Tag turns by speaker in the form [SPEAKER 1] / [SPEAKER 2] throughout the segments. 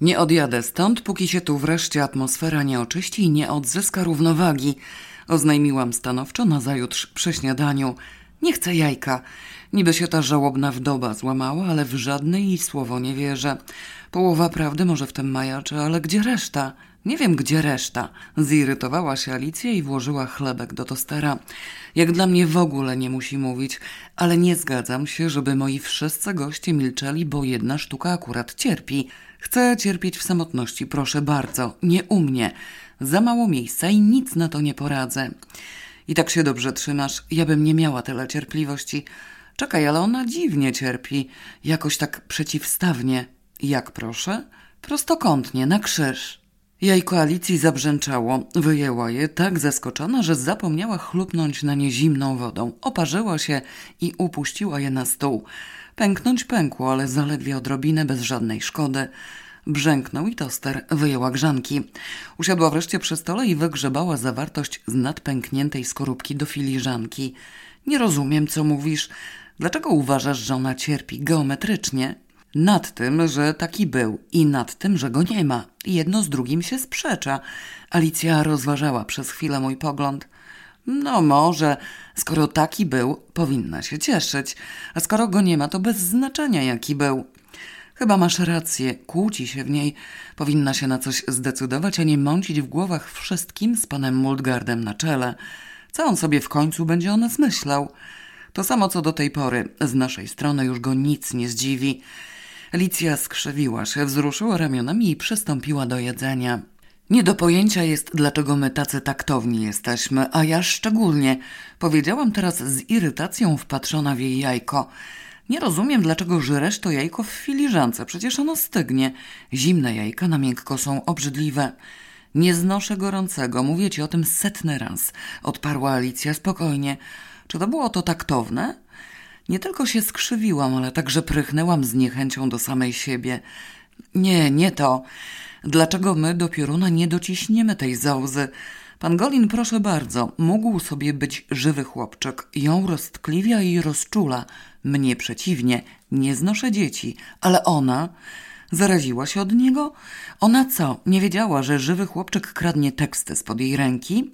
[SPEAKER 1] Nie odjadę stąd, póki się tu wreszcie atmosfera nie oczyści i nie odzyska równowagi. Oznajmiłam stanowczo nazajutrz przy śniadaniu. Nie chcę jajka. Niby się ta żałobna wdoba złamała, ale w żadne jej słowo nie wierzę. Połowa prawdy może w tym majaczy, ale gdzie reszta? Nie wiem, gdzie reszta. Zirytowała się Alicja i włożyła chlebek do tostera. Jak dla mnie w ogóle nie musi mówić, ale nie zgadzam się, żeby moi wszyscy goście milczeli, bo jedna sztuka akurat cierpi. Chcę cierpieć w samotności, proszę bardzo, nie u mnie. Za mało miejsca i nic na to nie poradzę. I tak się dobrze trzymasz, ja bym nie miała tyle cierpliwości. Czekaj, ale ona dziwnie cierpi, jakoś tak przeciwstawnie. Jak proszę? Prostokątnie, na krzyż. Jajko Alicji zabrzęczało, wyjęła je tak zaskoczona, że zapomniała chlupnąć na nie zimną wodą. Oparzyła się i upuściła je na stół. Pęknąć pękło, ale zaledwie odrobinę bez żadnej szkody. Brzęknął i toster wyjęła grzanki. Usiadła wreszcie przy stole i wygrzebała zawartość z nadpękniętej skorupki do filiżanki. Nie rozumiem, co mówisz. Dlaczego uważasz, że ona cierpi geometrycznie? Nad tym, że taki był i nad tym, że go nie ma. Jedno z drugim się sprzecza. Alicja rozważała przez chwilę mój pogląd. No może, skoro taki był, powinna się cieszyć, a skoro go nie ma, to bez znaczenia jaki był. Chyba masz rację, kłóci się w niej. Powinna się na coś zdecydować, a nie mącić w głowach wszystkim z panem Multgardem na czele. Co on sobie w końcu będzie o nas myślał? To samo co do tej pory. Z naszej strony już go nic nie zdziwi. Alicja skrzywiła się, wzruszyła ramionami i przystąpiła do jedzenia. Nie do pojęcia jest, dlaczego my tacy taktowni jesteśmy, a ja szczególnie. Powiedziałam teraz z irytacją wpatrzona w jej jajko. Nie rozumiem, dlaczego żresz to jajko w filiżance, przecież ono stygnie. Zimne jajka na miękko są obrzydliwe. Nie znoszę gorącego, mówię ci o tym setny raz, odparła Alicja spokojnie. Czy to było to taktowne? Nie tylko się skrzywiłam, ale także prychnęłam z niechęcią do samej siebie. Nie, nie to. Dlaczego my do pioruna nie dociśniemy tej załzy? Pan Golin, proszę bardzo, mógł sobie być żywy chłopczyk. Ją roztkliwia i rozczula. Mnie przeciwnie, nie znoszę dzieci. Ale ona... Zaraziła się od niego? Ona co, nie wiedziała, że żywy chłopczyk kradnie teksty spod jej ręki?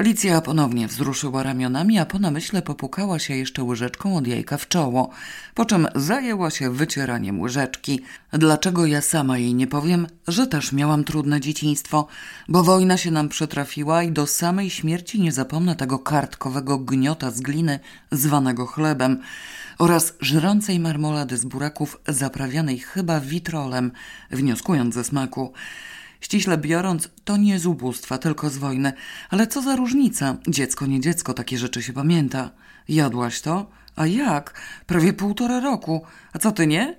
[SPEAKER 1] Alicja ponownie wzruszyła ramionami, a po namyśle popukała się jeszcze łyżeczką od jajka w czoło, po czym zajęła się wycieraniem łyżeczki. Dlaczego ja sama jej nie powiem, że też miałam trudne dzieciństwo, bo wojna się nam przytrafiła i do samej śmierci nie zapomnę tego kartkowego gniota z gliny zwanego chlebem oraz żrącej marmolady z buraków zaprawianej chyba witrolem, wnioskując ze smaku. Ściśle biorąc, to nie z ubóstwa, tylko z wojny. Ale co za różnica? Dziecko, nie dziecko, takie rzeczy się pamięta. Jadłaś to? A jak? Prawie półtora roku. A co ty nie?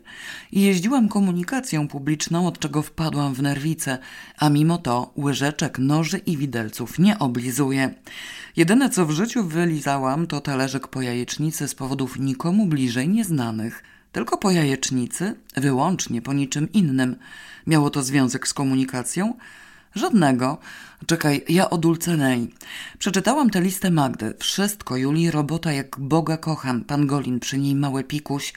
[SPEAKER 1] Jeździłam komunikacją publiczną, od czego wpadłam w nerwice, a mimo to łyżeczek, noży i widelców nie oblizuję. Jedyne co w życiu wylizałam to talerzyk po jajecznicy z powodów nikomu bliżej nieznanych. Tylko po jajecznicy, wyłącznie po niczym innym. Miało to związek z komunikacją? Żadnego. Czekaj, ja o Dulcenei. Przeczytałam tę listę Magdy. Wszystko, Julii, robota jak Boga kocham. Pan Golin, przy niej mały pikuś.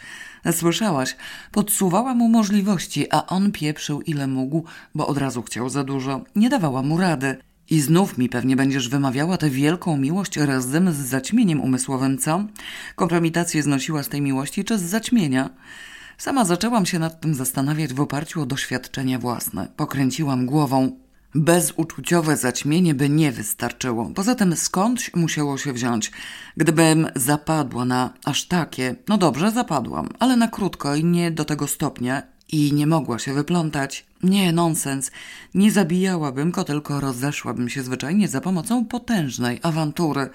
[SPEAKER 1] Słyszałaś? Podsuwała mu możliwości, a on pieprzył ile mógł, bo od razu chciał za dużo. Nie dawała mu rady. I znów mi pewnie będziesz wymawiała tę wielką miłość razem z zaćmieniem umysłowym, co? Kompromitację znosiła z tej miłości czy z zaćmienia? Sama zaczęłam się nad tym zastanawiać w oparciu o doświadczenia własne. Pokręciłam głową. Bezuczuciowe zaćmienie by nie wystarczyło. Poza tym skądś musiało się wziąć. Gdybym zapadła na aż takie, no dobrze, zapadłam, ale na krótko i nie do tego stopnia i nie mogła się wyplątać. Nie, nonsens. Nie zabijałabym go, tylko rozeszłabym się zwyczajnie za pomocą potężnej awantury.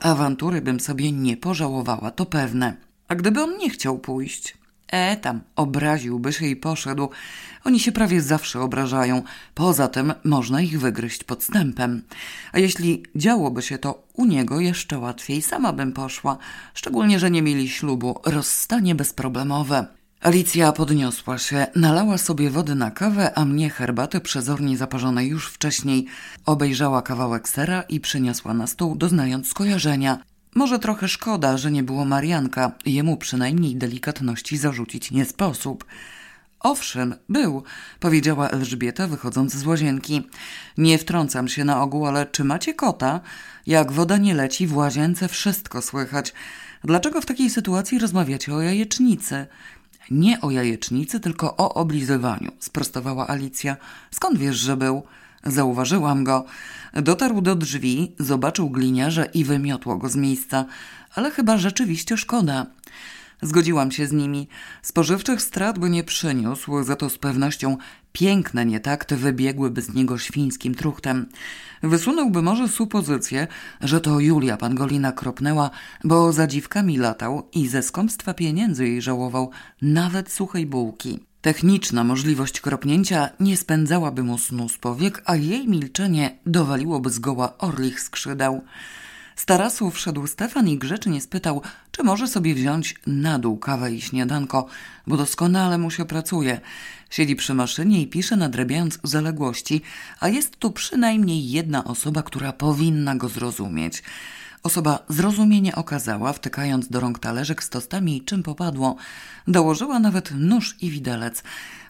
[SPEAKER 1] Awantury bym sobie nie pożałowała, to pewne. A gdyby on nie chciał pójść? E, tam, obraziłby się i poszedł. Oni się prawie zawsze obrażają. Poza tym można ich wygryźć podstępem. A jeśli działoby się to u niego jeszcze łatwiej, sama bym poszła. Szczególnie, że nie mieli ślubu. Rozstanie bezproblemowe. Alicja podniosła się, nalała sobie wody na kawę, a mnie herbaty przezornie zaparzonej już wcześniej. Obejrzała kawałek sera i przyniosła na stół, doznając skojarzenia. Może trochę szkoda, że nie było Marianka, jemu przynajmniej delikatności zarzucić nie sposób. Owszem, był, powiedziała Elżbieta, wychodząc z łazienki. Nie wtrącam się na ogół, ale czy macie kota? Jak woda nie leci, w łazience wszystko słychać. Dlaczego w takiej sytuacji rozmawiacie o jajecznicy? Nie o jajecznicy, tylko o oblizywaniu, sprostowała Alicja. Skąd wiesz, że był? Zauważyłam go. Dotarł do drzwi, zobaczył gliniarza i wymiotło go z miejsca. Ale chyba rzeczywiście szkoda. Zgodziłam się z nimi. Spożywczych strat by nie przyniósł, za to z pewnością piękne nietakty wybiegłyby z niego świńskim truchtem. Wysunąłby może supozycję, że to Julia Pangolina kropnęła, bo za dziwkami latał i ze skąpstwa pieniędzy jej żałował nawet suchej bułki. Techniczna możliwość kropnięcia nie spędzałaby mu snu z powiek, a jej milczenie dowaliłoby zgoła orlich skrzydeł. Z tarasu wszedł Stefan i grzecznie spytał, czy może sobie wziąć na dół kawę i śniadanko, bo doskonale mu się pracuje. Siedzi przy maszynie i pisze nadrabiając zaległości, a jest tu przynajmniej jedna osoba, która powinna go zrozumieć. Osoba zrozumienie okazała, wtykając do rąk talerzek z tostami i czym popadło. Dołożyła nawet nóż i widelec.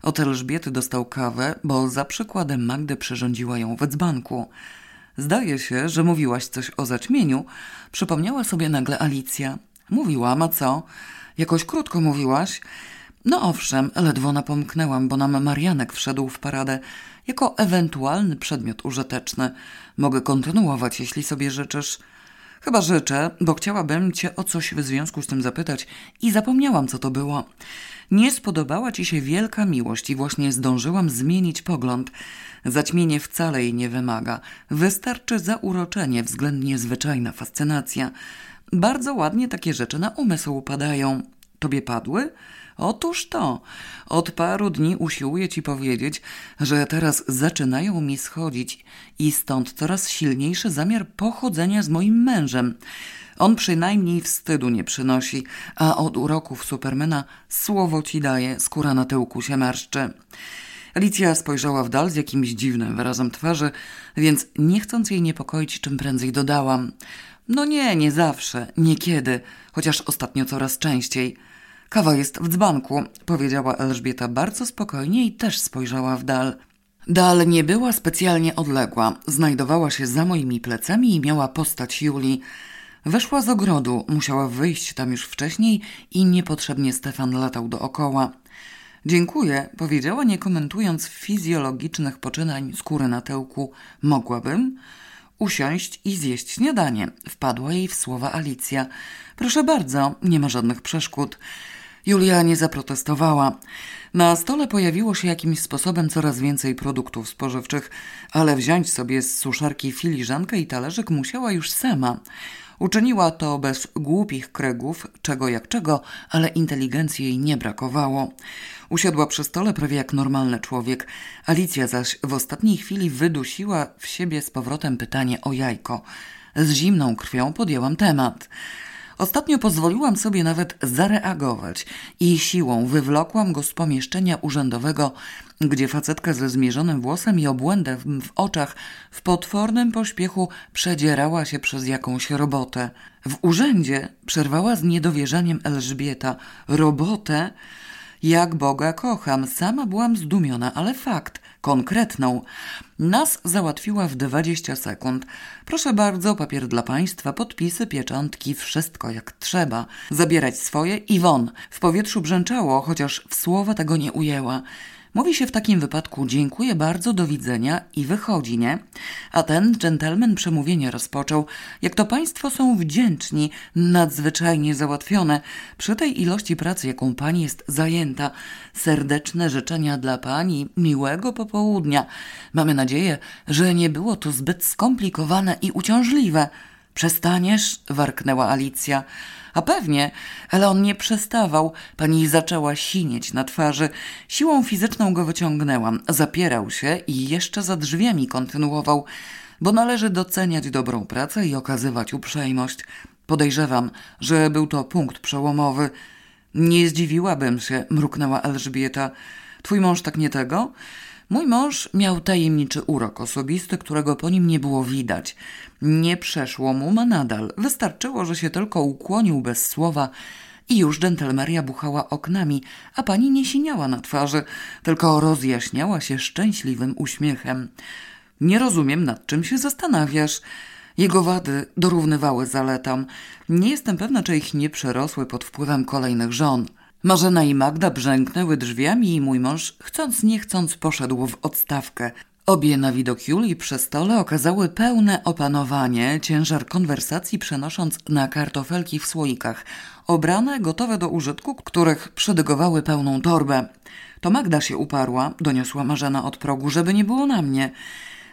[SPEAKER 1] Od Elżbiety dostał kawę, bo za przykładem Magdy przyrządziła ją w dzbanku. Zdaje się, że mówiłaś coś o zaćmieniu, przypomniała sobie nagle Alicja. Mówiłam, a co? Jakoś krótko mówiłaś? No owszem, ledwo napomknęłam, bo nam Marianek wszedł w paradę jako ewentualny przedmiot użyteczny. Mogę kontynuować, jeśli sobie życzysz. Chyba życzę, bo chciałabym cię o coś w związku z tym zapytać i zapomniałam, co to było. Nie spodobała ci się wielka miłość i właśnie zdążyłam zmienić pogląd. Zaćmienie wcale jej nie wymaga. Wystarczy zauroczenie, względnie zwyczajna fascynacja. Bardzo ładnie takie rzeczy na umysł upadają. Tobie padły? Otóż to. Od paru dni usiłuję ci powiedzieć, że teraz zaczynają mi schodzić i stąd coraz silniejszy zamiar pochodzenia z moim mężem. On przynajmniej wstydu nie przynosi, a od uroków Supermana słowo ci daje, skóra na tyłku się marszczy. Alicja spojrzała w dal z jakimś dziwnym wyrazem twarzy, więc nie chcąc jej niepokoić, czym prędzej dodałam. No nie, nie zawsze, niekiedy, chociaż ostatnio coraz częściej. Kawa jest w dzbanku, powiedziała Elżbieta bardzo spokojnie i też spojrzała w dal. Dal nie była specjalnie odległa, znajdowała się za moimi plecami i miała postać Julii. Weszła z ogrodu, musiała wyjść tam już wcześniej i niepotrzebnie Stefan latał dookoła. Dziękuję, powiedziała, nie komentując fizjologicznych poczynań skóry na tyłku. Mogłabym usiąść i zjeść śniadanie. Wpadła jej w słowa Alicja. Proszę bardzo, nie ma żadnych przeszkód. Julia nie zaprotestowała. Na stole pojawiło się jakimś sposobem coraz więcej produktów spożywczych, ale wziąć sobie z suszarki filiżankę i talerzyk musiała już sama. Uczyniła to bez głupich kregów, czego jak czego, ale inteligencji jej nie brakowało. Usiadła przy stole prawie jak normalny człowiek. Alicja zaś w ostatniej chwili wydusiła w siebie z powrotem pytanie o jajko. Z zimną krwią podjęłam temat. Ostatnio pozwoliłam sobie nawet zareagować i siłą wywlokłam go z pomieszczenia urzędowego, gdzie facetka ze zmierzonym włosem i obłędem w oczach w potwornym pośpiechu przedzierała się przez jakąś robotę. W urzędzie przerwała z niedowierzaniem Elżbieta. Robotę? Jak Boga kocham, sama byłam zdumiona, ale fakt, konkretną. Nas załatwiła w 20 sekund. Proszę bardzo, papier dla państwa, podpisy, pieczątki, wszystko jak trzeba. Zabierać swoje i won. W powietrzu brzęczało, chociaż w słowa tego nie ujęła. Mówi się w takim wypadku dziękuję bardzo, do widzenia i wychodzi, nie? A ten dżentelmen przemówienie rozpoczął. Jak to państwo są wdzięczni, nadzwyczajnie załatwione. Przy tej ilości pracy, jaką pani jest zajęta. Serdeczne życzenia dla pani, miłego popołudnia. Mamy nadzieję, że nie było to zbyt skomplikowane i uciążliwe. Przestaniesz? warknęła Alicja. A pewnie, ale on nie przestawał. Pani zaczęła sinieć na twarzy. Siłą fizyczną go wyciągnęłam. Zapierał się i jeszcze za drzwiami kontynuował, bo należy doceniać dobrą pracę i okazywać uprzejmość. Podejrzewam, że był to punkt przełomowy. Nie zdziwiłabym się, mruknęła Elżbieta. Twój mąż tak nie tego? Mój mąż miał tajemniczy urok osobisty, którego po nim nie było widać. Nie przeszło mu ma nadal. Wystarczyło, że się tylko ukłonił bez słowa i już dżentelmeria buchała oknami, a pani nie siniała na twarzy, tylko rozjaśniała się szczęśliwym uśmiechem. Nie rozumiem, nad czym się zastanawiasz. Jego wady dorównywały zaletom. Nie jestem pewna, czy ich nie przerosły pod wpływem kolejnych żon. Marzena i Magda brzęknęły drzwiami i mój mąż, chcąc nie chcąc, poszedł w odstawkę. Obie na widok Julii przy stole okazały pełne opanowanie, ciężar konwersacji przenosząc na kartofelki w słoikach, obrane, gotowe do użytku, których przydygowały pełną torbę. To Magda się uparła, doniosła Marzena od progu, żeby nie było na mnie.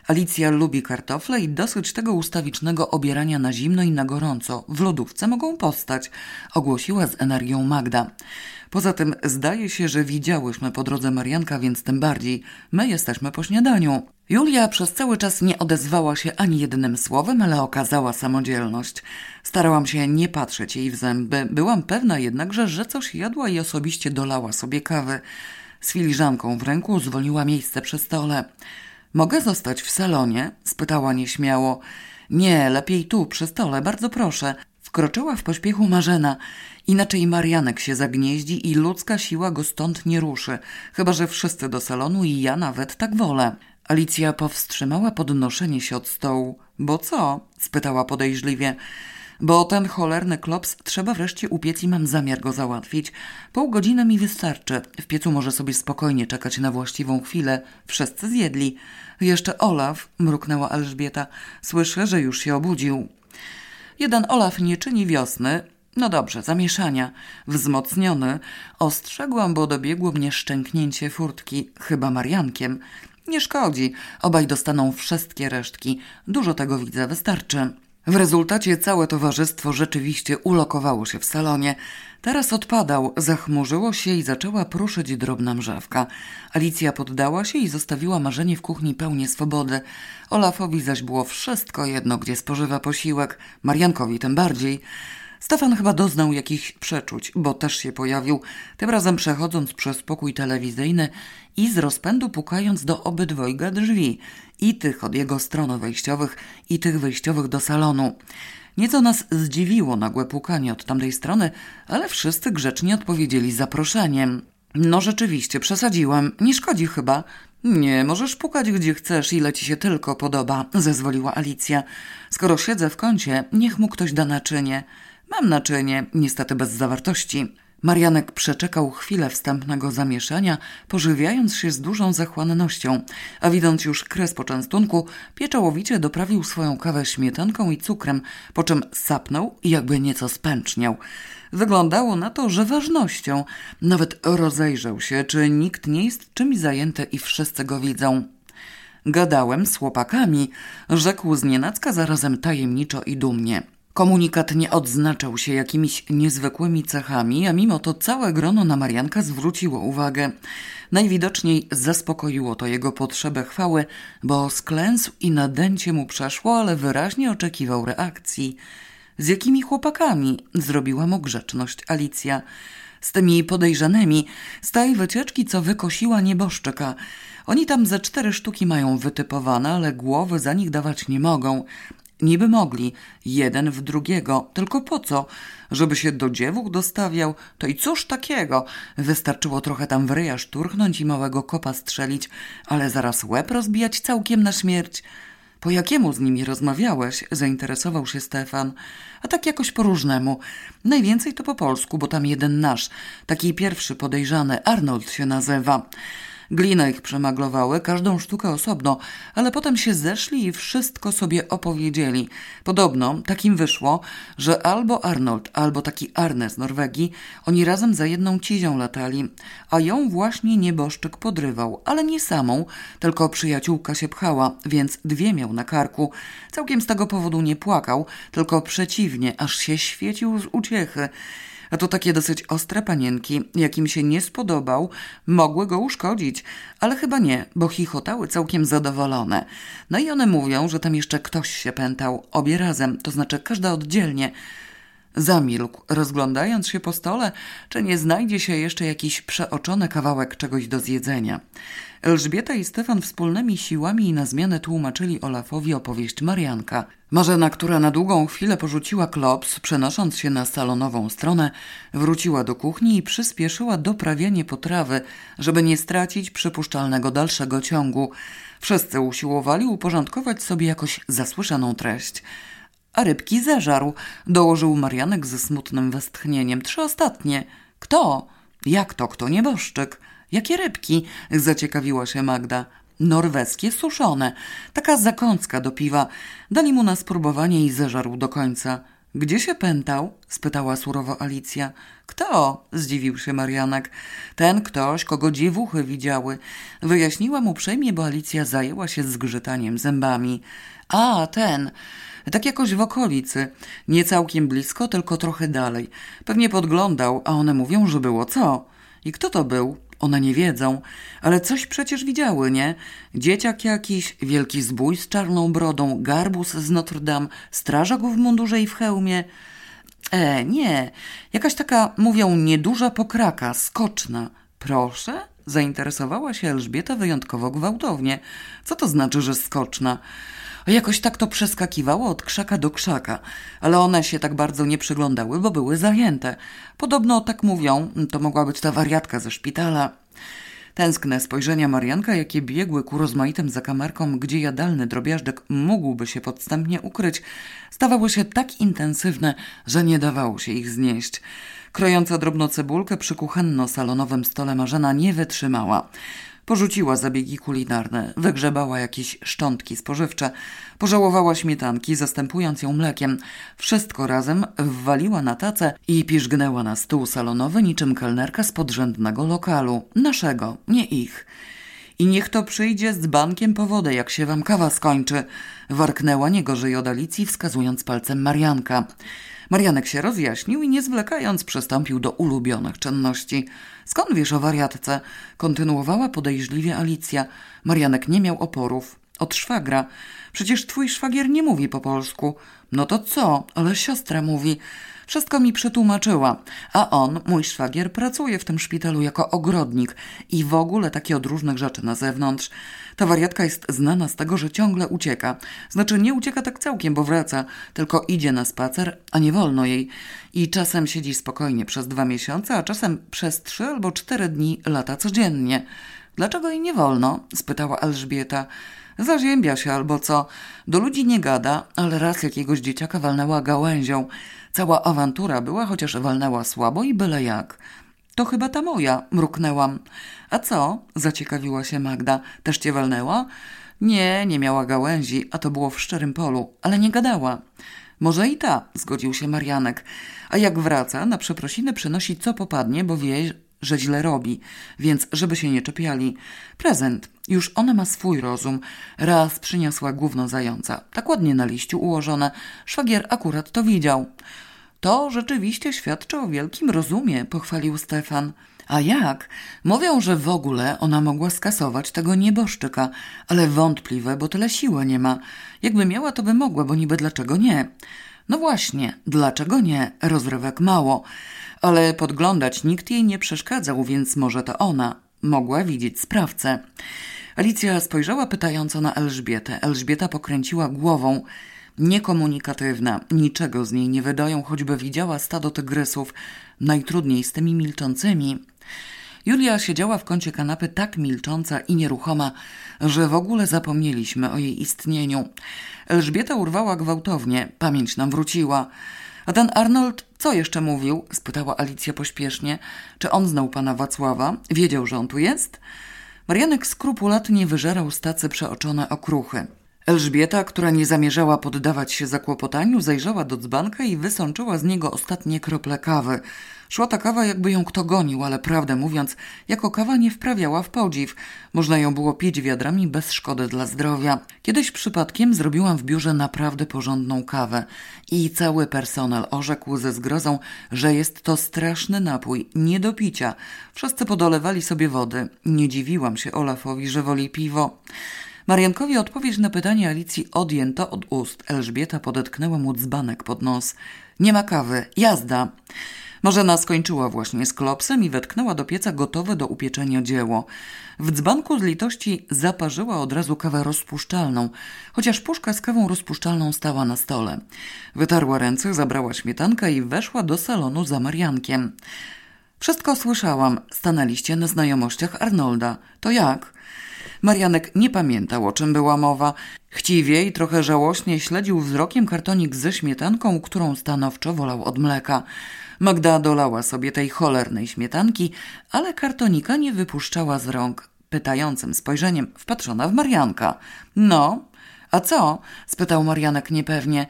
[SPEAKER 1] Alicja lubi kartofle i dosyć tego ustawicznego obierania na zimno i na gorąco. W lodówce mogą powstać, ogłosiła z energią Magda. Poza tym zdaje się, że widziałyśmy po drodze Marianka, więc tym bardziej. My jesteśmy po śniadaniu. Julia przez cały czas nie odezwała się ani jednym słowem, ale okazała samodzielność. Starałam się nie patrzeć jej w zęby. Byłam pewna jednakże, że coś jadła i osobiście dolała sobie kawy. Z filiżanką w ręku zwolniła miejsce przy stole. Mogę zostać w salonie? spytała nieśmiało. Nie, lepiej tu, przy stole, bardzo proszę. Wkroczyła w pośpiechu Marzena. Inaczej Marianek się zagnieździ i ludzka siła go stąd nie ruszy. Chyba, że wszyscy do salonu i ja nawet tak wolę. Alicja powstrzymała podnoszenie się od stołu. Bo co? spytała podejrzliwie. Bo ten cholerny klops trzeba wreszcie upiec i mam zamiar go załatwić. Pół godziny mi wystarczy. W piecu może sobie spokojnie czekać na właściwą chwilę. Wszyscy zjedli. Jeszcze Olaf, mruknęła Elżbieta. Słyszę, że już się obudził. Jeden Olaf nie czyni wiosny. No dobrze, zamieszania. Wzmocniony. Ostrzegłam, bo dobiegło mnie szczęknięcie furtki, chyba Mariankiem. Nie szkodzi. Obaj dostaną wszystkie resztki. Dużo tego widzę, wystarczy. W rezultacie całe towarzystwo rzeczywiście ulokowało się w salonie. Teraz odpadał, zachmurzyło się i zaczęła pruszyć drobna mrzawka. Alicja poddała się i zostawiła marzenie w kuchni pełnie swobody. Olafowi zaś było wszystko jedno, gdzie spożywa posiłek, Mariankowi tym bardziej. Stefan chyba doznał jakichś przeczuć, bo też się pojawił, tym razem przechodząc przez pokój telewizyjny i z rozpędu pukając do obydwojga drzwi, i tych od jego stron wejściowych, i tych wyjściowych do salonu. Nieco nas zdziwiło nagłe pukanie od tamtej strony, ale wszyscy grzecznie odpowiedzieli zaproszeniem. No rzeczywiście, przesadziłem. Nie szkodzi chyba. Nie, możesz pukać gdzie chcesz, ile ci się tylko podoba, zezwoliła Alicja. Skoro siedzę w kącie, niech mu ktoś da naczynie. Mam naczynie, niestety bez zawartości. Marianek przeczekał chwilę wstępnego zamieszania, pożywiając się z dużą zachłannością, a widząc już kres poczęstunku, pieczołowicie doprawił swoją kawę śmietanką i cukrem, po czym sapnął i jakby nieco spęczniał. Wyglądało na to, że ważnością. Nawet rozejrzał się, czy nikt nie jest czymś zajęty i wszyscy go widzą. Gadałem z chłopakami, rzekł znienacka zarazem tajemniczo i dumnie. Komunikat nie odznaczał się jakimiś niezwykłymi cechami, a mimo to całe grono na Marianka zwróciło uwagę. Najwidoczniej zaspokoiło to jego potrzebę chwały, bo sklęsł i nadęcie mu przeszło, ale wyraźnie oczekiwał reakcji. Z jakimi chłopakami? Zrobiła mu grzeczność Alicja. Z tymi podejrzanymi, z tej wycieczki, co wykosiła nieboszczyka. Oni tam ze cztery sztuki mają wytypowane, ale głowy za nich dawać nie mogą. Niby mogli, jeden w drugiego, tylko po co? Żeby się do dziewuch dostawiał? To i cóż takiego? Wystarczyło trochę tam w ryja szturchnąć i małego kopa strzelić, ale zaraz łeb rozbijać całkiem na śmierć. Po jakiemu z nimi rozmawiałeś? Zainteresował się Stefan. A tak jakoś po różnemu. Najwięcej to po polsku, bo tam jeden nasz, taki pierwszy podejrzany, Arnold się nazywa. Glina ich przemaglowały, każdą sztukę osobno, ale potem się zeszli i wszystko sobie opowiedzieli. Podobno takim wyszło, że albo Arnold, albo taki Arne z Norwegii, oni razem za jedną cizią latali, a ją właśnie nieboszczyk podrywał, ale nie samą, tylko przyjaciółka się pchała, więc dwie miał na karku. Całkiem z tego powodu nie płakał, tylko przeciwnie, aż się świecił z uciechy a to takie dosyć ostre panienki, jakim się nie spodobał, mogły go uszkodzić, ale chyba nie, bo chichotały całkiem zadowolone. No i one mówią, że tam jeszcze ktoś się pętał, obie razem, to znaczy każda oddzielnie. Zamilkł, rozglądając się po stole, czy nie znajdzie się jeszcze jakiś przeoczony kawałek czegoś do zjedzenia. Elżbieta i Stefan wspólnymi siłami na zmianę tłumaczyli Olafowi opowieść Marianka. Marzena, która na długą chwilę porzuciła klops, przenosząc się na salonową stronę, wróciła do kuchni i przyspieszyła doprawianie potrawy, żeby nie stracić przypuszczalnego dalszego ciągu. Wszyscy usiłowali uporządkować sobie jakoś zasłyszaną treść. A rybki zeżarł, dołożył Marianek ze smutnym westchnieniem. Trzy ostatnie. Kto? Jak to kto? Nieboszczyk. Jakie rybki? Zaciekawiła się Magda. Norweskie suszone. Taka zakąska do piwa. Dali mu na spróbowanie i zeżarł do końca. Gdzie się pętał? spytała surowo Alicja. Kto? zdziwił się Marianek. Ten ktoś, kogo dziewuchy widziały. Wyjaśniłam uprzejmie, bo Alicja zajęła się zgrzytaniem zębami. A, ten. Tak jakoś w okolicy. Nie całkiem blisko, tylko trochę dalej. Pewnie podglądał, a one mówią, że było co. I kto to był? One nie wiedzą, ale coś przecież widziały, nie? Dzieciak jakiś, wielki zbój z czarną brodą, garbus z Notre Dame, strażak w mundurze i w hełmie. E, nie, jakaś taka, mówią, nieduża pokraka, skoczna. Proszę? Zainteresowała się Elżbieta wyjątkowo gwałtownie. Co to znaczy, że skoczna? Jakoś tak to przeskakiwało od krzaka do krzaka, ale one się tak bardzo nie przyglądały, bo były zajęte. Podobno tak mówią, to mogła być ta wariatka ze szpitala. Tęskne spojrzenia Marianka, jakie biegły ku rozmaitym zakamarkom, gdzie jadalny drobiażdżek mógłby się podstępnie ukryć, stawały się tak intensywne, że nie dawało się ich znieść. Krojąca drobno cebulkę przy kuchenno-salonowym stole Marzena nie wytrzymała. Porzuciła zabiegi kulinarne, wygrzebała jakieś szczątki spożywcze, pożałowała śmietanki, zastępując ją mlekiem. Wszystko razem wwaliła na tacę i piżgnęła na stół salonowy niczym kelnerka z podrzędnego lokalu. Naszego, nie ich. I niech to przyjdzie z bankiem po wodę, jak się wam kawa skończy. Warknęła nie gorzej od Alicji, wskazując palcem Marianka. Marianek się rozjaśnił i nie zwlekając przystąpił do ulubionych czynności. Skąd wiesz o wariatce? Kontynuowała podejrzliwie Alicja. Marianek nie miał oporów. Od szwagra. Przecież twój szwagier nie mówi po polsku. No to co? Ale siostra mówi. Wszystko mi przetłumaczyła. A on, mój szwagier, pracuje w tym szpitalu jako ogrodnik i w ogóle takie od różnych rzeczy na zewnątrz. Ta wariatka jest znana z tego, że ciągle ucieka. Znaczy nie ucieka tak całkiem, bo wraca, tylko idzie na spacer, a nie wolno jej. I czasem siedzi spokojnie przez dwa miesiące, a czasem przez trzy albo cztery dni lata codziennie. Dlaczego jej nie wolno? spytała Elżbieta. Zaziębia się albo co. Do ludzi nie gada, ale raz jakiegoś dzieciaka walnęła gałęzią. Cała awantura była, chociaż walnęła słabo i byle jak. To chyba ta moja, mruknęłam. A co? zaciekawiła się Magda. Też cię walnęła? Nie, nie miała gałęzi, a to było w szczerym polu, ale nie gadała. Może i ta, zgodził się Marianek. A jak wraca, na przeprosiny przynosi co popadnie, bo wie, że źle robi, więc żeby się nie czepiali. Prezent. Już ona ma swój rozum. Raz przyniosła gówno zająca. Tak ładnie na liściu ułożone. Szwagier akurat to widział. To rzeczywiście świadczy o wielkim rozumie, pochwalił Stefan. A jak? Mówią, że w ogóle ona mogła skasować tego nieboszczyka, ale wątpliwe, bo tyle siły nie ma. Jakby miała, to by mogła, bo niby dlaczego nie? No właśnie, dlaczego nie? Rozrywek mało. Ale podglądać nikt jej nie przeszkadzał, więc może to ona mogła widzieć sprawcę. Alicja spojrzała pytająco na Elżbietę. Elżbieta pokręciła głową. Niekomunikatywna, niczego z niej nie wydają, choćby widziała stado tygrysów. Najtrudniej z tymi milczącymi. Julia siedziała w kącie kanapy tak milcząca i nieruchoma, że w ogóle zapomnieliśmy o jej istnieniu. Elżbieta urwała gwałtownie, pamięć nam wróciła. A ten Arnold co jeszcze mówił? spytała Alicja pośpiesznie. Czy on znał pana Wacława? Wiedział, że on tu jest? Marianek skrupulatnie wyżerał z tacy przeoczone okruchy. Elżbieta, która nie zamierzała poddawać się zakłopotaniu, zajrzała do dzbanka i wysączyła z niego ostatnie krople kawy. Szła ta kawa, jakby ją kto gonił, ale prawdę mówiąc, jako kawa nie wprawiała w podziw. Można ją było pić wiadrami bez szkody dla zdrowia. Kiedyś przypadkiem zrobiłam w biurze naprawdę porządną kawę i cały personel orzekł ze zgrozą, że jest to straszny napój, nie do picia. Wszyscy podolewali sobie wody. Nie dziwiłam się Olafowi, że woli piwo. Mariankowi odpowiedź na pytanie Alicji odjęto od ust. Elżbieta podetknęła mu dzbanek pod nos. Nie ma kawy, jazda. Marzena skończyła właśnie z klopsem i wetknęła do pieca gotowe do upieczenia dzieło. W dzbanku z litości zaparzyła od razu kawę rozpuszczalną, chociaż puszka z kawą rozpuszczalną stała na stole. Wytarła ręce, zabrała śmietankę i weszła do salonu za Mariankiem. Wszystko słyszałam. Stanęliście na znajomościach Arnolda. To jak? Marianek nie pamiętał, o czym była mowa. Chciwie i trochę żałośnie śledził wzrokiem kartonik ze śmietanką, którą stanowczo wolał od mleka. Magda dolała sobie tej cholernej śmietanki, ale kartonika nie wypuszczała z rąk. Pytającym spojrzeniem wpatrzona w Marianka. No, a co? spytał Marianek niepewnie.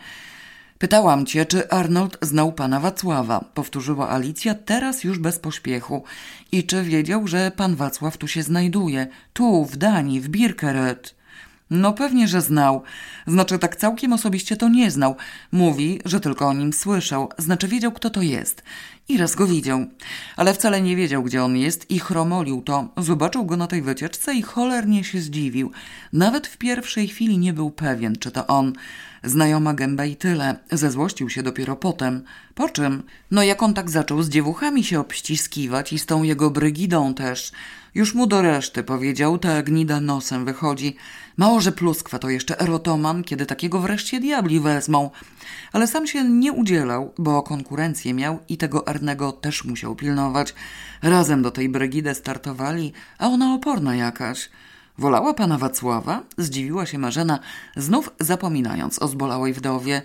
[SPEAKER 1] Pytałam cię, czy Arnold znał pana Wacława, powtórzyła Alicja, teraz już bez pośpiechu. I czy wiedział, że pan Wacław tu się znajduje? Tu, w Danii, w Birkeret. No pewnie, że znał. Znaczy tak całkiem osobiście to nie znał. Mówi, że tylko o nim słyszał. Znaczy wiedział, kto to jest. I raz go widział. Ale wcale nie wiedział, gdzie on jest i chromolił to. Zobaczył go na tej wycieczce i cholernie się zdziwił. Nawet w pierwszej chwili nie był pewien, czy to on. Znajoma gęba i tyle. Zezłościł się dopiero potem. Po czym? No jak on tak zaczął z dziewuchami się obściskiwać i z tą jego Brygidą też. Już mu do reszty powiedział, ta gnida nosem wychodzi. Mało, że pluskwa to jeszcze erotoman, kiedy takiego wreszcie diabli wezmą. Ale sam się nie udzielał, bo konkurencję miał i tego Arnego też musiał pilnować. Razem do tej Brygidy startowali, a ona oporna jakaś. Wolała pana Wacława? Zdziwiła się Marzena, znów zapominając o zbolałej wdowie.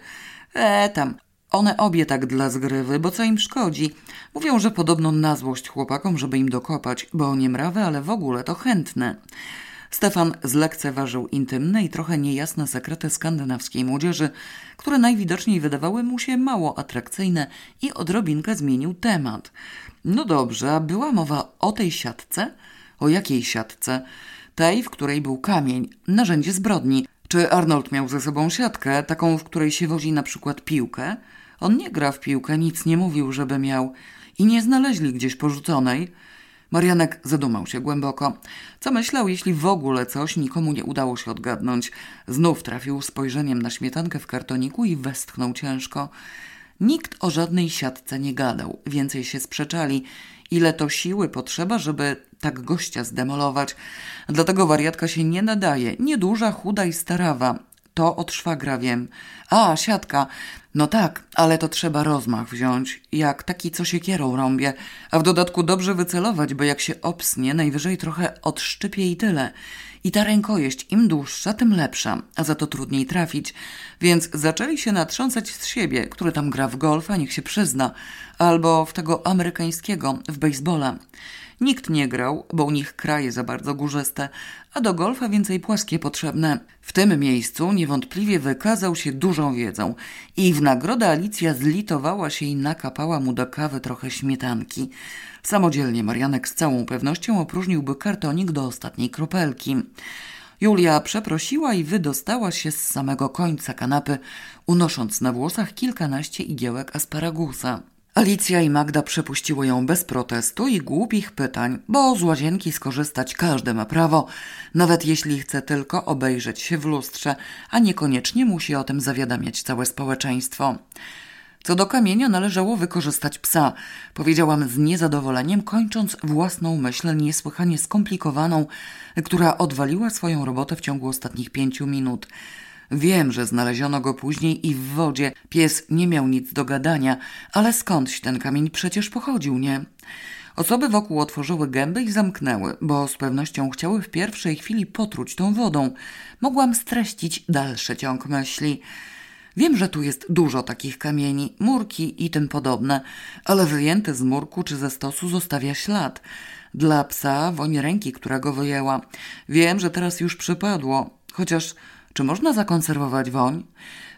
[SPEAKER 1] E, tam, one obie tak dla zgrywy, bo co im szkodzi? Mówią, że podobno na złość chłopakom, żeby im dokopać, bo nie mrawy, ale w ogóle to chętne. Stefan zlekceważył intymne i trochę niejasne sekrety skandynawskiej młodzieży, które najwidoczniej wydawały mu się mało atrakcyjne i odrobinkę zmienił temat. No dobrze, a była mowa o tej siatce? O jakiej siatce? Tej, w której był kamień, narzędzie zbrodni. Czy Arnold miał ze sobą siatkę, taką, w której się wozi na przykład piłkę? On nie gra w piłkę, nic nie mówił, żeby miał. I nie znaleźli gdzieś porzuconej. Marianek zadumał się głęboko. Co myślał, jeśli w ogóle coś nikomu nie udało się odgadnąć? Znów trafił spojrzeniem na śmietankę w kartoniku i westchnął ciężko. Nikt o żadnej siatce nie gadał, więcej się sprzeczali. Ile to siły potrzeba, żeby tak gościa zdemolować. Dlatego wariatka się nie nadaje. Nieduża, chuda i starawa. To od szwagra wiem. A, siatka. No tak, ale to trzeba rozmach wziąć, jak taki, co się kierą rąbie, a w dodatku dobrze wycelować, bo jak się obsnie, najwyżej trochę odszczypie i tyle. I ta rękojeść im dłuższa, tym lepsza, a za to trudniej trafić. Więc zaczęli się natrząsać z siebie, który tam gra w golfa, niech się przyzna, albo w tego amerykańskiego, w baseballa. Nikt nie grał, bo u nich kraje za bardzo górzyste, a do golfa więcej płaskie potrzebne. W tym miejscu niewątpliwie wykazał się dużą wiedzą i w nagrodę Alicja zlitowała się i nakapała mu do kawy trochę śmietanki. Samodzielnie Marianek z całą pewnością opróżniłby kartonik do ostatniej kropelki. Julia przeprosiła i wydostała się z samego końca kanapy, unosząc na włosach kilkanaście igiełek asparagusa. Alicja i Magda przepuściły ją bez protestu i głupich pytań, bo z łazienki skorzystać każdy ma prawo, nawet jeśli chce tylko obejrzeć się w lustrze, a niekoniecznie musi o tym zawiadamiać całe społeczeństwo. Co do kamienia należało wykorzystać psa, powiedziałam z niezadowoleniem, kończąc własną myśl niesłychanie skomplikowaną, która odwaliła swoją robotę w ciągu ostatnich pięciu minut. Wiem, że znaleziono go później i w wodzie. Pies nie miał nic do gadania, ale skądś ten kamień przecież pochodził, nie? Osoby wokół otworzyły gęby i zamknęły, bo z pewnością chciały w pierwszej chwili potruć tą wodą. Mogłam streścić dalszy ciąg myśli. Wiem, że tu jest dużo takich kamieni, murki i tym podobne, ale wyjęty z murku czy ze stosu zostawia ślad. Dla psa woń ręki, która go wyjęła. Wiem, że teraz już przypadło, chociaż czy można zakonserwować woń?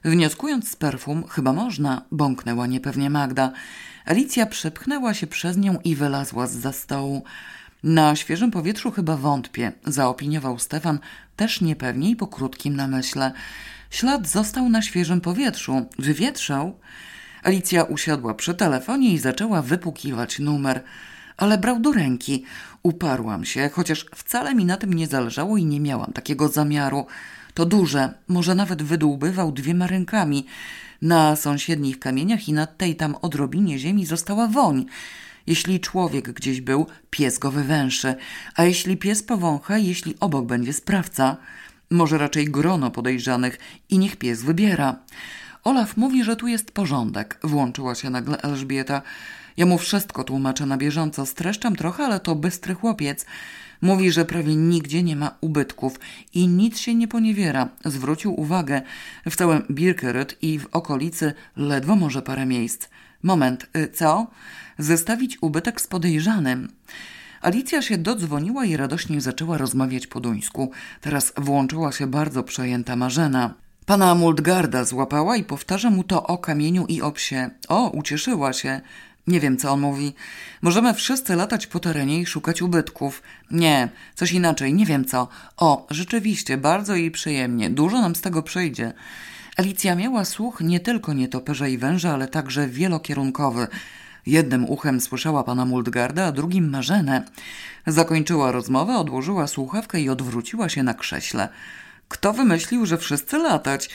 [SPEAKER 1] Wnioskując z perfum, chyba można, bąknęła niepewnie Magda. Alicja przepchnęła się przez nią i wylazła z za stołu. Na świeżym powietrzu chyba wątpię, zaopiniował Stefan, też niepewnie i po krótkim namyśle. Ślad został na świeżym powietrzu. Wywietrzał? Alicja usiadła przy telefonie i zaczęła wypukiwać numer. ale brał do ręki. Uparłam się, chociaż wcale mi na tym nie zależało i nie miałam takiego zamiaru. To duże, może nawet wydłubywał dwiema rękami. Na sąsiednich kamieniach i na tej tam odrobinie ziemi została woń. Jeśli człowiek gdzieś był, pies go wywęszy, a jeśli pies powącha, jeśli obok będzie sprawca, może raczej grono podejrzanych i niech pies wybiera. Olaf mówi, że tu jest porządek, włączyła się nagle Elżbieta. Ja mu wszystko tłumaczę na bieżąco, streszczam trochę, ale to bystry chłopiec. Mówi, że prawie nigdzie nie ma ubytków i nic się nie poniewiera. Zwrócił uwagę, w całym Birkeret i w okolicy ledwo może parę miejsc. Moment, y, co? Zestawić ubytek z podejrzanym. Alicja się dodzwoniła i radośnie zaczęła rozmawiać po duńsku. Teraz włączyła się bardzo przejęta Marzena. Pana Muldgarda złapała i powtarza mu to o kamieniu i o psie. O, ucieszyła się. Nie wiem, co on mówi. Możemy wszyscy latać po terenie i szukać ubytków. Nie, coś inaczej, nie wiem co. O, rzeczywiście, bardzo jej przyjemnie. Dużo nam z tego przyjdzie. Alicja miała słuch nie tylko nietoperza i węża, ale także wielokierunkowy. Jednym uchem słyszała pana Muldgarda, a drugim Marzenę. Zakończyła rozmowę, odłożyła słuchawkę i odwróciła się na krześle. Kto wymyślił, że wszyscy latać?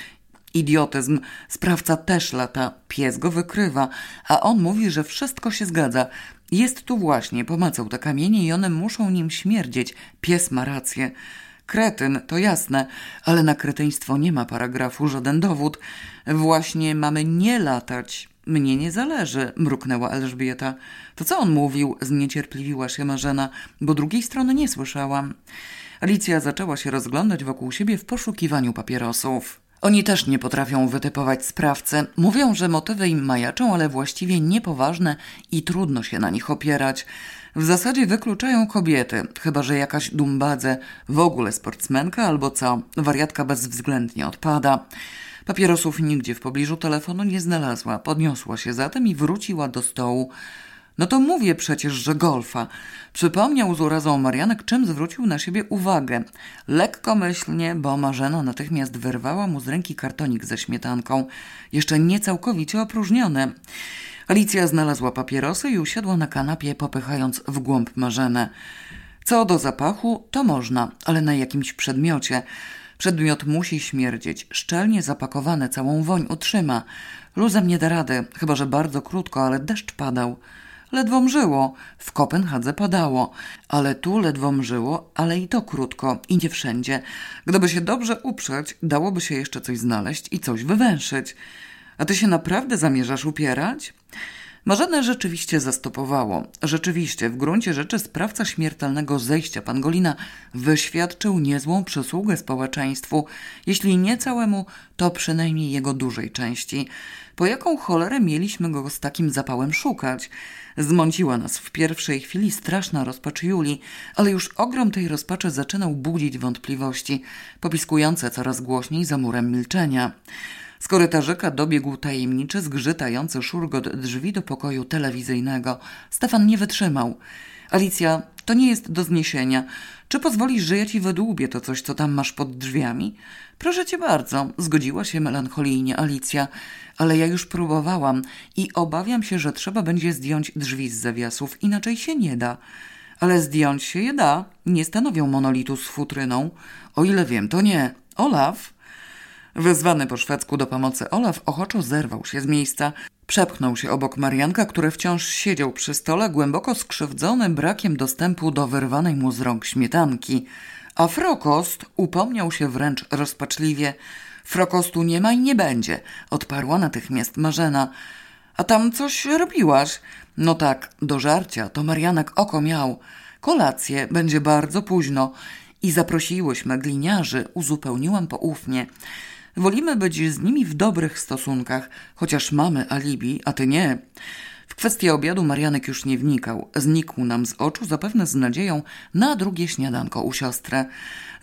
[SPEAKER 1] Idiotyzm. Sprawca też lata. Pies go wykrywa. A on mówi, że wszystko się zgadza. Jest tu właśnie, pomacał te kamienie i one muszą nim śmierdzieć. Pies ma rację. Kretyn, to jasne, ale na kretyństwo nie ma paragrafu, żaden dowód. Właśnie mamy nie latać. Mnie nie zależy, mruknęła Elżbieta. To co on mówił? Zniecierpliwiła się Marzena, bo drugiej strony nie słyszałam. Alicja zaczęła się rozglądać wokół siebie w poszukiwaniu papierosów. Oni też nie potrafią wytypować sprawcy. Mówią, że motywy im majaczą, ale właściwie niepoważne i trudno się na nich opierać. W zasadzie wykluczają kobiety, chyba że jakaś dumbadze, w ogóle sportsmenka albo co, wariatka bezwzględnie odpada. Papierosów nigdzie w pobliżu telefonu nie znalazła. Podniosła się zatem i wróciła do stołu. No to mówię przecież, że golfa. Przypomniał z urazą Marianek, czym zwrócił na siebie uwagę. Lekkomyślnie, bo Marzena natychmiast wyrwała mu z ręki kartonik ze śmietanką, jeszcze nie całkowicie. Alicja znalazła papierosy i usiadła na kanapie, popychając w głąb Marzenę. Co do zapachu, to można, ale na jakimś przedmiocie. Przedmiot musi śmierdzieć, szczelnie zapakowany, całą woń utrzyma. Luzem nie da rady, chyba że bardzo krótko, ale deszcz padał. Ledwo mżyło, w Kopenhadze padało, ale tu ledwo mżyło, ale i to krótko i nie wszędzie. Gdyby się dobrze uprzeć, dałoby się jeszcze coś znaleźć i coś wywęszyć. A ty się naprawdę zamierzasz upierać? Marzenę rzeczywiście zastopowało. Rzeczywiście, w gruncie rzeczy sprawca śmiertelnego zejścia Pangolina wyświadczył niezłą przysługę społeczeństwu, jeśli nie całemu, to przynajmniej jego dużej części. Po jaką cholerę mieliśmy go z takim zapałem szukać? Zmąciła nas w pierwszej chwili straszna rozpacz Julii, ale już ogrom tej rozpaczy zaczynał budzić wątpliwości, popiskujące coraz głośniej za murem milczenia. Z korytarzyka dobiegł tajemniczy, zgrzytający szurgot drzwi do pokoju telewizyjnego. Stefan nie wytrzymał. Alicja, to nie jest do zniesienia. Czy pozwolisz, że ja ci wydłubię to coś, co tam masz pod drzwiami? Proszę cię bardzo, zgodziła się melancholijnie Alicja, ale ja już próbowałam i obawiam się, że trzeba będzie zdjąć drzwi z zawiasów, inaczej się nie da. Ale zdjąć się je da, nie stanowią monolitu z futryną. O ile wiem, to nie. Olaf? Wezwany po szwedzku do pomocy Olaf ochoczo zerwał się z miejsca. Przepchnął się obok Marianka, który wciąż siedział przy stole, głęboko skrzywdzony brakiem dostępu do wyrwanej mu z rąk śmietanki. A Frokost upomniał się wręcz rozpaczliwie. Frokostu nie ma i nie będzie, odparła natychmiast Marzena. A tam coś robiłaś? No tak, do żarcia, to Marianek oko miał. Kolację będzie bardzo późno. I zaprosiłyśmy gliniarzy, uzupełniłam poufnie. Wolimy być z nimi w dobrych stosunkach, chociaż mamy alibi, a ty nie. W kwestię obiadu Marianek już nie wnikał. Znikł nam z oczu, zapewne z nadzieją na drugie śniadanko u siostry.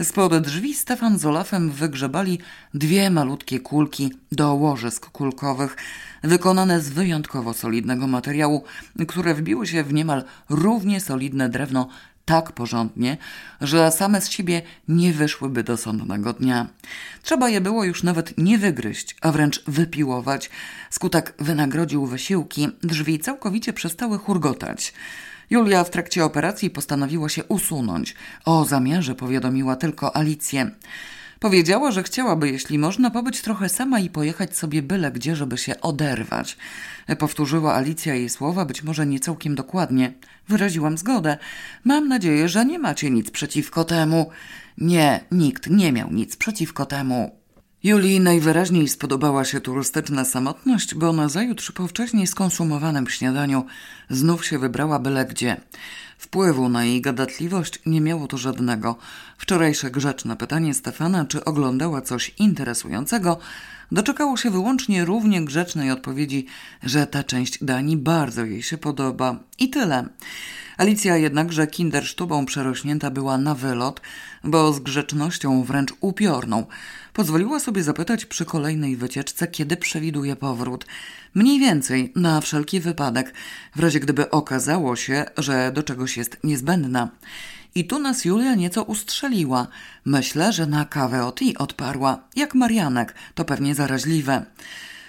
[SPEAKER 1] Spod drzwi Stefan z Olafem wygrzebali dwie malutkie kulki do łożysk kulkowych, wykonane z wyjątkowo solidnego materiału, które wbiły się w niemal równie solidne drewno tak porządnie, że same z siebie nie wyszłyby do sądnego dnia. Trzeba je było już nawet nie wygryźć, a wręcz wypiłować. Skutek wynagrodził wysiłki, drzwi całkowicie przestały hurgotać. Julia w trakcie operacji postanowiła się usunąć. O zamiarze powiadomiła tylko Alicję. Powiedziała, że chciałaby, jeśli można, pobyć trochę sama i pojechać sobie byle gdzie, żeby się oderwać. Powtórzyła Alicja jej słowa, być może nie całkiem dokładnie. Wyraziłam zgodę. Mam nadzieję, że nie macie nic przeciwko temu. Nie, nikt nie miał nic przeciwko temu. Julii najwyraźniej spodobała się turystyczna samotność, bo na zajutrz po wcześniej skonsumowanym śniadaniu znów się wybrała byle gdzie. Wpływu na jej gadatliwość nie miało to żadnego. Wczorajsze grzeczne pytanie Stefana, czy oglądała coś interesującego, doczekało się wyłącznie równie grzecznej odpowiedzi, że ta część Danii bardzo jej się podoba. I tyle. Alicja jednakże kindersztubą przerośnięta była na wylot, bo z grzecznością wręcz upiorną pozwoliła sobie zapytać przy kolejnej wycieczce, kiedy przewiduje powrót. Mniej więcej, na wszelki wypadek, w razie gdyby okazało się, że do czegoś jest niezbędna. I tu nas Julia nieco ustrzeliła. Myślę, że na kawę od i odparła. Jak Marianek, to pewnie zaraźliwe.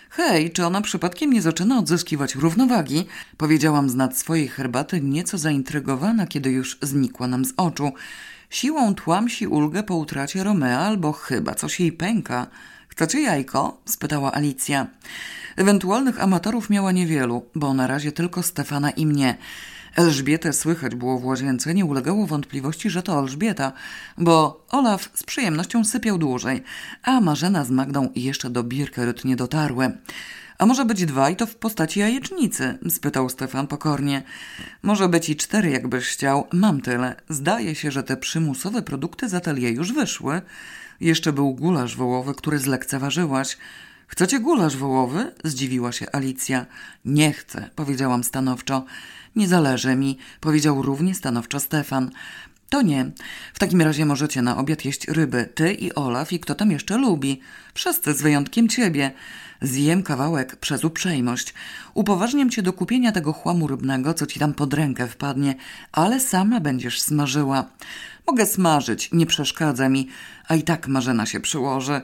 [SPEAKER 1] Hej, czy ona przypadkiem nie zaczyna odzyskiwać równowagi? Powiedziałam z nad swojej herbaty, nieco zaintrygowana, kiedy już znikła nam z oczu. Siłą tłamsi ulgę po utracie Romea, albo chyba coś jej pęka. Chcecie jajko? spytała Alicja. Ewentualnych amatorów miała niewielu, bo na razie tylko Stefana i mnie. Elżbietę słychać było w łazience, nie ulegało wątpliwości, że to Elżbieta, bo Olaf z przyjemnością sypiał dłużej, a Marzena z Magdą jeszcze do Birkeryt nie dotarły. A może być dwa i to w postaci jajecznicy? spytał Stefan pokornie. Może być i cztery, jakbyś chciał. Mam tyle. Zdaje się, że te przymusowe produkty z atelier już wyszły. Jeszcze był gulasz wołowy, który zlekceważyłaś. Chcecie gulasz wołowy? zdziwiła się Alicja. Nie chcę, powiedziałam stanowczo. Nie zależy mi, powiedział równie stanowczo Stefan. To nie. W takim razie możecie na obiad jeść ryby, ty i Olaf i kto tam jeszcze lubi. Wszyscy z wyjątkiem ciebie. Zjem kawałek przez uprzejmość. Upoważniam cię do kupienia tego chłamu rybnego, co ci tam pod rękę wpadnie, ale sama będziesz smażyła. Mogę smażyć, nie przeszkadza mi, a i tak Marzena się przyłoży.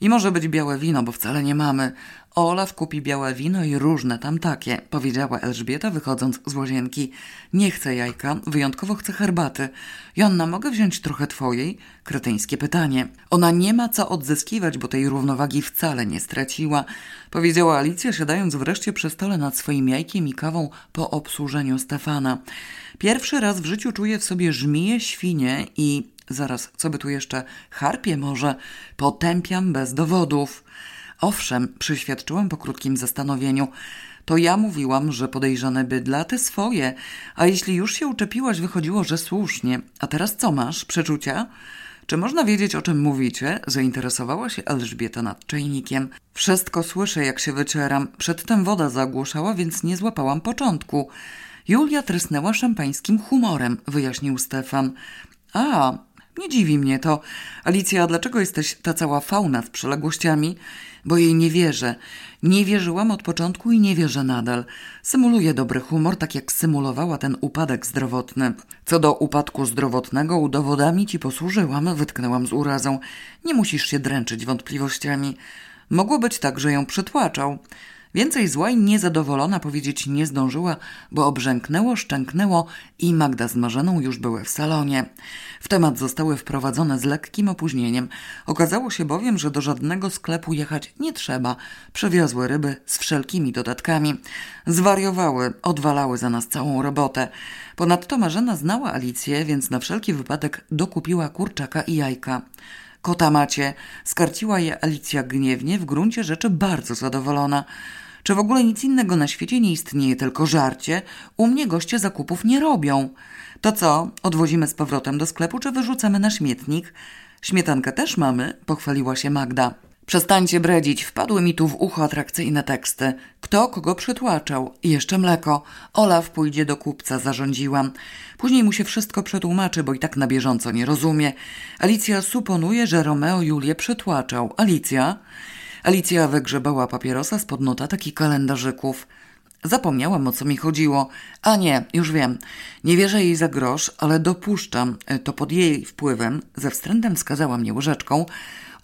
[SPEAKER 1] I może być białe wino, bo wcale nie mamy. Olaf kupi białe wino i różne tam takie, powiedziała Elżbieta, wychodząc z łazienki. Nie chcę jajka, wyjątkowo chcę herbaty. Jonna, mogę wziąć trochę twojej? Kretyńskie pytanie. Ona nie ma co odzyskiwać, bo tej równowagi wcale nie straciła, powiedziała Alicja, siadając wreszcie przy stole nad swoim jajkiem i kawą po obsłużeniu Stefana. Pierwszy raz w życiu czuję w sobie żmiję, świnie i Zaraz, co by tu jeszcze? Harpie może? Potępiam bez dowodów. Owszem, przyświadczyłam po krótkim zastanowieniu. To ja mówiłam, że podejrzane bydla te swoje, a jeśli już się uczepiłaś, wychodziło, że słusznie. A teraz co masz? Przeczucia? Czy można wiedzieć, o czym mówicie? Zainteresowała się Elżbieta nad czajnikiem. Wszystko słyszę, jak się wycieram. Przedtem woda zagłuszała, więc nie złapałam początku. Julia trysnęła szampańskim humorem, wyjaśnił Stefan. A, nie dziwi mnie to. Alicja, dlaczego jesteś ta cała fauna z przyległościami? Bo jej nie wierzę. Nie wierzyłam od początku i nie wierzę nadal. Symuluję dobry humor, tak jak symulowała ten upadek zdrowotny. Co do upadku zdrowotnego, udowodami ci posłużyłam, wytknęłam z urazą. Nie musisz się dręczyć wątpliwościami. Mogło być tak, że ją przytłaczał. Więcej zła i niezadowolona powiedzieć nie zdążyła, bo obrzęknęło, szczęknęło i Magda z Marzeną już były w salonie. W temat zostały wprowadzone z lekkim opóźnieniem. Okazało się bowiem, że do żadnego sklepu jechać nie trzeba. Przywiozły ryby z wszelkimi dodatkami. Zwariowały, odwalały za nas całą robotę. Ponadto Marzena znała Alicję, więc na wszelki wypadek dokupiła kurczaka i jajka. Kota macie, skarciła je Alicja gniewnie, w gruncie rzeczy bardzo zadowolona. Czy w ogóle nic innego na świecie nie istnieje, tylko żarcie? U mnie goście zakupów nie robią. To co, odwozimy z powrotem do sklepu, czy wyrzucamy na śmietnik? Śmietankę też mamy, pochwaliła się Magda. Przestańcie bredzić, wpadły mi tu w ucho atrakcyjne teksty. Kto kogo przytłaczał? Jeszcze mleko. Olaf pójdzie do kupca, zarządziłam. Później mu się wszystko przetłumaczy, bo i tak na bieżąco nie rozumie. Alicja suponuje, że Romeo Julię przytłaczał. Alicja? Alicja wygrzebała papierosa spod notatek i kalendarzyków. Zapomniałam, o co mi chodziło. A nie, już wiem. Nie wierzę jej za grosz, ale dopuszczam, e, to pod jej wpływem, ze wstrętem wskazała mnie łyżeczką,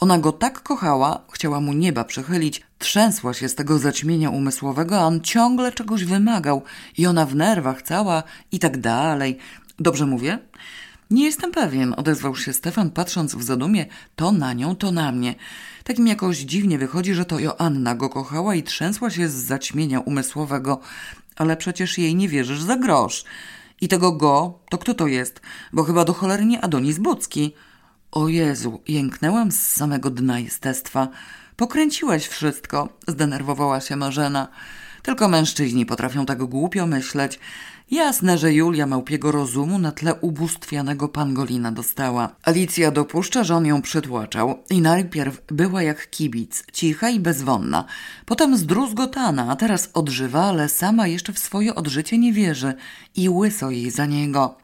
[SPEAKER 1] ona go tak kochała, chciała mu nieba przechylić, Trzęsła się z tego zaćmienia umysłowego, a on ciągle czegoś wymagał i ona w nerwach cała i tak dalej. Dobrze mówię? Nie jestem pewien, odezwał się Stefan, patrząc w zadumie to na nią, to na mnie. Tak mi jakoś dziwnie wychodzi, że to Joanna go kochała i trzęsła się z zaćmienia umysłowego, ale przecież jej nie wierzysz za grosz. I tego go, to kto to jest? Bo chyba do cholery nie Adonis Bucki. O Jezu, jęknęłam z samego dna jestestwa. Pokręciłeś wszystko, zdenerwowała się Marzena. Tylko mężczyźni potrafią tak głupio myśleć. Jasne, że Julia małpiego rozumu na tle ubóstwianego pangolina dostała. Alicja dopuszcza, że on ją przytłaczał i najpierw była jak kibic, cicha i bezwonna. Potem zdruzgotana, a teraz odżywa, ale sama jeszcze w swoje odżycie nie wierzy i łyso jej za niego.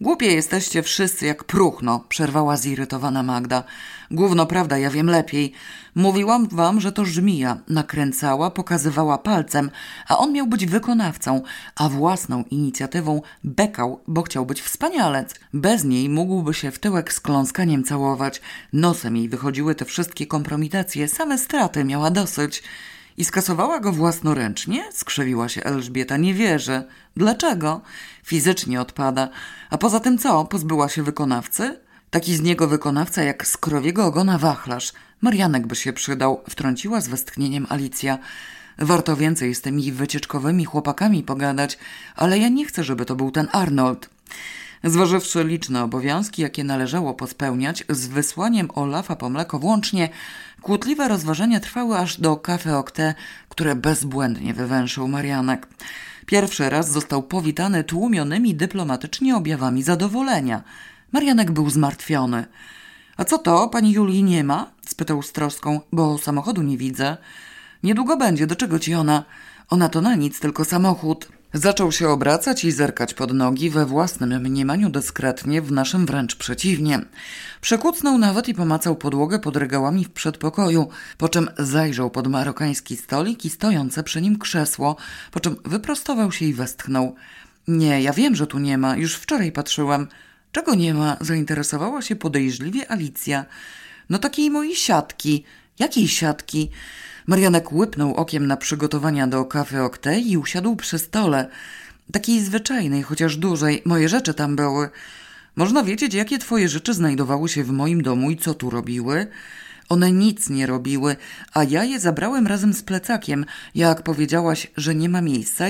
[SPEAKER 1] Głupie jesteście wszyscy jak próchno, przerwała zirytowana Magda. Gówno prawda, ja wiem lepiej. Mówiłam wam, że to żmija. Nakręcała, pokazywała palcem, a on miał być wykonawcą, a własną inicjatywą bekał, bo chciał być wspanialec. Bez niej mógłby się w tyłek z kląskaniem całować. Nosem jej wychodziły te wszystkie kompromitacje, same straty miała dosyć. I skasowała go własnoręcznie? Skrzywiła się Elżbieta. Nie wierzę. Dlaczego? Fizycznie odpada. A poza tym co? Pozbyła się wykonawcy? Taki z niego wykonawca jak z krowiego ogona wachlarz. Marianek by się przydał, wtrąciła z westchnieniem Alicja. Warto więcej z tymi wycieczkowymi chłopakami pogadać, ale ja nie chcę, żeby to był ten Arnold. Zważywszy liczne obowiązki, jakie należało pospełniać, z wysłaniem Olafa po mleko włącznie, kłótliwe rozważania trwały aż do kafe Okte, które bezbłędnie wywęszył Marianek. Pierwszy raz został powitany tłumionymi dyplomatycznie objawami zadowolenia. Marianek był zmartwiony. A co to, pani Julii nie ma? spytał z troską, bo samochodu nie widzę. Niedługo będzie, do czego ci ona? Ona to na nic, tylko samochód. Zaczął się obracać i zerkać pod nogi we własnym mniemaniu dyskretnie, w naszym wręcz przeciwnie. Przekucnął nawet i pomacał podłogę pod regałami w przedpokoju, po czym zajrzał pod marokański stolik i stojące przy nim krzesło, po czym wyprostował się i westchnął. Nie, ja wiem, że tu nie ma, już wczoraj patrzyłam. Czego nie ma? Zainteresowała się podejrzliwie Alicja. No takiej mojej siatki. Jakiej siatki? Marianek łypnął okiem na przygotowania do kawy Okte i usiadł przy stole. Takiej zwyczajnej, chociaż dużej. Moje rzeczy tam były. Można wiedzieć, jakie twoje rzeczy znajdowały się w moim domu i co tu robiły? One nic nie robiły, a ja je zabrałem razem z plecakiem, jak powiedziałaś, że nie ma miejsca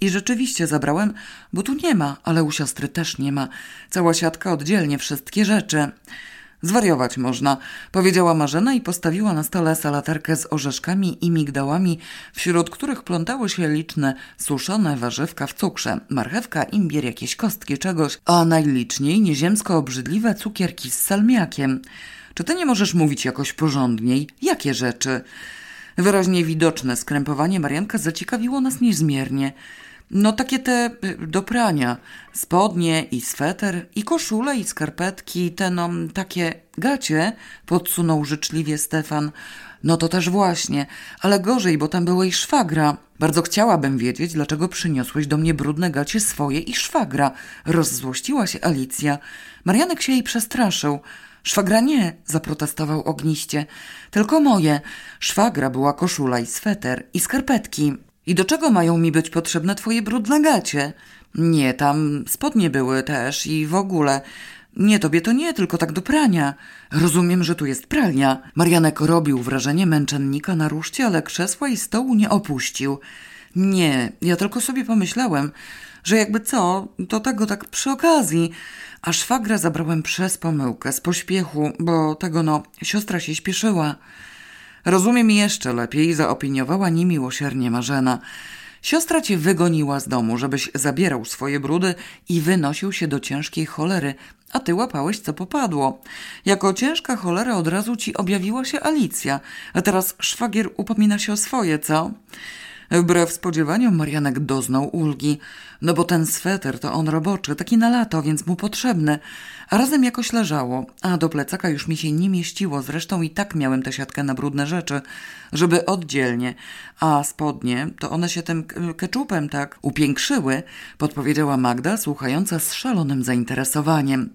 [SPEAKER 1] i rzeczywiście zabrałem, bo tu nie ma, ale u siostry też nie ma. Cała siatka oddzielnie wszystkie rzeczy. Zwariować można, powiedziała Marzena i postawiła na stole salaterkę z orzeszkami i migdałami, wśród których plątały się liczne suszone warzywka w cukrze, marchewka, imbier, jakieś kostki czegoś, a najliczniej nieziemsko obrzydliwe cukierki z salmiakiem. Czy ty nie możesz mówić jakoś porządniej? Jakie rzeczy? Wyraźnie widoczne skrępowanie Marianka zaciekawiło nas niezmiernie. No takie te y, do prania. Spodnie i sweter, i koszule, i skarpetki, te no takie gacie, podsunął życzliwie Stefan. No to też właśnie, ale gorzej, bo tam była i szwagra. Bardzo chciałabym wiedzieć, dlaczego przyniosłeś do mnie brudne gacie swoje i szwagra. Rozzłościła się Alicja. Marianek się jej przestraszył. Szwagra nie, zaprotestował ogniście. Tylko moje. Szwagra była koszula i sweter i skarpetki. I do czego mają mi być potrzebne twoje brudne gacie? Nie, tam spodnie były też i w ogóle. Nie, tobie to nie, tylko tak do prania. Rozumiem, że tu jest pralnia. Marianek robił wrażenie męczennika na ruszcie, ale krzesła i stołu nie opuścił. Nie, ja tylko sobie pomyślałem, że jakby co, to tego tak przy okazji. A szwagra zabrałem przez pomyłkę, z pośpiechu, bo tego no, siostra się śpieszyła. Rozumiem jeszcze lepiej, zaopiniowała niemiłosiernie Marzena. Siostra cię wygoniła z domu, żebyś zabierał swoje brudy i wynosił się do ciężkiej cholery, a ty łapałeś co popadło. Jako ciężka cholera od razu ci objawiła się Alicja, a teraz szwagier upomina się o swoje, co? Wbrew spodziewaniom Marianek doznał ulgi, no bo ten sweter to on roboczy, taki na lato, więc mu potrzebny, razem jakoś leżało, a do plecaka już mi się nie mieściło, zresztą i tak miałem tę siatkę na brudne rzeczy, żeby oddzielnie, a spodnie, to one się tym keczupem tak upiększyły, podpowiedziała Magda, słuchająca z szalonym zainteresowaniem.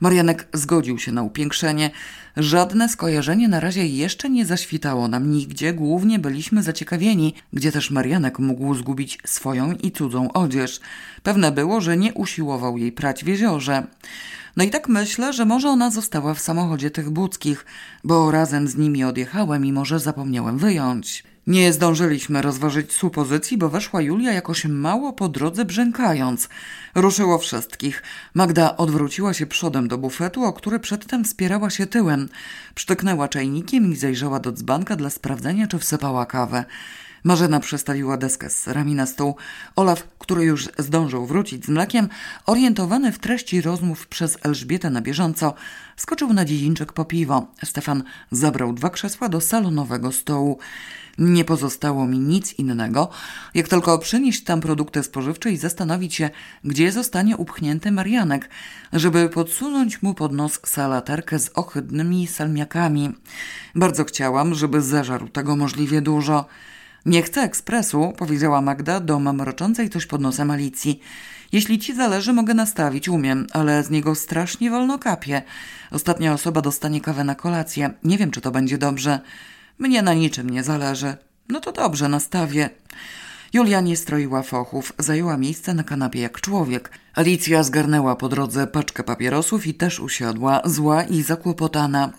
[SPEAKER 1] Marianek zgodził się na upiększenie, Żadne skojarzenie na razie jeszcze nie zaświtało nam nigdzie, głównie byliśmy zaciekawieni, gdzie też Marianek mógł zgubić swoją i cudzą odzież. Pewne było, że nie usiłował jej prać w jeziorze. No i tak myślę, że może ona została w samochodzie tych budzkich, bo razem z nimi odjechałem i może zapomniałem wyjąć. Nie zdążyliśmy rozważyć supozycji, bo weszła Julia jakoś mało po drodze brzękając. Ruszyło wszystkich. Magda odwróciła się przodem do bufetu, o który przedtem wspierała się tyłem. Przytyknęła czajnikiem i zajrzała do dzbanka dla sprawdzenia, czy wsypała kawę. Marzena przestawiła deskę z serami na stół. Olaf, który już zdążył wrócić z mlekiem, orientowany w treści rozmów przez Elżbietę na bieżąco, skoczył na dziedzińczek po piwo. Stefan zabrał dwa krzesła do salonowego stołu. Nie pozostało mi nic innego, jak tylko przynieść tam produkty spożywcze i zastanowić się, gdzie zostanie upchnięty Marianek, żeby podsunąć mu pod nos salaterkę z ohydnymi salmiakami. Bardzo chciałam, żeby zażarł tego możliwie dużo. Nie chcę ekspresu, powiedziała Magda do mamroczącej coś pod nosem Alicji. Jeśli ci zależy, mogę nastawić, umiem, ale z niego strasznie wolno kapie. Ostatnia osoba dostanie kawę na kolację. Nie wiem, czy to będzie dobrze. Mnie na niczym nie zależy. No to dobrze, nastawię. Julia nie stroiła fochów, zajęła miejsce na kanapie jak człowiek. Alicja zgarnęła po drodze paczkę papierosów i też usiadła, zła i zakłopotana.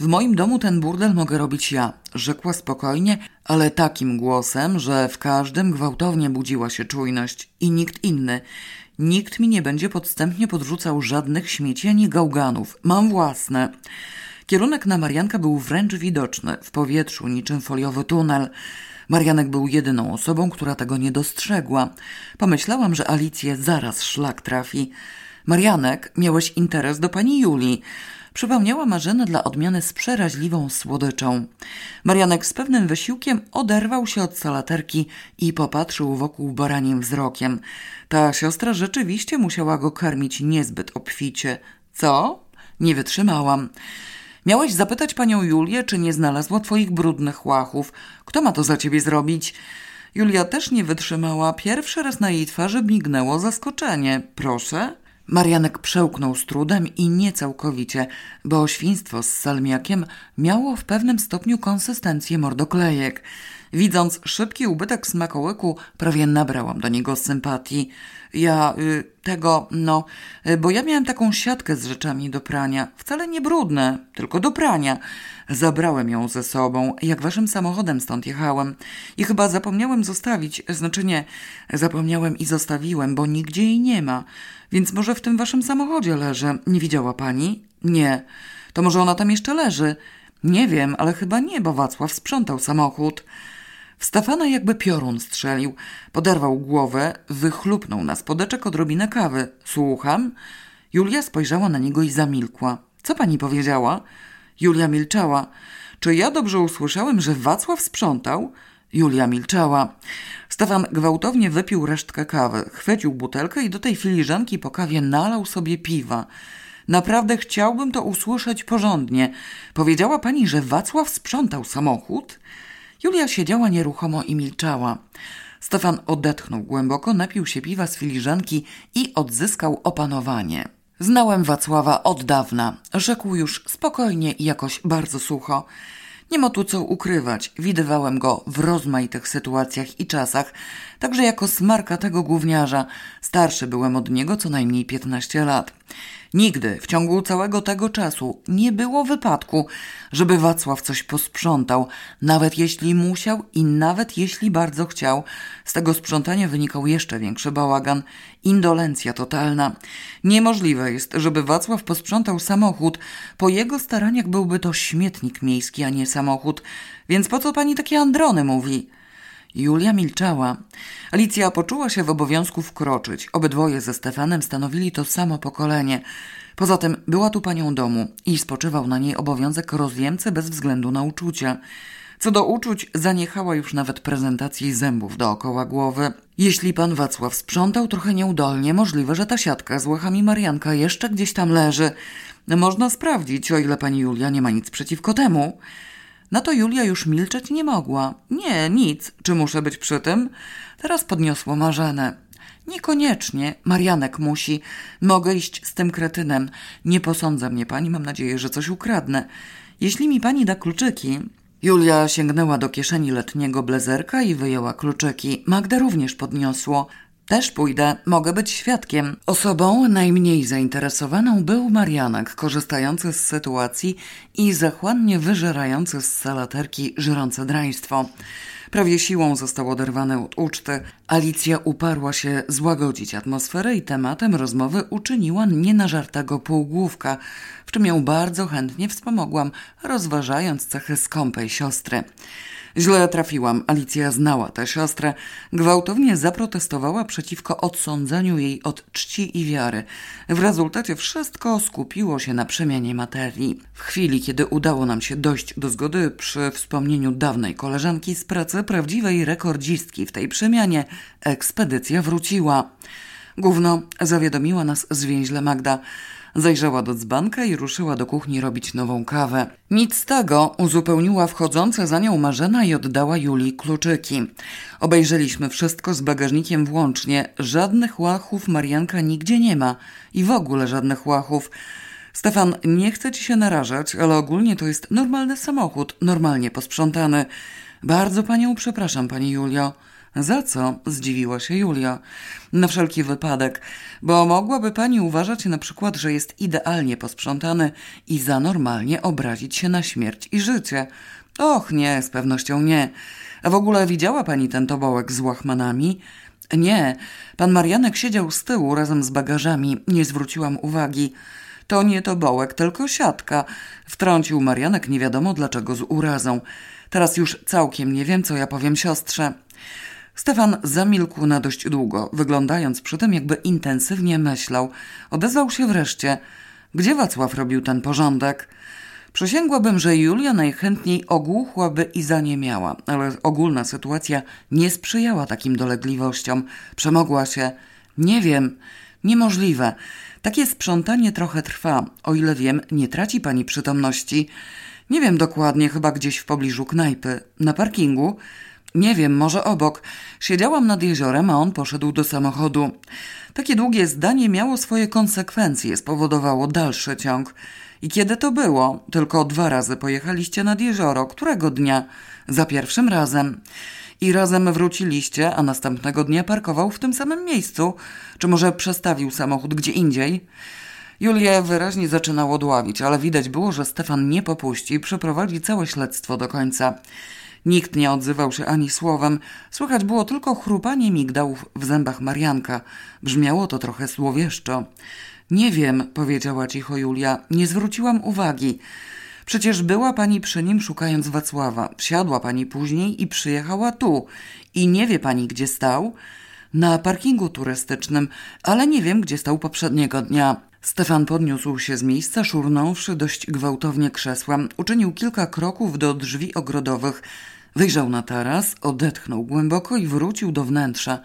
[SPEAKER 1] W moim domu ten burdel mogę robić ja, rzekła spokojnie, ale takim głosem, że w każdym gwałtownie budziła się czujność i nikt inny. Nikt mi nie będzie podstępnie podrzucał żadnych śmieci ani gałganów. Mam własne. Kierunek na Marianka był wręcz widoczny, w powietrzu niczym foliowy tunel. Marianek był jedyną osobą, która tego nie dostrzegła. Pomyślałam, że Alicję zaraz szlak trafi. Marianek, miałeś interes do pani Julii. Przypomniała Marzenę dla odmiany z przeraźliwą słodyczą. Marianek z pewnym wysiłkiem oderwał się od salaterki i popatrzył wokół baranim wzrokiem. Ta siostra rzeczywiście musiała go karmić niezbyt obficie. Co? Nie wytrzymałam. Miałeś zapytać panią Julię, czy nie znalazła twoich brudnych łachów. Kto ma to za ciebie zrobić? Julia też nie wytrzymała. Pierwszy raz na jej twarzy mignęło zaskoczenie. Proszę? Marianek przełknął z trudem i nie całkowicie, bo świństwo z salmiakiem miało w pewnym stopniu konsystencję mordoklejek. Widząc szybki ubytek smakołyku, prawie nabrałam do niego sympatii. Ja y, tego, no, y, bo ja miałem taką siatkę z rzeczami do prania, wcale nie brudne, tylko do prania. Zabrałem ją ze sobą, jak waszym samochodem stąd jechałem i chyba zapomniałem zostawić, znaczy nie, zapomniałem i zostawiłem, bo nigdzie jej nie ma, więc może w tym waszym samochodzie leży. Nie widziała pani? Nie. To może ona tam jeszcze leży? Nie wiem, ale chyba nie, bo Wacław sprzątał samochód. W Stefana jakby piorun strzelił. Poderwał głowę, wychlupnął na spodeczek odrobinę kawy. Słucham? Julia spojrzała na niego i zamilkła. Co pani powiedziała? Julia milczała. Czy ja dobrze usłyszałem, że Wacław sprzątał? Julia milczała. Stefan gwałtownie wypił resztkę kawy, chwycił butelkę i do tej filiżanki po kawie nalał sobie piwa. Naprawdę chciałbym to usłyszeć porządnie. Powiedziała pani, że Wacław sprzątał samochód? Julia siedziała nieruchomo i milczała. Stefan odetchnął głęboko, napił się piwa z filiżanki i odzyskał opanowanie. Znałem Wacława od dawna, rzekł już spokojnie i jakoś bardzo sucho. Nie ma tu co ukrywać, widywałem go w rozmaitych sytuacjach i czasach, także jako smarka tego gówniarza. Starszy byłem od niego co najmniej piętnaście lat. Nigdy w ciągu całego tego czasu nie było wypadku, żeby Wacław coś posprzątał, nawet jeśli musiał i nawet jeśli bardzo chciał. Z tego sprzątania wynikał jeszcze większy bałagan, indolencja totalna. Niemożliwe jest, żeby Wacław posprzątał samochód. Po jego staraniach byłby to śmietnik miejski, a nie samochód. Więc po co pani takie androny mówi? Julia milczała. Alicja poczuła się w obowiązku wkroczyć. Obydwoje ze Stefanem stanowili to samo pokolenie. Poza tym była tu panią domu i spoczywał na niej obowiązek rozjemcy bez względu na uczucia. Co do uczuć, zaniechała już nawet prezentacji zębów dookoła głowy. Jeśli pan Wacław sprzątał trochę nieudolnie, możliwe, że ta siatka z łachami Marianka jeszcze gdzieś tam leży. Można sprawdzić, o ile pani Julia nie ma nic przeciwko temu. Na to Julia już milczeć nie mogła. Nie, nic. Czy muszę być przy tym? Teraz podniosło Marzenę. Niekoniecznie. Marianek musi. Mogę iść z tym kretynem. Nie posądza mnie pani, mam nadzieję, że coś ukradnę. Jeśli mi pani da kluczyki... Julia sięgnęła do kieszeni letniego blezerka i wyjęła kluczyki. Magda również podniosło. Też pójdę, mogę być świadkiem. Osobą najmniej zainteresowaną był Marianek, korzystający z sytuacji i zachłannie wyżerający z salaterki żrące draństwo. Prawie siłą został oderwany od uczty. Alicja uparła się złagodzić atmosferę i tematem rozmowy uczyniła nienażartego półgłówka, w czym ją bardzo chętnie wspomogłam, rozważając cechy skąpej siostry. Źle trafiłam. Alicja znała tę siostrę. Gwałtownie zaprotestowała przeciwko odsądzeniu jej od czci i wiary. W rezultacie wszystko skupiło się na przemianie materii. W chwili, kiedy udało nam się dojść do zgody przy wspomnieniu dawnej koleżanki z pracy, prawdziwej rekordzistki w tej przemianie, ekspedycja wróciła. Gówno zawiadomiła nas zwięźle Magda. Zajrzała do dzbanka i ruszyła do kuchni robić nową kawę. Nic z tego uzupełniła wchodząca za nią Marzena i oddała Julii kluczyki. Obejrzeliśmy wszystko z bagażnikiem włącznie. Żadnych łachów Marianka nigdzie nie ma. I w ogóle żadnych łachów. Stefan, nie chcę ci się narażać, ale ogólnie to jest normalny samochód, normalnie posprzątany. Bardzo panią przepraszam, pani Julio. Za co? zdziwiła się Julia. Na wszelki wypadek, bo mogłaby pani uważać na przykład, że jest idealnie posprzątany i za normalnie obrazić się na śmierć i życie. Och, nie, z pewnością nie. A w ogóle widziała pani ten tobołek z łachmanami? Nie, pan Marianek siedział z tyłu razem z bagażami, nie zwróciłam uwagi. To nie tobołek, tylko siatka. Wtrącił Marianek nie wiadomo dlaczego z urazą. Teraz już całkiem nie wiem, co ja powiem siostrze. Stefan zamilkł na dość długo, wyglądając przy tym, jakby intensywnie myślał. Odezwał się wreszcie. Gdzie Wacław robił ten porządek? Przysięgłabym, że Julia najchętniej ogłuchłaby i zaniemiała, ale ogólna sytuacja nie sprzyjała takim dolegliwościom. Przemogła się. Nie wiem. Niemożliwe. Takie sprzątanie trochę trwa. O ile wiem, nie traci pani przytomności. Nie wiem dokładnie, chyba gdzieś w pobliżu knajpy. Na parkingu? Nie wiem, może obok. Siedziałam nad jeziorem, a on poszedł do samochodu. Takie długie zdanie miało swoje konsekwencje, spowodowało dalszy ciąg. I kiedy to było? Tylko dwa razy pojechaliście nad jezioro. Którego dnia? Za pierwszym razem. I razem wróciliście, a następnego dnia parkował w tym samym miejscu. Czy może przestawił samochód gdzie indziej? Julię wyraźnie zaczynało dławić, ale widać było, że Stefan nie popuści i przeprowadzi całe śledztwo do końca. Nikt nie odzywał się ani słowem. Słychać było tylko chrupanie migdałów w zębach Marianka. Brzmiało to trochę słowieszczo. Nie wiem, powiedziała cicho Julia. Nie zwróciłam uwagi. Przecież była pani przy nim szukając Wacława. Wsiadła pani później i przyjechała tu. I nie wie pani, gdzie stał? Na parkingu turystycznym, ale nie wiem, gdzie stał poprzedniego dnia. Stefan podniósł się z miejsca, szurnąwszy dość gwałtownie krzesłem. Uczynił kilka kroków do drzwi ogrodowych. Wyjrzał na taras, odetchnął głęboko i wrócił do wnętrza.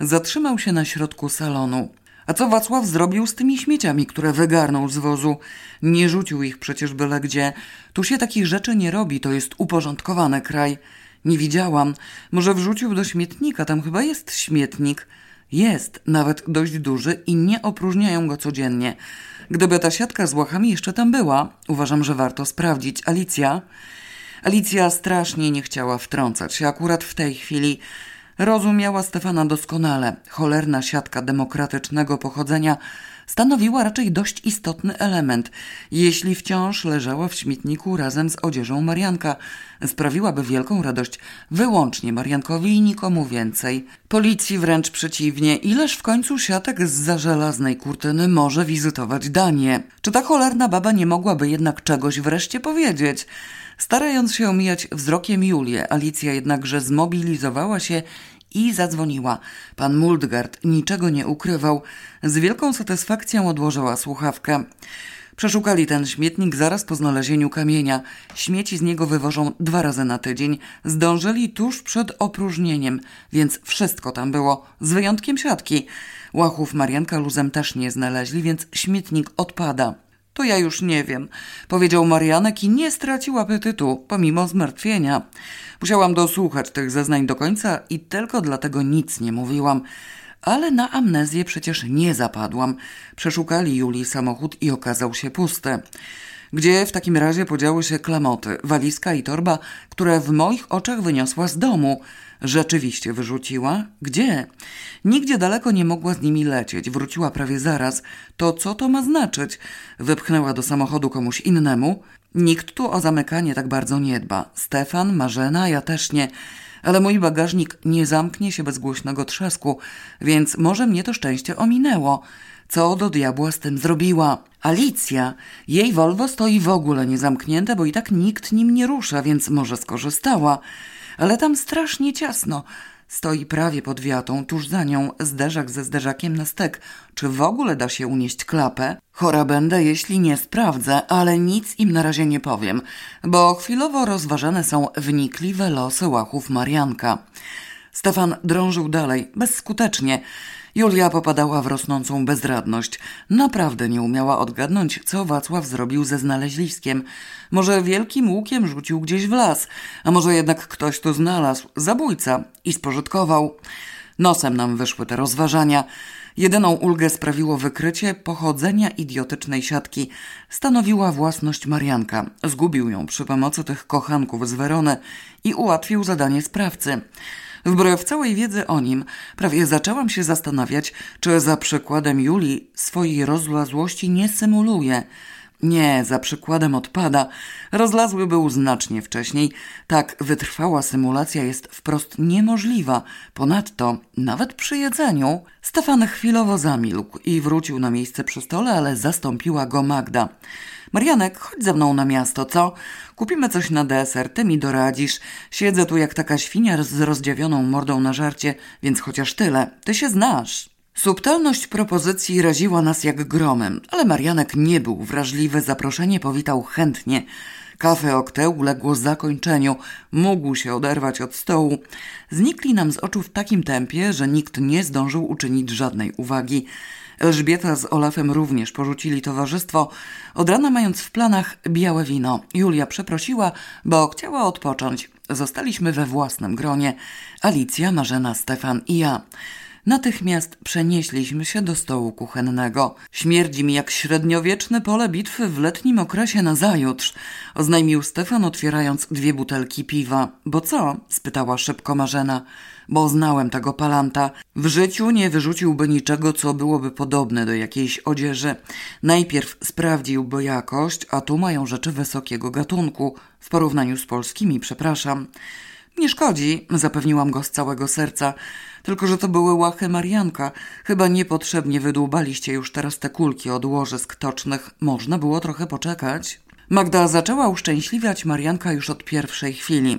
[SPEAKER 1] Zatrzymał się na środku salonu. A co Wacław zrobił z tymi śmieciami, które wygarnął z wozu? Nie rzucił ich przecież byle gdzie. Tu się takich rzeczy nie robi, to jest uporządkowany kraj. Nie widziałam. Może wrzucił do śmietnika, tam chyba jest śmietnik. Jest, nawet dość duży i nie opróżniają go codziennie. Gdyby ta siatka z łachami jeszcze tam była, uważam, że warto sprawdzić. Alicja? Alicja strasznie nie chciała wtrącać się akurat w tej chwili. Rozumiała Stefana doskonale. Cholerna siatka demokratycznego pochodzenia stanowiła raczej dość istotny element. Jeśli wciąż leżała w śmietniku razem z odzieżą Marianka, sprawiłaby wielką radość wyłącznie Mariankowi i nikomu więcej. Policji wręcz przeciwnie, ileż w końcu siatek z za żelaznej kurtyny może wizytować Danię? Czy ta cholerna baba nie mogłaby jednak czegoś wreszcie powiedzieć? Starając się omijać wzrokiem Julię, Alicja jednakże zmobilizowała się i zadzwoniła. Pan Muldgard niczego nie ukrywał. Z wielką satysfakcją odłożyła słuchawkę. Przeszukali ten śmietnik zaraz po znalezieniu kamienia. Śmieci z niego wywożą dwa razy na tydzień. Zdążyli tuż przed opróżnieniem, więc wszystko tam było, z wyjątkiem siatki. Łachów Marianka luzem też nie znaleźli, więc śmietnik odpada. To ja już nie wiem, powiedział Marianek i nie stracił apetytu, pomimo zmartwienia. Musiałam dosłuchać tych zeznań do końca i tylko dlatego nic nie mówiłam. Ale na amnezję przecież nie zapadłam. Przeszukali Julii samochód i okazał się pusty. Gdzie w takim razie podziały się klamoty, walizka i torba, które w moich oczach wyniosła z domu? Rzeczywiście wyrzuciła? Gdzie? Nigdzie daleko nie mogła z nimi lecieć. Wróciła prawie zaraz. To co to ma znaczyć? Wypchnęła do samochodu komuś innemu? Nikt tu o zamykanie tak bardzo nie dba. Stefan, Marzena, ja też nie. Ale mój bagażnik nie zamknie się bez głośnego trzasku, więc może mnie to szczęście ominęło. Co do diabła z tym zrobiła? Alicja. Jej Volvo stoi w ogóle niezamknięte, bo i tak nikt nim nie rusza, więc może skorzystała. Ale tam strasznie ciasno. Stoi prawie pod wiatą, tuż za nią zderzak ze zderzakiem na stek. Czy w ogóle da się unieść klapę? Chora będę, jeśli nie sprawdzę, ale nic im na razie nie powiem, bo chwilowo rozważane są wnikliwe losy łachów Marianka. Stefan drążył dalej, bezskutecznie. Julia popadała w rosnącą bezradność. Naprawdę nie umiała odgadnąć, co Wacław zrobił ze znaleźliskiem. Może wielkim łukiem rzucił gdzieś w las, a może jednak ktoś to znalazł, zabójca, i spożytkował. Nosem nam wyszły te rozważania. Jedyną ulgę sprawiło wykrycie pochodzenia idiotycznej siatki. Stanowiła własność Marianka. Zgubił ją przy pomocy tych kochanków z Werony i ułatwił zadanie sprawcy. Wbrew całej wiedzy o nim, prawie zaczęłam się zastanawiać, czy za przykładem Julii swojej rozlazłości nie symuluje. Nie, za przykładem odpada. Rozlazły był znacznie wcześniej. Tak wytrwała symulacja jest wprost niemożliwa. Ponadto, nawet przy jedzeniu, Stefan chwilowo zamilkł i wrócił na miejsce przy stole, ale zastąpiła go Magda. Marianek, chodź ze mną na miasto, co? Kupimy coś na deser, ty mi doradzisz. Siedzę tu jak taka świnia z rozdziawioną mordą na żarcie, więc chociaż tyle. Ty się znasz. Subtelność propozycji raziła nas jak gromem, ale Marianek nie był wrażliwy, zaproszenie powitał chętnie. Kafe Okte uległo zakończeniu, mógł się oderwać od stołu. Znikli nam z oczu w takim tempie, że nikt nie zdążył uczynić żadnej uwagi. Elżbieta z Olafem również porzucili towarzystwo, od rana mając w planach białe wino. Julia przeprosiła, bo chciała odpocząć. Zostaliśmy we własnym gronie. Alicja, Marzena, Stefan i ja. Natychmiast przenieśliśmy się do stołu kuchennego. Śmierdzi mi jak średniowieczne pole bitwy w letnim okresie na zajutrz, oznajmił Stefan, otwierając dwie butelki piwa. Bo co? spytała szybko Marzena. Bo znałem tego palanta. W życiu nie wyrzuciłby niczego, co byłoby podobne do jakiejś odzieży. Najpierw sprawdziłby jakość, a tu mają rzeczy wysokiego gatunku. W porównaniu z polskimi, przepraszam. Nie szkodzi, zapewniłam go z całego serca. Tylko, że to były łachy Marianka. Chyba niepotrzebnie wydłubaliście już teraz te kulki od łożysk tocznych. Można było trochę poczekać. Magda zaczęła uszczęśliwiać Marianka już od pierwszej chwili.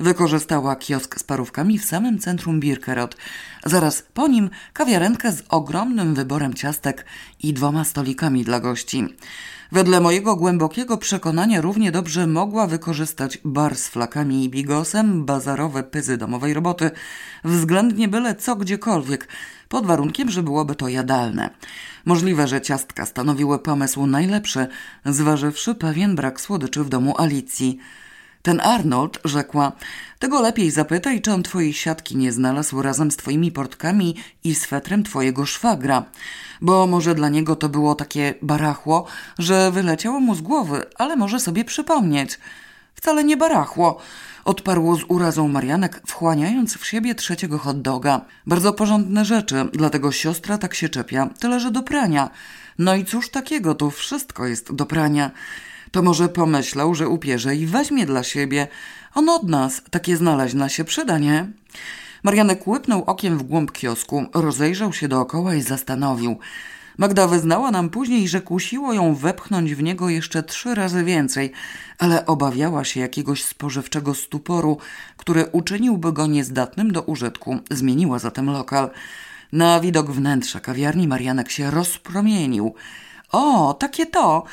[SPEAKER 1] Wykorzystała kiosk z parówkami w samym centrum Birkerot. Zaraz po nim kawiarenkę z ogromnym wyborem ciastek i dwoma stolikami dla gości. Wedle mojego głębokiego przekonania równie dobrze mogła wykorzystać bar z flakami i bigosem, bazarowe pyzy domowej roboty, względnie byle co gdziekolwiek, pod warunkiem, że byłoby to jadalne. Możliwe, że ciastka stanowiły pomysł najlepszy, zważywszy pewien brak słodyczy w domu Alicji. Ten Arnold, rzekła, tego lepiej zapytaj, czy on twojej siatki nie znalazł razem z twoimi portkami i swetrem twojego szwagra. Bo może dla niego to było takie barachło, że wyleciało mu z głowy, ale może sobie przypomnieć. Wcale nie barachło, odparło z urazą Marianek, wchłaniając w siebie trzeciego hot doga. Bardzo porządne rzeczy, dlatego siostra tak się czepia, tyle że do prania. No i cóż takiego, to wszystko jest do prania. To może pomyślał, że upierze i weźmie dla siebie. On od nas takie znaleźna się przyda, nie? Marianek łypnął okiem w głąb kiosku, rozejrzał się dookoła i zastanowił. Magda wyznała nam później, że kusiło ją wepchnąć w niego jeszcze trzy razy więcej, ale obawiała się jakiegoś spożywczego stuporu, który uczyniłby go niezdatnym do użytku. Zmieniła zatem lokal. Na widok wnętrza kawiarni Marianek się rozpromienił. O, takie to,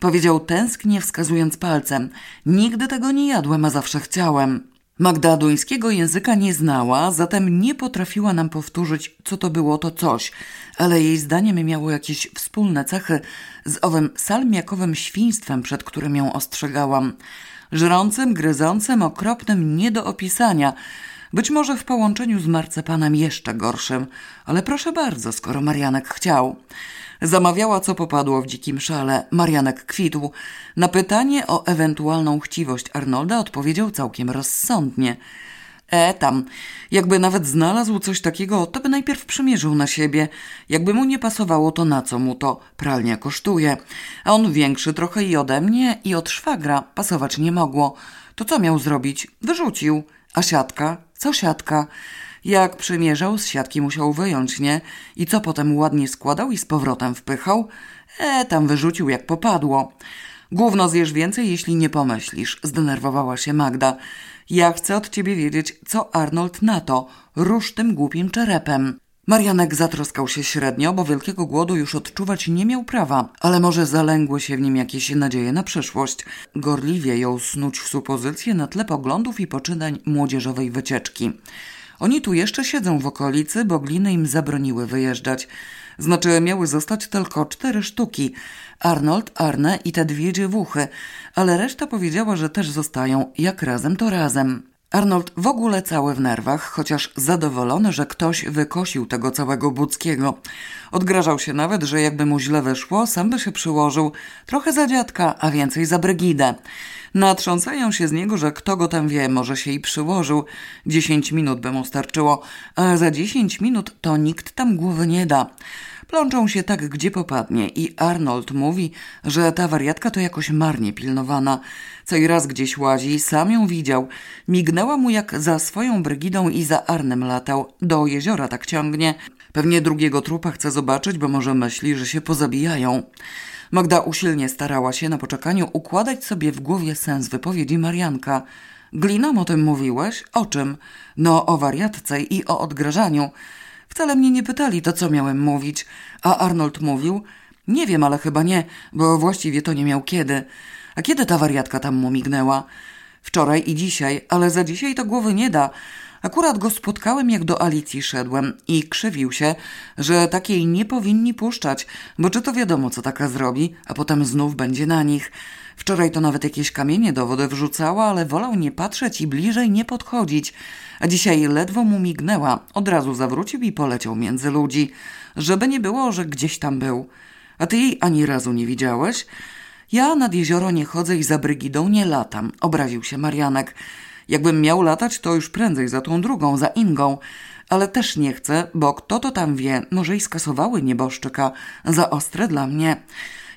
[SPEAKER 1] powiedział tęsknie, wskazując palcem. Nigdy tego nie jadłem, a zawsze chciałem. Magda duńskiego języka nie znała, zatem nie potrafiła nam powtórzyć, co to było to coś, ale jej zdaniem miało jakieś wspólne cechy z owym salmiakowym świństwem, przed którym ją ostrzegałam. Żrącym, gryzącym, okropnym, nie do opisania. Być może w połączeniu z marcepanem jeszcze gorszym, ale proszę bardzo, skoro Marianek chciał. Zamawiała, co popadło w dzikim szale. Marianek kwitł. Na pytanie o ewentualną chciwość Arnolda odpowiedział całkiem rozsądnie. E, tam. Jakby nawet znalazł coś takiego, to by najpierw przymierzył na siebie. Jakby mu nie pasowało, to na co mu to? Pralnia kosztuje. A on większy trochę i ode mnie, i od szwagra. Pasować nie mogło. To co miał zrobić? Wyrzucił. A siatka? Co siatka? Jak przymierzał, z siatki musiał wyjąć, nie? I co potem ładnie składał i z powrotem wpychał? E, tam wyrzucił jak popadło. Gówno zjesz więcej, jeśli nie pomyślisz, zdenerwowała się Magda. Ja chcę od ciebie wiedzieć, co Arnold na to. Rusz tym głupim czerepem. Marianek zatroskał się średnio, bo wielkiego głodu już odczuwać nie miał prawa, ale może zalęgły się w nim jakieś nadzieje na przyszłość. Gorliwie ją snuć w supozycję na tle poglądów i poczynań młodzieżowej wycieczki. Oni tu jeszcze siedzą w okolicy, bo gliny im zabroniły wyjeżdżać. Znaczy miały zostać tylko cztery sztuki. Arnold, Arne i te dwie dziewuchy, ale reszta powiedziała, że też zostają, jak razem to razem. Arnold w ogóle cały w nerwach, chociaż zadowolony, że ktoś wykosił tego całego Buckiego. Odgrażał się nawet, że jakby mu źle wyszło, sam by się przyłożył. Trochę za dziadka, a więcej za Brygidę. Natrząsają się z niego, że kto go tam wie, może się i przyłożył. Dziesięć minut by mu starczyło, a za dziesięć minut to nikt tam głowy nie da. Plączą się tak, gdzie popadnie i Arnold mówi, że ta wariatka to jakoś marnie pilnowana. Co i raz gdzieś łazi, sam ją widział. Mignęła mu jak za swoją Brygidą i za Arnem latał. Do jeziora tak ciągnie. Pewnie drugiego trupa chce zobaczyć, bo może myśli, że się pozabijają. Magda usilnie starała się na poczekaniu układać sobie w głowie sens wypowiedzi Marianka. Glinom o tym mówiłeś? O czym? No, o wariatce i o odgrażaniu. Wcale mnie nie pytali, to co miałem mówić. A Arnold mówił? Nie wiem, ale chyba nie, bo właściwie to nie miał kiedy. A kiedy ta wariatka tam mu mignęła? Wczoraj i dzisiaj, ale za dzisiaj to głowy nie da. Akurat go spotkałem, jak do Alicji szedłem i krzywił się, że takiej nie powinni puszczać, bo czy to wiadomo, co taka zrobi, a potem znów będzie na nich. Wczoraj to nawet jakieś kamienie do wody wrzucała, ale wolał nie patrzeć i bliżej nie podchodzić. A dzisiaj ledwo mu mignęła, od razu zawrócił i poleciał między ludzi, żeby nie było, że gdzieś tam był. A ty jej ani razu nie widziałeś? Ja nad jezioro nie chodzę i za Brygidą nie latam, obraził się Marianek. Jakbym miał latać, to już prędzej za tą drugą, za Ingą. Ale też nie chcę, bo kto to tam wie, może i skasowały nieboszczyka. Za ostre dla mnie.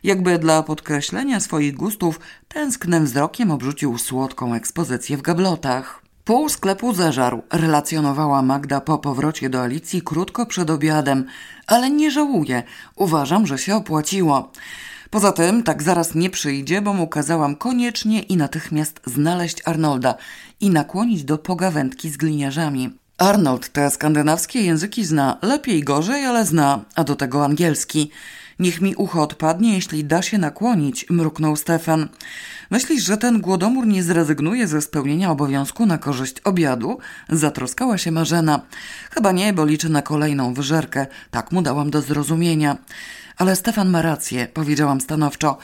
[SPEAKER 1] Jakby dla podkreślenia swoich gustów, tęsknym wzrokiem obrzucił słodką ekspozycję w gablotach. Pół sklepu zeżarł, relacjonowała Magda po powrocie do Alicji krótko przed obiadem, ale nie żałuję. Uważam, że się opłaciło. Poza tym tak zaraz nie przyjdzie, bo mu kazałam koniecznie i natychmiast znaleźć Arnolda i nakłonić do pogawędki z gliniarzami. Arnold te skandynawskie języki zna, lepiej gorzej, ale zna, a do tego angielski. Niech mi ucho odpadnie, jeśli da się nakłonić, mruknął Stefan. Myślisz, że ten głodomór nie zrezygnuje ze spełnienia obowiązku na korzyść obiadu? Zatroskała się Marzena. Chyba nie, bo liczy na kolejną wyżerkę. Tak mu dałam do zrozumienia. Ale Stefan ma rację, powiedziałam stanowczo.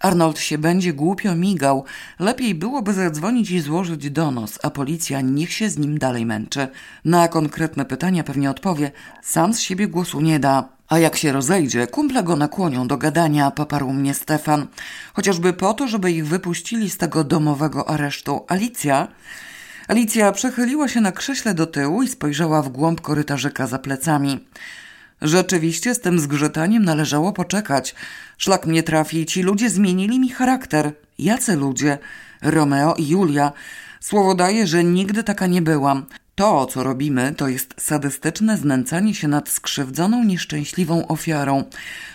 [SPEAKER 1] Arnold się będzie głupio migał. Lepiej byłoby zadzwonić i złożyć donos, a policja niech się z nim dalej męczy. Na konkretne pytania pewnie odpowie. Sam z siebie głosu nie da. A jak się rozejdzie, kumple go nakłonią do gadania, poparł mnie Stefan. Chociażby po to, żeby ich wypuścili z tego domowego aresztu. Alicja... Alicja przechyliła się na krześle do tyłu i spojrzała w głąb korytarzyka za plecami. Rzeczywiście z tym zgrzytaniem należało poczekać. Szlak mnie trafi, ci ludzie zmienili mi charakter. Jacy ludzie? Romeo i Julia. Słowo daję, że nigdy taka nie byłam. To, co robimy, to jest sadystyczne znęcanie się nad skrzywdzoną, nieszczęśliwą ofiarą.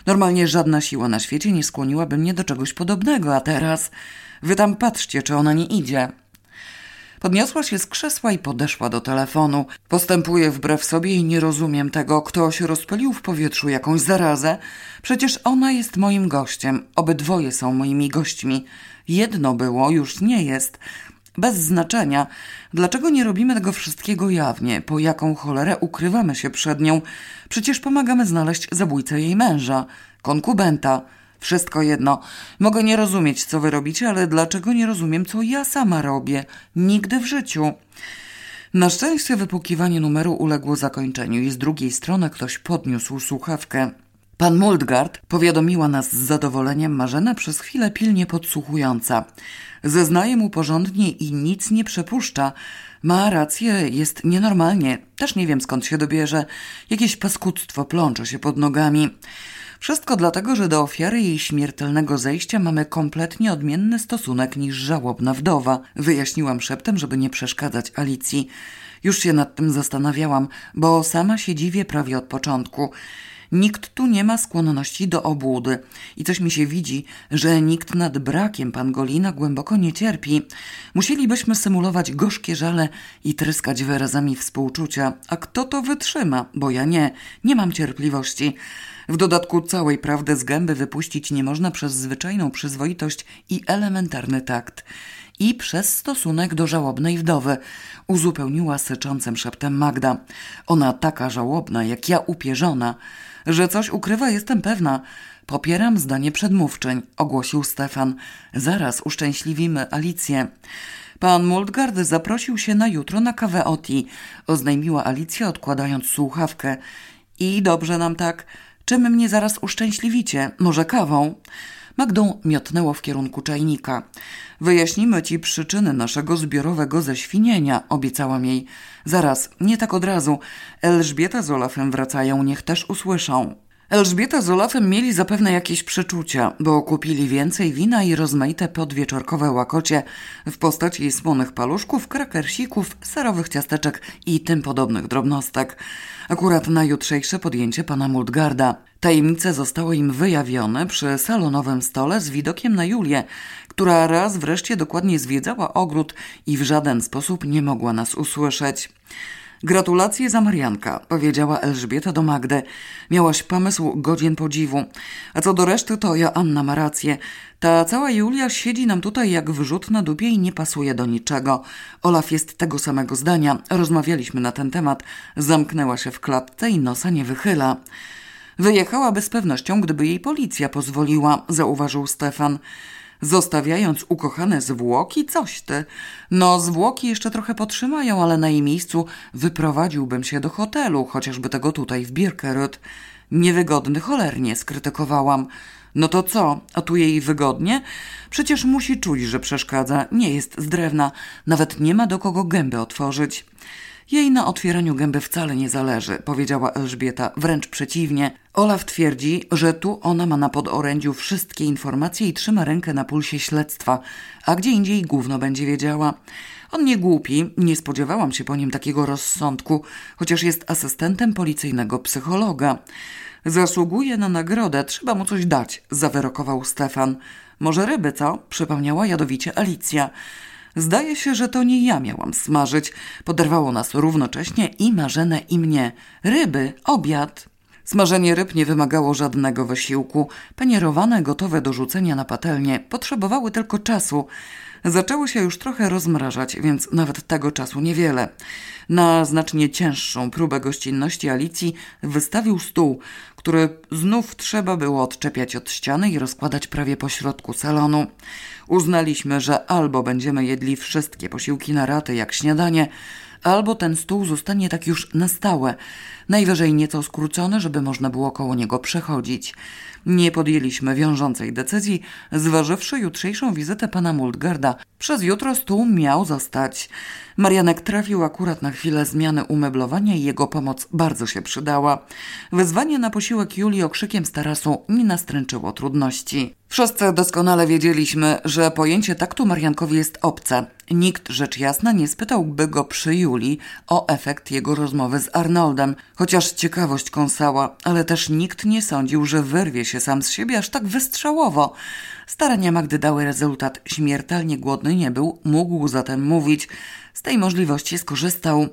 [SPEAKER 1] Normalnie żadna siła na świecie nie skłoniłaby mnie do czegoś podobnego, a teraz... Wy tam patrzcie, czy ona nie idzie. Podniosła się z krzesła i podeszła do telefonu. Postępuję wbrew sobie i nie rozumiem tego. Ktoś rozpalił w powietrzu jakąś zarazę. Przecież ona jest moim gościem. Obydwoje są moimi gośćmi. Jedno było, już nie jest. Bez znaczenia. Dlaczego nie robimy tego wszystkiego jawnie? Po jaką cholerę ukrywamy się przed nią? Przecież pomagamy znaleźć zabójcę jej męża, konkubenta. Wszystko jedno. Mogę nie rozumieć, co wy robicie, ale dlaczego nie rozumiem, co ja sama robię? Nigdy w życiu. Na szczęście wypukiwanie numeru uległo zakończeniu i z drugiej strony ktoś podniósł słuchawkę. Pan Muldgard powiadomiła nas z zadowoleniem Marzena przez chwilę pilnie podsłuchująca. Zeznaje mu porządnie i nic nie przepuszcza. Ma rację, jest nienormalnie. Też nie wiem skąd się dobierze. Jakieś paskudztwo plącze się pod nogami. Wszystko dlatego, że do ofiary jej śmiertelnego zejścia mamy kompletnie odmienny stosunek niż żałobna wdowa. Wyjaśniłam szeptem, żeby nie przeszkadzać Alicji. Już się nad tym zastanawiałam, bo sama się dziwię prawie od początku. Nikt tu nie ma skłonności do obłudy i coś mi się widzi, że nikt nad brakiem pangolina głęboko nie cierpi. Musielibyśmy symulować gorzkie żale i tryskać wyrazami współczucia. A kto to wytrzyma? Bo ja nie, nie mam cierpliwości. W dodatku całej prawdy z gęby wypuścić nie można przez zwyczajną przyzwoitość i elementarny takt. I przez stosunek do żałobnej wdowy, uzupełniła syczącym szeptem Magda. Ona taka żałobna, jak ja upierzona. Że coś ukrywa, jestem pewna. Popieram zdanie przedmówczyń, ogłosił Stefan. Zaraz uszczęśliwimy Alicję. Pan Muldgard zaprosił się na jutro na kawę Oti, oznajmiła Alicja, odkładając słuchawkę. I dobrze nam tak. Czym mnie zaraz uszczęśliwicie? Może kawą? Magdą miotnęło w kierunku czajnika. Wyjaśnimy ci przyczyny naszego zbiorowego ześwinienia, obiecałam jej. Zaraz, nie tak od razu. Elżbieta z Olafem wracają, niech też usłyszą. Elżbieta z Olafem mieli zapewne jakieś przeczucia, bo kupili więcej wina i rozmaite podwieczorkowe łakocie w postaci słonych paluszków, krakersików, serowych ciasteczek i tym podobnych drobnostek. Akurat na jutrzejsze podjęcie pana Multgarda. Tajemnice zostały im wyjawione przy salonowym stole z widokiem na Julię, która raz wreszcie dokładnie zwiedzała ogród i w żaden sposób nie mogła nas usłyszeć. Gratulacje za Marianka, powiedziała Elżbieta do Magdy. Miałaś pomysł godzien podziwu. A co do reszty, to ja Anna ma rację. Ta cała Julia siedzi nam tutaj jak wrzut na dupie i nie pasuje do niczego. Olaf jest tego samego zdania. Rozmawialiśmy na ten temat. Zamknęła się w klatce i nosa nie wychyla. Wyjechałaby z pewnością, gdyby jej policja pozwoliła, zauważył Stefan. Zostawiając ukochane zwłoki, coś ty. No, zwłoki jeszcze trochę potrzymają, ale na jej miejscu wyprowadziłbym się do hotelu, chociażby tego tutaj w Birkerud. Niewygodny cholernie, skrytykowałam. No to co, a tu jej wygodnie? Przecież musi czuć, że przeszkadza, nie jest z drewna, nawet nie ma do kogo gęby otworzyć. Jej na otwieraniu gęby wcale nie zależy, powiedziała Elżbieta, wręcz przeciwnie. Olaf twierdzi, że tu ona ma na podorędziu wszystkie informacje i trzyma rękę na pulsie śledztwa, a gdzie indziej gówno będzie wiedziała. On nie głupi, nie spodziewałam się po nim takiego rozsądku, chociaż jest asystentem policyjnego psychologa. Zasługuje na nagrodę, trzeba mu coś dać, zawyrokował Stefan. Może ryby, co? przypomniała jadowicie Alicja. Zdaje się, że to nie ja miałam smażyć. Poderwało nas równocześnie i Marzenę i mnie. Ryby, obiad. Smażenie ryb nie wymagało żadnego wysiłku. Panierowane, gotowe do rzucenia na patelnię, potrzebowały tylko czasu. Zaczęły się już trochę rozmrażać, więc nawet tego czasu niewiele. Na znacznie cięższą próbę gościnności Alicji wystawił stół, który znów trzeba było odczepiać od ściany i rozkładać prawie po środku salonu. Uznaliśmy, że albo będziemy jedli wszystkie posiłki na raty jak śniadanie, albo ten stół zostanie tak już na stałe, najwyżej nieco skrócony, żeby można było koło niego przechodzić. Nie podjęliśmy wiążącej decyzji, zważywszy jutrzejszą wizytę pana Multgarda. Przez jutro stół miał zostać. Marianek trafił akurat na chwilę zmiany umeblowania i jego pomoc bardzo się przydała. Wezwanie na posiłek Julii okrzykiem z tarasu nie nastręczyło trudności. Wszyscy doskonale wiedzieliśmy, że pojęcie taktu Mariankowi jest obce. Nikt rzecz jasna nie spytałby go przy Julii o efekt jego rozmowy z Arnoldem, chociaż ciekawość kąsała, ale też nikt nie sądził, że wyrwie się sam z siebie aż tak wystrzałowo. Starania Magdy dały rezultat. Śmiertelnie głodny nie był, mógł zatem mówić. Z tej możliwości skorzystał.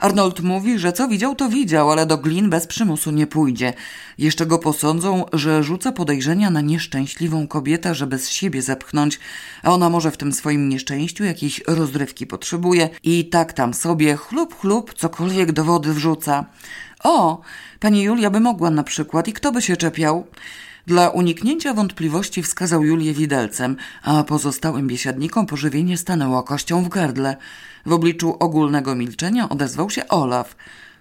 [SPEAKER 1] Arnold mówi, że co widział, to widział, ale do glin bez przymusu nie pójdzie. Jeszcze go posądzą, że rzuca podejrzenia na nieszczęśliwą kobietę, żeby z siebie zepchnąć, a ona może w tym swoim nieszczęściu jakiejś rozrywki potrzebuje i tak tam sobie chlub chlub cokolwiek do wody wrzuca. O, pani Julia by mogła na przykład i kto by się czepiał? Dla uniknięcia wątpliwości wskazał Julię widelcem, a pozostałym biesiadnikom pożywienie stanęło kością w gardle. W obliczu ogólnego milczenia odezwał się Olaf.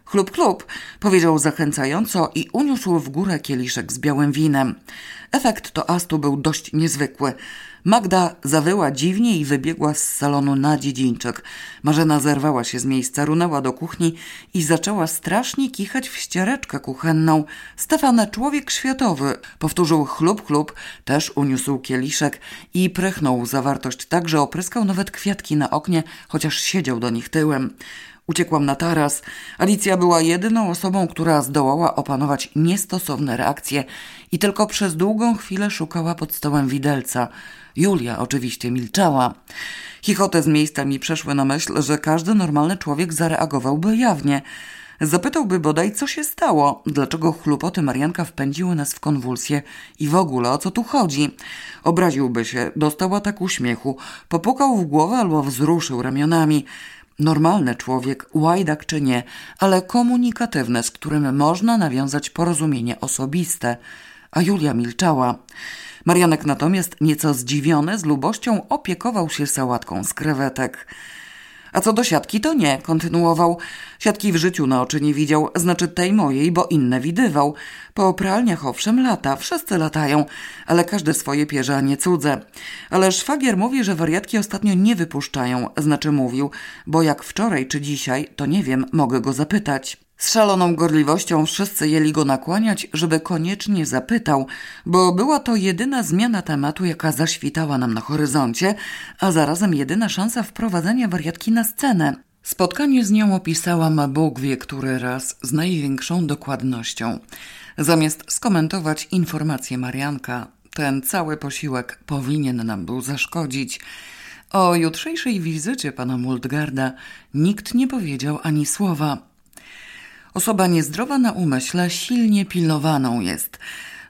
[SPEAKER 1] Chlub, chlub, powiedział zachęcająco i uniósł w górę kieliszek z białym winem. Efekt toastu był dość niezwykły. Magda zawyła dziwnie i wybiegła z salonu na dziedzińczek. Marzena zerwała się z miejsca, runęła do kuchni i zaczęła strasznie kichać w ściereczkę kuchenną. Stefan, człowiek światowy, powtórzył chlub, chlub, też uniósł kieliszek i prechnął zawartość tak, że opryskał nawet kwiatki na oknie, chociaż siedział do nich tyłem. Uciekłam na taras. Alicja była jedyną osobą, która zdołała opanować niestosowne reakcje i tylko przez długą chwilę szukała pod stołem widelca. Julia oczywiście milczała. Chichote z miejsca mi przeszły na myśl, że każdy normalny człowiek zareagowałby jawnie. Zapytałby bodaj, co się stało, dlaczego chlupoty Marianka wpędziły nas w konwulsję i w ogóle o co tu chodzi. Obraziłby się, dostał atak uśmiechu, popukał w głowę albo wzruszył ramionami. Normalny człowiek, łajdak czy nie, ale komunikatywny, z którym można nawiązać porozumienie osobiste. A Julia milczała. Marianek natomiast, nieco zdziwiony, z lubością opiekował się sałatką z krewetek. A co do siatki, to nie, kontynuował. Siatki w życiu na oczy nie widział, znaczy tej mojej, bo inne widywał. Po pralniach owszem lata, wszyscy latają, ale każde swoje pierze, a nie cudze. Ale szwagier mówi, że wariatki ostatnio nie wypuszczają, znaczy mówił, bo jak wczoraj czy dzisiaj, to nie wiem, mogę go zapytać. Z szaloną gorliwością wszyscy jeli go nakłaniać, żeby koniecznie zapytał, bo była to jedyna zmiana tematu, jaka zaświtała nam na horyzoncie, a zarazem jedyna szansa wprowadzenia wariatki na scenę. Spotkanie z nią opisałam Bóg wie który raz z największą dokładnością. Zamiast skomentować informację Marianka, ten cały posiłek powinien nam był zaszkodzić. O jutrzejszej wizycie pana Multgarda nikt nie powiedział ani słowa. Osoba niezdrowa na umyśle silnie pilnowaną jest,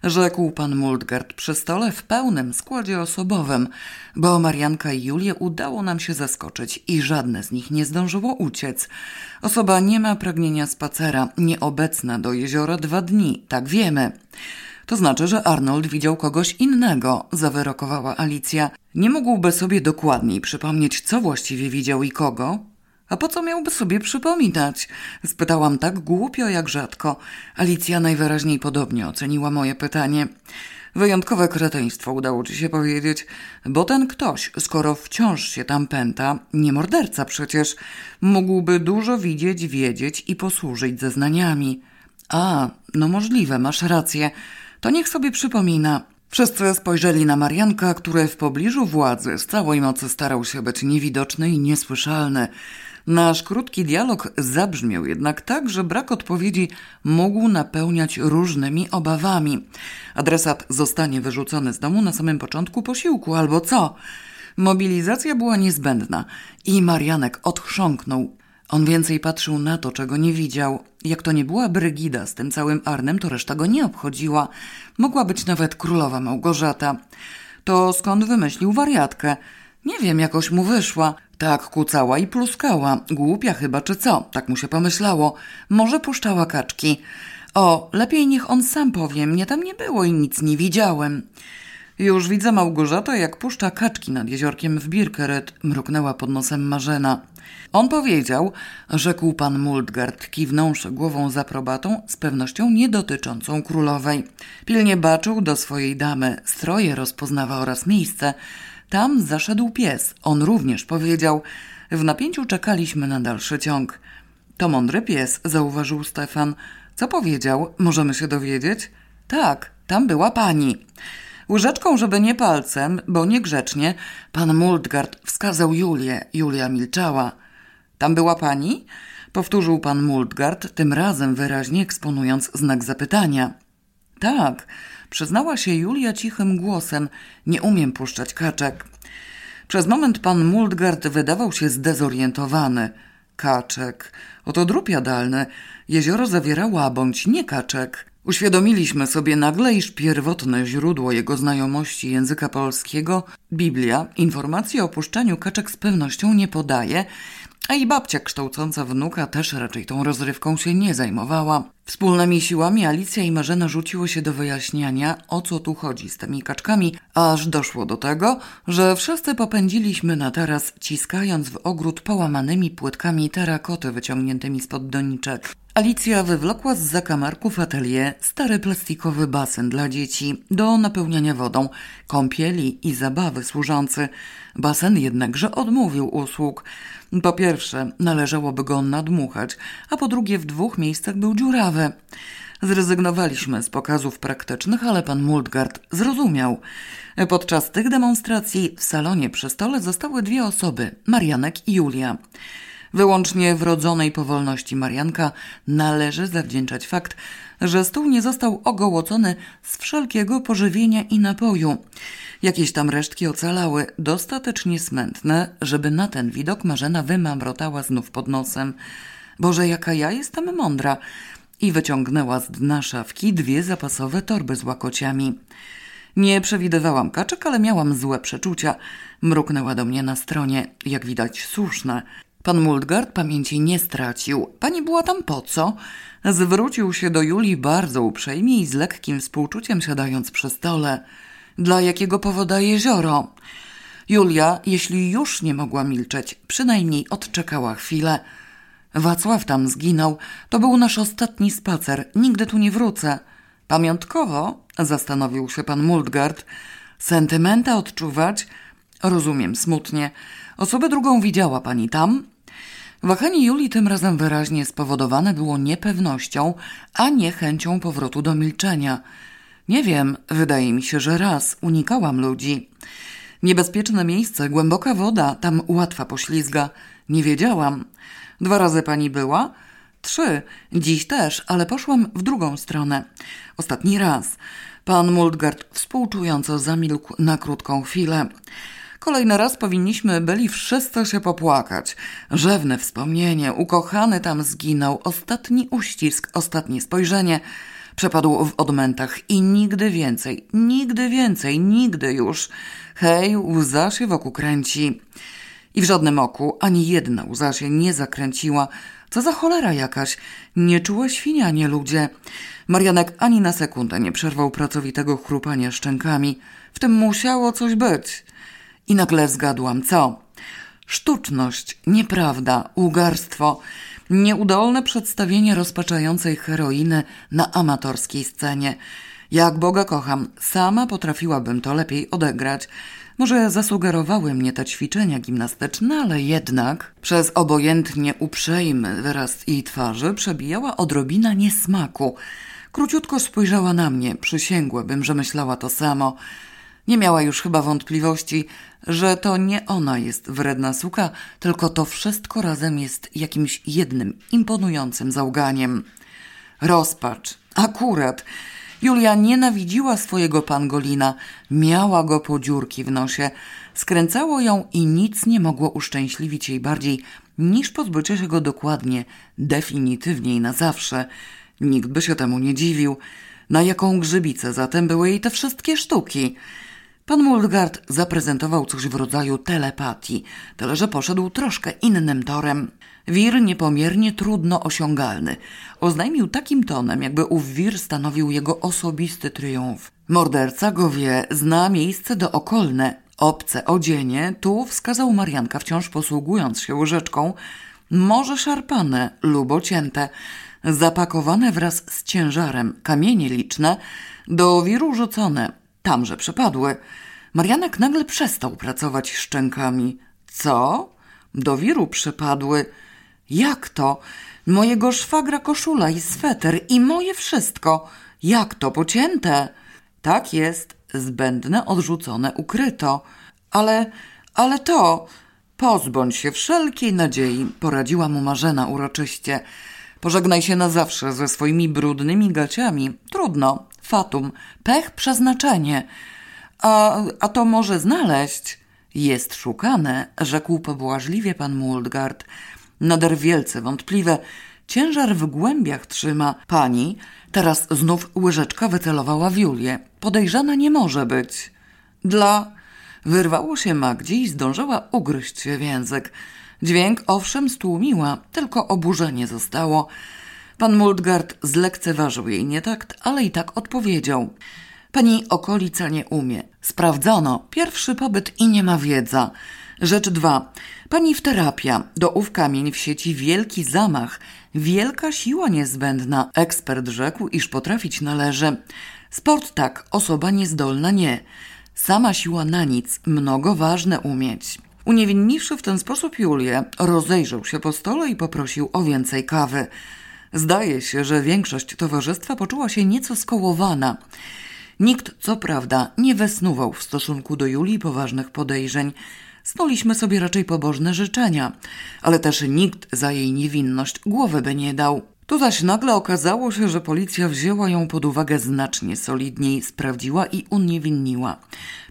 [SPEAKER 1] rzekł pan Multgard przy stole w pełnym składzie osobowym, bo Marianka i Julię udało nam się zaskoczyć i żadne z nich nie zdążyło uciec. Osoba nie ma pragnienia spacera, nieobecna do jeziora dwa dni, tak wiemy. To znaczy, że Arnold widział kogoś innego, zawyrokowała Alicja. Nie mógłby sobie dokładniej przypomnieć, co właściwie widział i kogo, a po co miałby sobie przypominać? Spytałam tak głupio jak rzadko. Alicja najwyraźniej podobnie oceniła moje pytanie. Wyjątkowe kreteństwo udało ci się powiedzieć, bo ten ktoś, skoro wciąż się tam pęta, nie morderca przecież, mógłby dużo widzieć, wiedzieć i posłużyć zeznaniami. A, no możliwe, masz rację. To niech sobie przypomina. Wszyscy spojrzeli na Marianka, który w pobliżu władzy z całej mocy starał się być niewidoczny i niesłyszalny. Nasz krótki dialog zabrzmiał jednak tak, że brak odpowiedzi mógł napełniać różnymi obawami. Adresat zostanie wyrzucony z domu na samym początku posiłku albo co? Mobilizacja była niezbędna i Marianek odchrząknął. On więcej patrzył na to, czego nie widział. Jak to nie była Brygida z tym całym Arnem, to reszta go nie obchodziła. Mogła być nawet królowa Małgorzata. To skąd wymyślił wariatkę? Nie wiem, jakoś mu wyszła. Tak kucała i pluskała. Głupia chyba, czy co? Tak mu się pomyślało. Może puszczała kaczki. O, lepiej niech on sam powie. Mnie tam nie było i nic nie widziałem. Już widzę Małgorzata, jak puszcza kaczki nad jeziorkiem w Birkeret, mruknęła pod nosem Marzena. On powiedział, rzekł pan Multgard, kiwnąwszy głową z aprobatą, z pewnością nie dotyczącą królowej. Pilnie baczył do swojej damy, stroje rozpoznawa oraz miejsce. Tam zaszedł pies. On również powiedział. W napięciu czekaliśmy na dalszy ciąg. To mądry pies, zauważył Stefan. Co powiedział? Możemy się dowiedzieć? Tak, tam była pani. Łyżeczką, żeby nie palcem, bo niegrzecznie, pan Multgard wskazał Julię. Julia milczała. Tam była pani? Powtórzył pan Multgard, tym razem wyraźnie eksponując znak zapytania. Tak, przyznała się Julia cichym głosem. Nie umiem puszczać kaczek. Przez moment pan Muldgard wydawał się zdezorientowany. Kaczek. Oto drób jadalny. Jezioro zawierało bądź nie kaczek. Uświadomiliśmy sobie nagle, iż pierwotne źródło jego znajomości języka polskiego, Biblia, informacji o opuszczaniu kaczek z pewnością nie podaje, a i babcia kształcąca wnuka też raczej tą rozrywką się nie zajmowała. Wspólnymi siłami Alicja i Marzena rzuciło się do wyjaśniania, o co tu chodzi z tymi kaczkami, aż doszło do tego, że wszyscy popędziliśmy na taras, ciskając w ogród połamanymi płytkami terakoty wyciągniętymi spod doniczek. Alicja wywlokła z zakamarków atelier stary plastikowy basen dla dzieci do napełniania wodą, kąpieli i zabawy służący. Basen jednakże odmówił usług. Po pierwsze, należałoby go nadmuchać, a po drugie w dwóch miejscach był dziurawy. Zrezygnowaliśmy z pokazów praktycznych, ale pan Multgard zrozumiał. Podczas tych demonstracji w salonie przy stole zostały dwie osoby, Marianek i Julia. Wyłącznie wrodzonej powolności Marianka należy zawdzięczać fakt, że stół nie został ogołocony z wszelkiego pożywienia i napoju. Jakieś tam resztki ocalały, dostatecznie smętne, żeby na ten widok Marzena wymamrotała znów pod nosem. Boże, jaka ja jestem mądra! I wyciągnęła z dna szafki dwie zapasowe torby z łakociami. Nie przewidywałam kaczek, ale miałam złe przeczucia. Mruknęła do mnie na stronie, jak widać słuszne. Pan Muldgard pamięci nie stracił. Pani była tam po co? Zwrócił się do Julii bardzo uprzejmie i z lekkim współczuciem siadając przy stole. Dla jakiego powoda jezioro? Julia, jeśli już nie mogła milczeć, przynajmniej odczekała chwilę. Wacław tam zginął. To był nasz ostatni spacer. Nigdy tu nie wrócę. Pamiątkowo? Zastanowił się pan Muldgard. Sentymenta odczuwać? Rozumiem, smutnie. Osobę drugą widziała pani tam? Wahanie Julii tym razem wyraźnie spowodowane było niepewnością, a nie chęcią powrotu do milczenia. Nie wiem, wydaje mi się, że raz unikałam ludzi. Niebezpieczne miejsce, głęboka woda, tam łatwa poślizga. Nie wiedziałam. Dwa razy pani była? Trzy. Dziś też, ale poszłam w drugą stronę. Ostatni raz. Pan Muldgard współczująco zamilkł na krótką chwilę. Kolejny raz powinniśmy byli wszyscy się popłakać. Rzewne wspomnienie, ukochany tam zginął, ostatni uścisk, ostatnie spojrzenie. Przepadł w odmętach i nigdy więcej, nigdy więcej, nigdy już. Hej, łza się wokół kręci. I w żadnym oku ani jedna łza się nie zakręciła. Co za cholera jakaś. Nieczułe świnianie ludzie. Marianek ani na sekundę nie przerwał pracowitego chrupania szczękami. W tym musiało coś być. I nagle zgadłam, co? Sztuczność, nieprawda, ugarstwo, nieudolne przedstawienie rozpaczającej heroiny na amatorskiej scenie. Jak Boga kocham, sama potrafiłabym to lepiej odegrać. Może zasugerowały mnie te ćwiczenia gimnastyczne, ale jednak przez obojętnie uprzejmy wyraz jej twarzy przebijała odrobina niesmaku. Króciutko spojrzała na mnie, przysięgłabym, że myślała to samo. Nie miała już chyba wątpliwości, że to nie ona jest wredna suka, tylko to wszystko razem jest jakimś jednym imponującym załganiem. Rozpacz. Akurat. Julia nienawidziła swojego pangolina, miała go po dziurki w nosie, skręcało ją i nic nie mogło uszczęśliwić jej bardziej niż pozbycie się go dokładnie, definitywnie i na zawsze. Nikt by się temu nie dziwił. Na jaką grzybicę zatem były jej te wszystkie sztuki? Pan Muldgard zaprezentował coś w rodzaju telepatii, tyle że poszedł troszkę innym torem. Wir niepomiernie trudno osiągalny. Oznajmił takim tonem, jakby ów wir stanowił jego osobisty triumf. Morderca go wie, zna miejsce dookolne, obce odzienie, tu wskazał Marianka wciąż posługując się łyżeczką, może szarpane lub ocięte, zapakowane wraz z ciężarem, kamienie liczne, do wiru rzucone, tamże przepadły. Marianek nagle przestał pracować szczękami. Co? Do wiru przepadły. Jak to? Mojego szwagra koszula i sweter i moje wszystko. Jak to pocięte? Tak jest, zbędne, odrzucone, ukryto. Ale, ale to... Pozbądź się wszelkiej nadziei, poradziła mu Marzena uroczyście. Pożegnaj się na zawsze ze swoimi brudnymi gaciami. Trudno, fatum, pech, przeznaczenie. A, a to może znaleźć? Jest szukane, rzekł pobłażliwie pan Muldgard. Nader wielce wątpliwe. Ciężar w głębiach trzyma. Pani, teraz znów łyżeczka wycelowała w Julię. Podejrzana nie może być. Dla... Wyrwało się Magdzie i zdążyła ugryźć się w język. Dźwięk owszem stłumiła, tylko oburzenie zostało. Pan Muldgard zlekceważył jej nietakt, ale i tak odpowiedział. Pani okolica nie umie. Sprawdzono. Pierwszy pobyt i nie ma wiedza. Rzecz dwa. Pani w terapia. Do ów kamień w sieci wielki zamach. Wielka siła niezbędna. Ekspert rzekł, iż potrafić należy. Sport tak, osoba niezdolna nie. Sama siła na nic, mnogo ważne umieć. Uniewinniwszy w ten sposób Julię, rozejrzał się po stole i poprosił o więcej kawy. Zdaje się, że większość towarzystwa poczuła się nieco skołowana. Nikt, co prawda, nie wesnuwał w stosunku do Julii poważnych podejrzeń. Snuliśmy sobie raczej pobożne życzenia, ale też nikt za jej niewinność głowy by nie dał. Tu zaś nagle okazało się, że policja wzięła ją pod uwagę znacznie solidniej, sprawdziła i uniewinniła.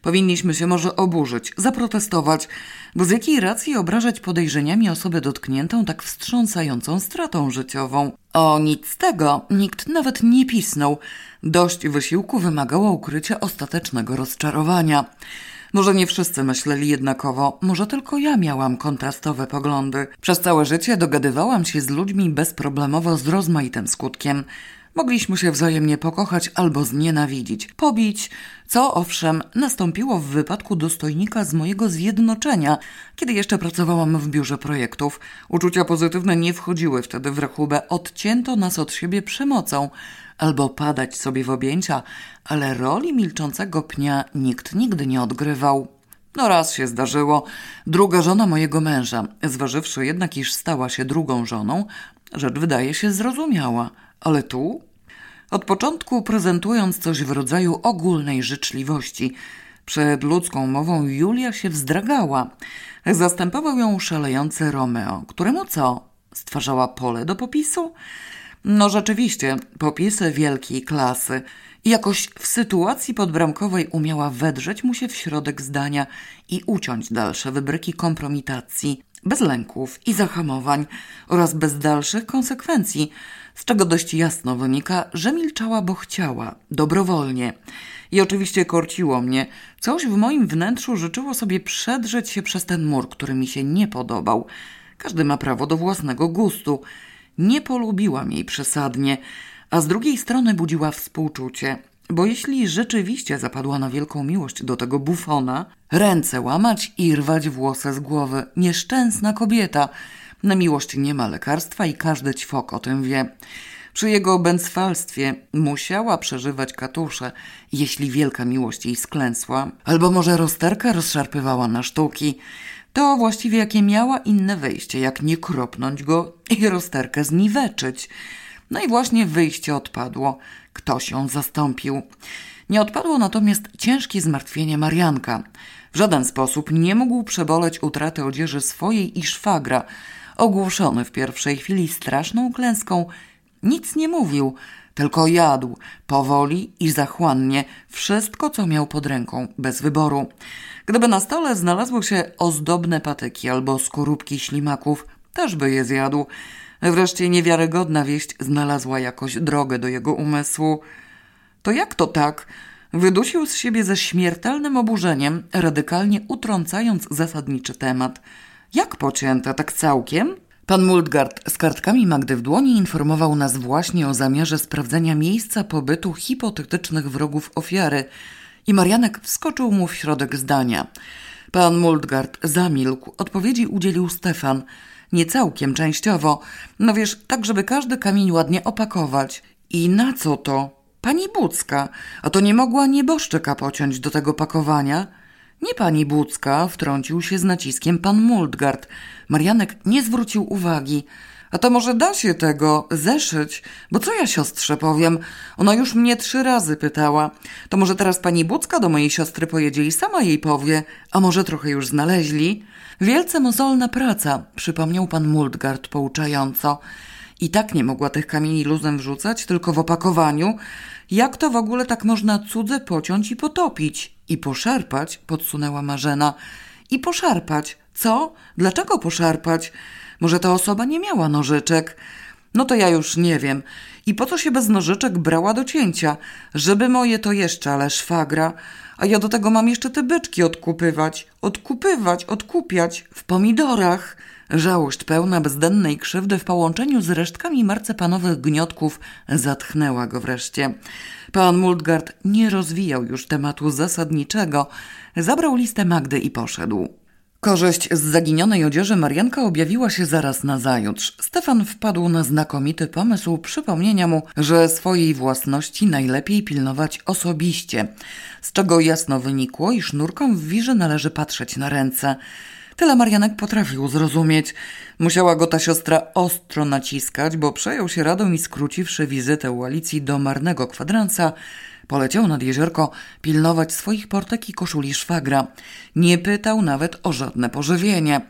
[SPEAKER 1] Powinniśmy się może oburzyć, zaprotestować, bo z jakiej racji obrażać podejrzeniami osobę dotkniętą tak wstrząsającą stratą życiową? O nic z tego, nikt nawet nie pisnął. Dość wysiłku wymagało ukrycia ostatecznego rozczarowania. Może nie wszyscy myśleli jednakowo, może tylko ja miałam kontrastowe poglądy. Przez całe życie dogadywałam się z ludźmi bezproblemowo z rozmaitym skutkiem. Mogliśmy się wzajemnie pokochać albo znienawidzić, pobić, co owszem nastąpiło w wypadku dostojnika z mojego zjednoczenia, kiedy jeszcze pracowałam w biurze projektów. Uczucia pozytywne nie wchodziły wtedy w rachubę, odcięto nas od siebie przemocą, albo padać sobie w objęcia, ale roli milczącego pnia nikt nigdy nie odgrywał. No raz się zdarzyło. Druga żona mojego męża, zważywszy jednak, iż stała się drugą żoną, rzecz wydaje się zrozumiała. Ale tu? Od początku prezentując coś w rodzaju ogólnej życzliwości, przed ludzką mową Julia się wzdragała. Zastępował ją szalejący Romeo, któremu co? Stwarzała pole do popisu? No rzeczywiście, popisy wielkiej klasy. Jakoś w sytuacji podbramkowej umiała wedrzeć mu się w środek zdania i uciąć dalsze wybryki kompromitacji, bez lęków i zahamowań oraz bez dalszych konsekwencji, z czego dość jasno wynika, że milczała, bo chciała, dobrowolnie. I oczywiście korciło mnie. Coś w moim wnętrzu życzyło sobie przedrzeć się przez ten mur, który mi się nie podobał. Każdy ma prawo do własnego gustu. Nie polubiłam jej przesadnie, a z drugiej strony budziła współczucie, bo jeśli rzeczywiście zapadła na wielką miłość do tego bufona, ręce łamać i rwać włosy z głowy. Nieszczęsna kobieta. Na miłość nie ma lekarstwa i każdy ćwok o tym wie. Przy jego bęcwalstwie musiała przeżywać katusze, jeśli wielka miłość jej sklęsła, albo może rozterka rozszarpywała na sztuki. To właściwie jakie miała inne wyjście, jak nie kropnąć go i rozterkę zniweczyć. No i właśnie wyjście odpadło. Ktoś ją zastąpił. Nie odpadło natomiast ciężkie zmartwienie Marianka. W żaden sposób nie mógł przeboleć utraty odzieży swojej i szwagra. Ogłuszony w pierwszej chwili straszną klęską, nic nie mówił, tylko jadł, powoli i zachłannie, wszystko, co miał pod ręką, bez wyboru. Gdyby na stole znalazły się ozdobne patyki albo skorupki ślimaków, też by je zjadł. Wreszcie niewiarygodna wieść znalazła jakoś drogę do jego umysłu. To jak to tak? Wydusił z siebie ze śmiertelnym oburzeniem, radykalnie utrącając zasadniczy temat. Jak pocięte, tak całkiem? Pan Muldgard z kartkami Magdy w dłoni informował nas właśnie o zamiarze sprawdzenia miejsca pobytu hipotetycznych wrogów ofiary i Marianek wskoczył mu w środek zdania. Pan Muldgard zamilkł, odpowiedzi udzielił Stefan. Nie całkiem częściowo, no wiesz, tak żeby każdy kamień ładnie opakować. I na co to? Pani Bucka, a to nie mogła nieboszczyka pociąć do tego pakowania? Nie pani Bucka, wtrącił się z naciskiem pan Muldgard. Marianek nie zwrócił uwagi. A to może da się tego zeszyć? Bo co ja siostrze powiem? Ona już mnie trzy razy pytała. To może teraz pani Bucka do mojej siostry pojedzie i sama jej powie. A może trochę już znaleźli? Wielce mozolna praca, przypomniał pan Muldgard pouczająco. I tak nie mogła tych kamieni luzem wrzucać, tylko w opakowaniu. Jak to w ogóle tak można cudze pociąć i potopić? I poszarpać, podsunęła Marzena. i poszarpać. Co? Dlaczego poszarpać? Może ta osoba nie miała nożyczek? No to ja już nie wiem. I po co się bez nożyczek brała do cięcia? Żeby moje to jeszcze, ale szwagra. A ja do tego mam jeszcze te byczki odkupywać. Odkupywać, odkupiać. W pomidorach. Żałość pełna bezdennej krzywdy w połączeniu z resztkami marcepanowych gniotków zatchnęła go wreszcie. Pan Multgard nie rozwijał już tematu zasadniczego. Zabrał listę Magdy i poszedł. Korzyść z zaginionej odzieży Marianka objawiła się zaraz na zajutrz. Stefan wpadł na znakomity pomysł przypomnienia mu, że swojej własności najlepiej pilnować osobiście, z czego jasno wynikło, iż nurkom w wirze należy patrzeć na ręce. Tyle Marianek potrafił zrozumieć. Musiała go ta siostra ostro naciskać, bo przejął się radą i skróciwszy wizytę u Alicji do marnego kwadransa, poleciał nad jeziorko pilnować swoich portek i koszuli szwagra. Nie pytał nawet o żadne pożywienie.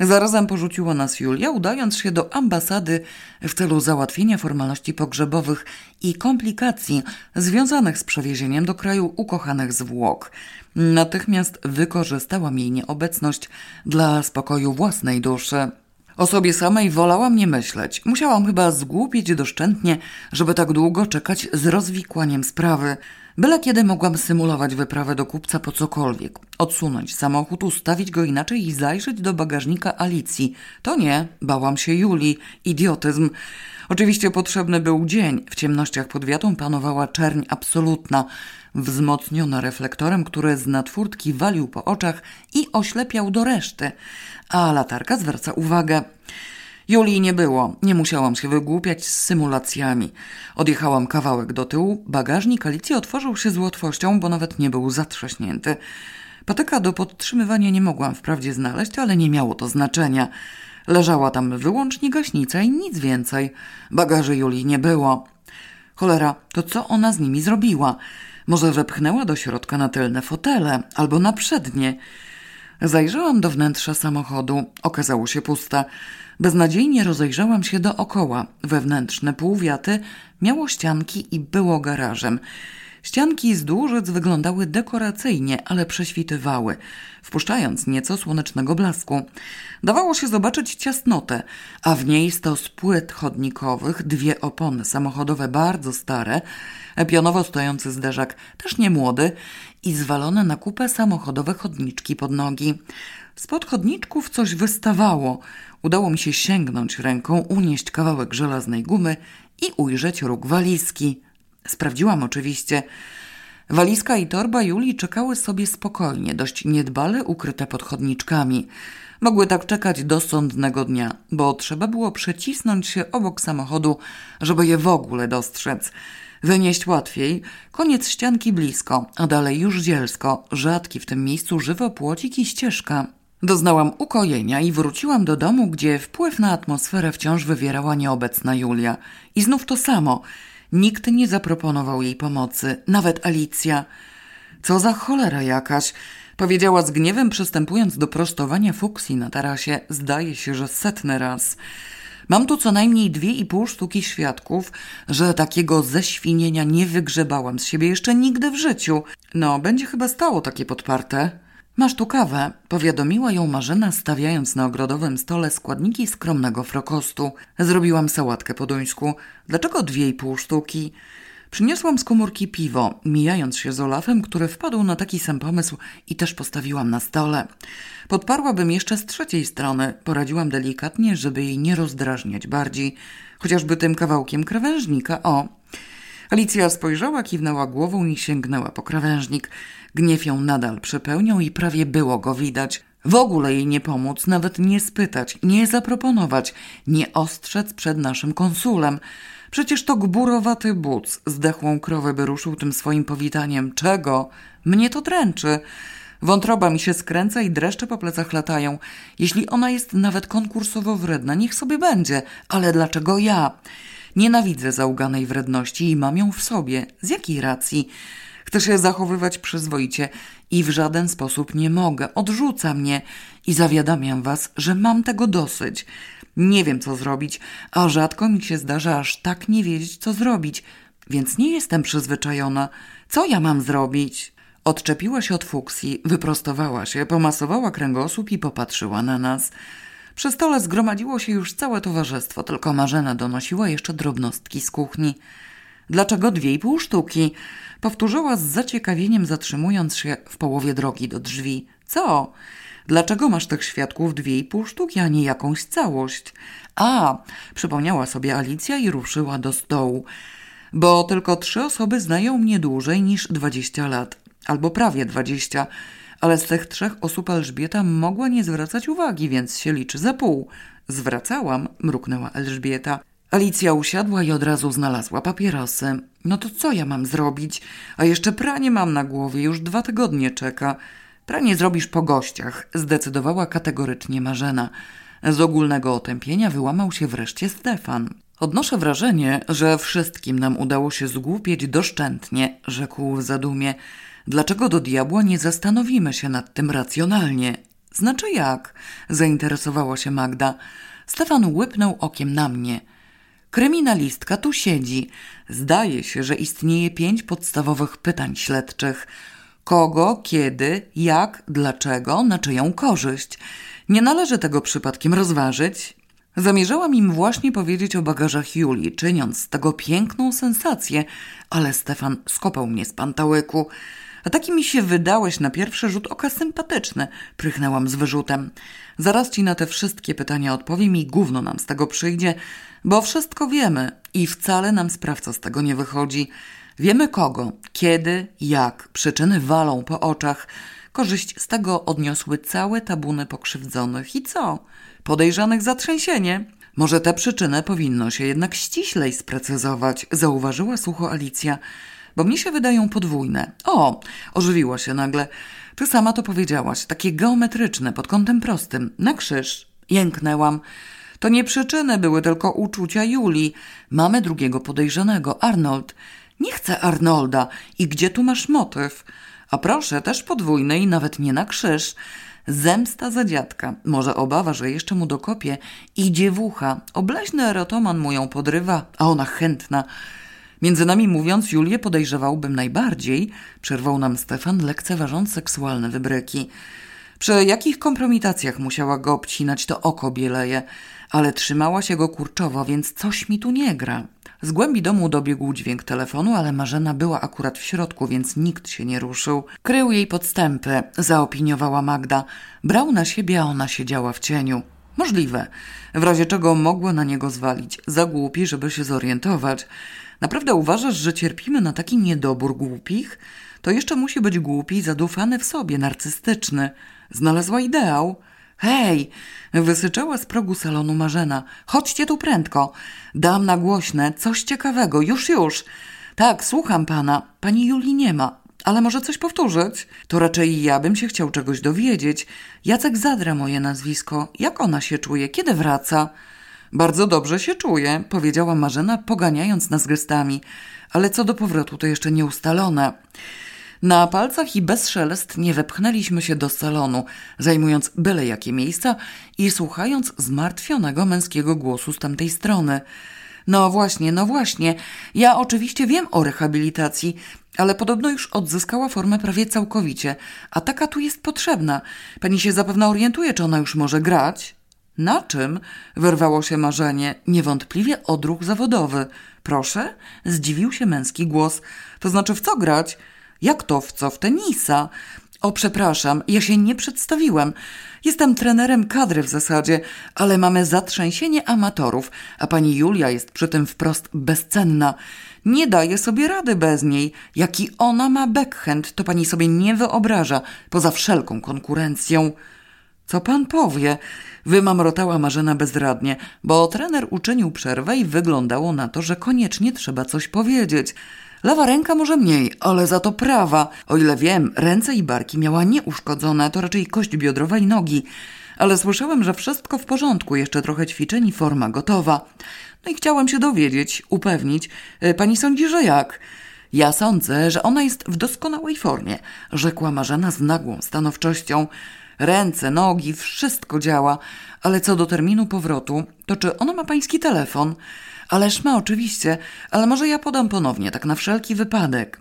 [SPEAKER 1] Zarazem porzuciła nas Julia, udając się do ambasady w celu załatwienia formalności pogrzebowych i komplikacji związanych z przewiezieniem do kraju ukochanych zwłok. Natychmiast wykorzystałam jej nieobecność dla spokoju własnej duszy. O sobie samej wolałam nie myśleć. Musiałam chyba zgłupieć doszczętnie, żeby tak długo czekać z rozwikłaniem sprawy. Byle kiedy mogłam symulować wyprawę do kupca po cokolwiek. Odsunąć samochód, ustawić go inaczej i zajrzeć do bagażnika Alicji. To nie, bałam się Julii. Idiotyzm. Oczywiście potrzebny był dzień. W ciemnościach pod wiatą panowała czerń absolutna, wzmocniona reflektorem, który z nadfurtki walił po oczach i oślepiał do reszty. A latarka zwraca uwagę. Julii nie było, nie musiałam się wygłupiać z symulacjami. Odjechałam kawałek do tyłu, bagażnik Alicji otworzył się z łatwością, bo nawet nie był zatrzaśnięty. Patyka do podtrzymywania nie mogłam wprawdzie znaleźć, ale nie miało to znaczenia. Leżała tam wyłącznie gaśnica i nic więcej. Bagaży Julii nie było. Cholera, to co ona z nimi zrobiła? Może wepchnęła do środka na tylne fotele albo na przednie. Zajrzałam do wnętrza samochodu. Okazało się puste. Beznadziejnie rozejrzałam się dookoła. Wewnętrzne półwiaty miało ścianki i było garażem. Ścianki z dłużyc wyglądały dekoracyjnie, ale prześwitywały, wpuszczając nieco słonecznego blasku. Dawało się zobaczyć ciasnotę, a w niej stos płyt chodnikowych, dwie opony samochodowe bardzo stare, pionowo stojący zderzak, też nie młody, i zwalone na kupę samochodowe chodniczki pod nogi. Spod chodniczków coś wystawało. Udało mi się sięgnąć ręką, unieść kawałek żelaznej gumy i ujrzeć róg walizki. Sprawdziłam oczywiście. Walizka i torba Julii czekały sobie spokojnie, dość niedbale ukryte pod chodniczkami. Mogły tak czekać do sądnego dnia, bo trzeba było przecisnąć się obok samochodu, żeby je w ogóle dostrzec. Wynieść łatwiej, koniec ścianki blisko, a dalej już zielsko, rzadki w tym miejscu żywopłocik i ścieżka. Doznałam ukojenia i wróciłam do domu, gdzie wpływ na atmosferę wciąż wywierała nieobecna Julia. I znów to samo. Nikt nie zaproponował jej pomocy, nawet Alicja. Co za cholera jakaś, powiedziała z gniewem, przystępując do prostowania fuksji na tarasie, zdaje się, że setny raz. Mam tu co najmniej dwie i pół sztuki świadków, że takiego ześwinienia nie wygrzebałam z siebie jeszcze nigdy w życiu. No, będzie chyba stało takie podparte. Masz tu kawę, powiadomiła ją Marzena, stawiając na ogrodowym stole składniki skromnego frokostu. Zrobiłam sałatkę po duńsku. Dlaczego dwie i pół sztuki? Przyniosłam z komórki piwo, mijając się z Olafem, który wpadł na taki sam pomysł i też postawiłam na stole. Podparłabym jeszcze z trzeciej strony, poradziłam delikatnie, żeby jej nie rozdrażniać bardziej, chociażby tym kawałkiem krawężnika. O! Alicja spojrzała, kiwnęła głową i sięgnęła po krawężnik. Gniew ją nadal przepełniał i prawie było go widać. W ogóle jej nie pomóc, nawet nie spytać, nie zaproponować, nie ostrzec przed naszym konsulem. Przecież to gburowaty buc zdechłą krowę by ruszył tym swoim powitaniem. Czego? Mnie to dręczy. Wątroba mi się skręca i dreszcze po plecach latają. Jeśli ona jest nawet konkursowo wredna, niech sobie będzie. Ale dlaczego ja? Nienawidzę zauganej wredności i mam ją w sobie. Z jakiej racji? Chcę się zachowywać przyzwoicie i w żaden sposób nie mogę. Odrzuca mnie i zawiadamiam was, że mam tego dosyć. Nie wiem, co zrobić, a rzadko mi się zdarza aż tak nie wiedzieć, co zrobić, więc nie jestem przyzwyczajona. Co ja mam zrobić? Odczepiła się od fuksji, wyprostowała się, pomasowała kręgosłup i popatrzyła na nas. Przy stole zgromadziło się już całe towarzystwo, tylko Marzena donosiła jeszcze drobnostki z kuchni. Dlaczego dwie i pół sztuki? Powtórzyła z zaciekawieniem, zatrzymując się w połowie drogi do drzwi. Co? Dlaczego masz tych świadków dwie i pół sztuki, a nie jakąś całość? A, przypomniała sobie Alicja i ruszyła do stołu. Bo tylko trzy osoby znają mnie dłużej niż dwadzieścia lat, albo prawie dwadzieścia, ale z tych trzech osób Elżbieta mogła nie zwracać uwagi, więc się liczy za pół. Zwracałam, mruknęła Elżbieta. Alicja usiadła i od razu znalazła papierosy. No to co ja mam zrobić? A jeszcze pranie mam na głowie, już dwa tygodnie czeka. Pranie zrobisz po gościach, zdecydowała kategorycznie Marzena. Z ogólnego otępienia wyłamał się wreszcie Stefan. Odnoszę wrażenie, że wszystkim nam udało się zgłupieć doszczętnie, rzekł w zadumie. Dlaczego do diabła nie zastanowimy się nad tym racjonalnie? Znaczy jak? zainteresowała się Magda. Stefan łypnął okiem na mnie. Kryminalistka tu siedzi. Zdaje się, że istnieje pięć podstawowych pytań śledczych. Kogo, kiedy, jak, dlaczego, na czyją korzyść. Nie należy tego przypadkiem rozważyć. Zamierzałam im właśnie powiedzieć o bagażach Julii, czyniąc z tego piękną sensację, ale Stefan skopał mnie z pantałyku. A taki mi się wydałeś na pierwszy rzut oka sympatyczny, prychnęłam z wyrzutem. Zaraz ci na te wszystkie pytania odpowiem i gówno nam z tego przyjdzie, bo wszystko wiemy i wcale nam sprawca z tego nie wychodzi. Wiemy kogo, kiedy, jak, przyczyny walą po oczach. Korzyść z tego odniosły całe tabuny pokrzywdzonych. I co? Podejrzanych za trzęsienie. Może tę przyczynę powinno się jednak ściślej sprecyzować, zauważyła sucho Alicja, bo mnie się wydają podwójne. O, ożywiła się nagle. Ty sama to powiedziałaś, takie geometryczne, pod kątem prostym, na krzyż. Jęknęłam. To nie przyczyny były tylko uczucia Julii. Mamy drugiego podejrzanego, Arnold. Nie chcę Arnolda. I gdzie tu masz motyw? A proszę, też podwójny i nawet nie na krzyż. Zemsta za dziadka. Może obawa, że jeszcze mu dokopie. I dziewucha. Obleśny erotoman mu ją podrywa, a ona chętna. Między nami mówiąc, Julię podejrzewałbym najbardziej, przerwał nam Stefan, lekceważąc seksualne wybryki. Przy jakich kompromitacjach musiała go obcinać, to oko bieleje, ale trzymała się go kurczowo, więc coś mi tu nie gra. Z głębi domu dobiegł dźwięk telefonu, ale Marzena była akurat w środku, więc nikt się nie ruszył. Krył jej podstępy, zaopiniowała Magda. Brał na siebie, a ona siedziała w cieniu. Możliwe. W razie czego mogła na niego zwalić. Za głupi, żeby się zorientować. Naprawdę uważasz, że cierpimy na taki niedobór głupich? To jeszcze musi być głupi, zadufany w sobie, narcystyczny. Znalazła ideał. Hej! Wysyczała z progu salonu Marzena. Chodźcie tu prędko. Dam na głośne coś ciekawego. Już, już. Tak, słucham pana. Pani Julii nie ma. Ale może coś powtórzyć? To raczej ja bym się chciał czegoś dowiedzieć. Jacek Zadra moje nazwisko. Jak ona się czuje? Kiedy wraca? Bardzo dobrze się czuje, powiedziała Marzena, poganiając nas gestami. Ale co do powrotu, to jeszcze nie ustalone. Na palcach i bez szelest nie wepchnęliśmy się do salonu, zajmując byle jakie miejsca i słuchając zmartwionego męskiego głosu z tamtej strony. No właśnie, no właśnie. Ja oczywiście wiem o rehabilitacji, ale podobno już odzyskała formę prawie całkowicie, a taka tu jest potrzebna. Pani się zapewne orientuje, czy ona już może grać? Na czym? Wyrwało się marzenie, niewątpliwie odruch zawodowy. Proszę? Zdziwił się męski głos. To znaczy w co grać? Jak to w co? W tenisa? O, przepraszam, ja się nie przedstawiłem. Jestem trenerem kadry w zasadzie, ale mamy zatrzęsienie amatorów, a pani Julia jest przy tym wprost bezcenna. Nie daje sobie rady bez niej. Jaki ona ma backhand, to pani sobie nie wyobraża, poza wszelką konkurencją. Co pan powie? Wymamrotała Marzena bezradnie, bo trener uczynił przerwę i wyglądało na to, że koniecznie trzeba coś powiedzieć. Lewa ręka może mniej, ale za to prawa. O ile wiem, ręce i barki miała nieuszkodzone, to raczej kość biodrowa i nogi. Ale słyszałem, że wszystko w porządku, jeszcze trochę ćwiczeń i forma gotowa. No i chciałem się dowiedzieć, upewnić. E, pani sądzi, że jak? Ja sądzę, że ona jest w doskonałej formie, rzekła Marzena z nagłą stanowczością. Ręce, nogi, wszystko działa, ale co do terminu powrotu, to czy ona ma pański telefon? Ależ ma oczywiście, ale może ja podam ponownie, tak na wszelki wypadek.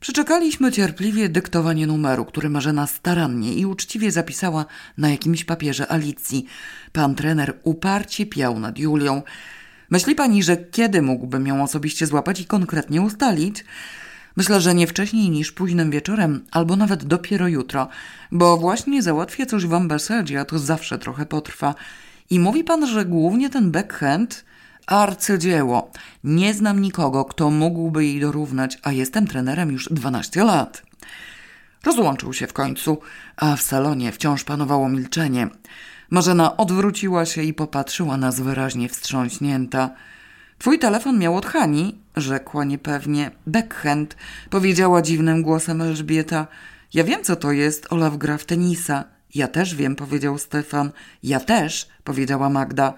[SPEAKER 1] Przeczekaliśmy cierpliwie dyktowanie numeru, który Marzena starannie i uczciwie zapisała na jakimś papierze Alicji. Pan trener uparcie piał nad Julią. Myśli pani, że kiedy mógłbym ją osobiście złapać i konkretnie ustalić? Myślę, że nie wcześniej niż późnym wieczorem, albo nawet dopiero jutro, bo właśnie załatwię coś w ambasadzie, a to zawsze trochę potrwa. I mówi pan, że głównie ten backhand arcydzieło. Nie znam nikogo, kto mógłby jej dorównać, a jestem trenerem już 12 lat. Rozłączył się w końcu, a w salonie wciąż panowało milczenie. Marzena odwróciła się i popatrzyła nas wyraźnie wstrząśnięta. Twój telefon miał od Hani, rzekła niepewnie. Backhand, powiedziała dziwnym głosem Elżbieta. Ja wiem, co to jest, Olaf gra w tenisa. Ja też wiem, powiedział Stefan. Ja też, powiedziała Magda.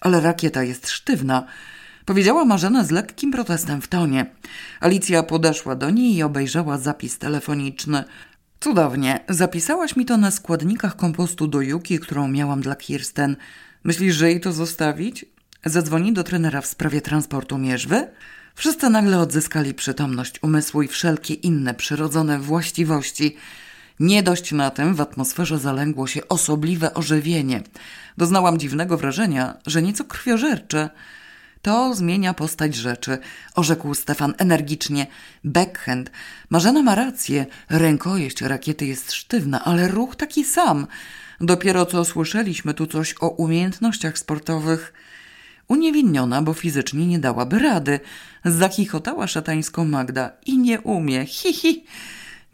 [SPEAKER 1] Ale rakieta jest sztywna, powiedziała Marzena z lekkim protestem w tonie. Alicja podeszła do niej i obejrzała zapis telefoniczny. Cudownie, zapisałaś mi to na składnikach kompostu do Juki, którą miałam dla Kirsten. Myślisz, że jej to zostawić? Zadzwoni do trenera w sprawie transportu mierzwy? Wszyscy nagle odzyskali przytomność umysłu i wszelkie inne przyrodzone właściwości. Nie dość na tym w atmosferze zalęgło się osobliwe ożywienie. Doznałam dziwnego wrażenia, że nieco krwiożercze. To zmienia postać rzeczy, orzekł Stefan energicznie. Backhand. Marzena ma rację. Rękojeść rakiety jest sztywna, ale ruch taki sam. Dopiero co słyszeliśmy tu coś o umiejętnościach sportowych. Uniewinniona, bo fizycznie nie dałaby rady. Zachichotała szatańską Magda. I nie umie. Hi, hi.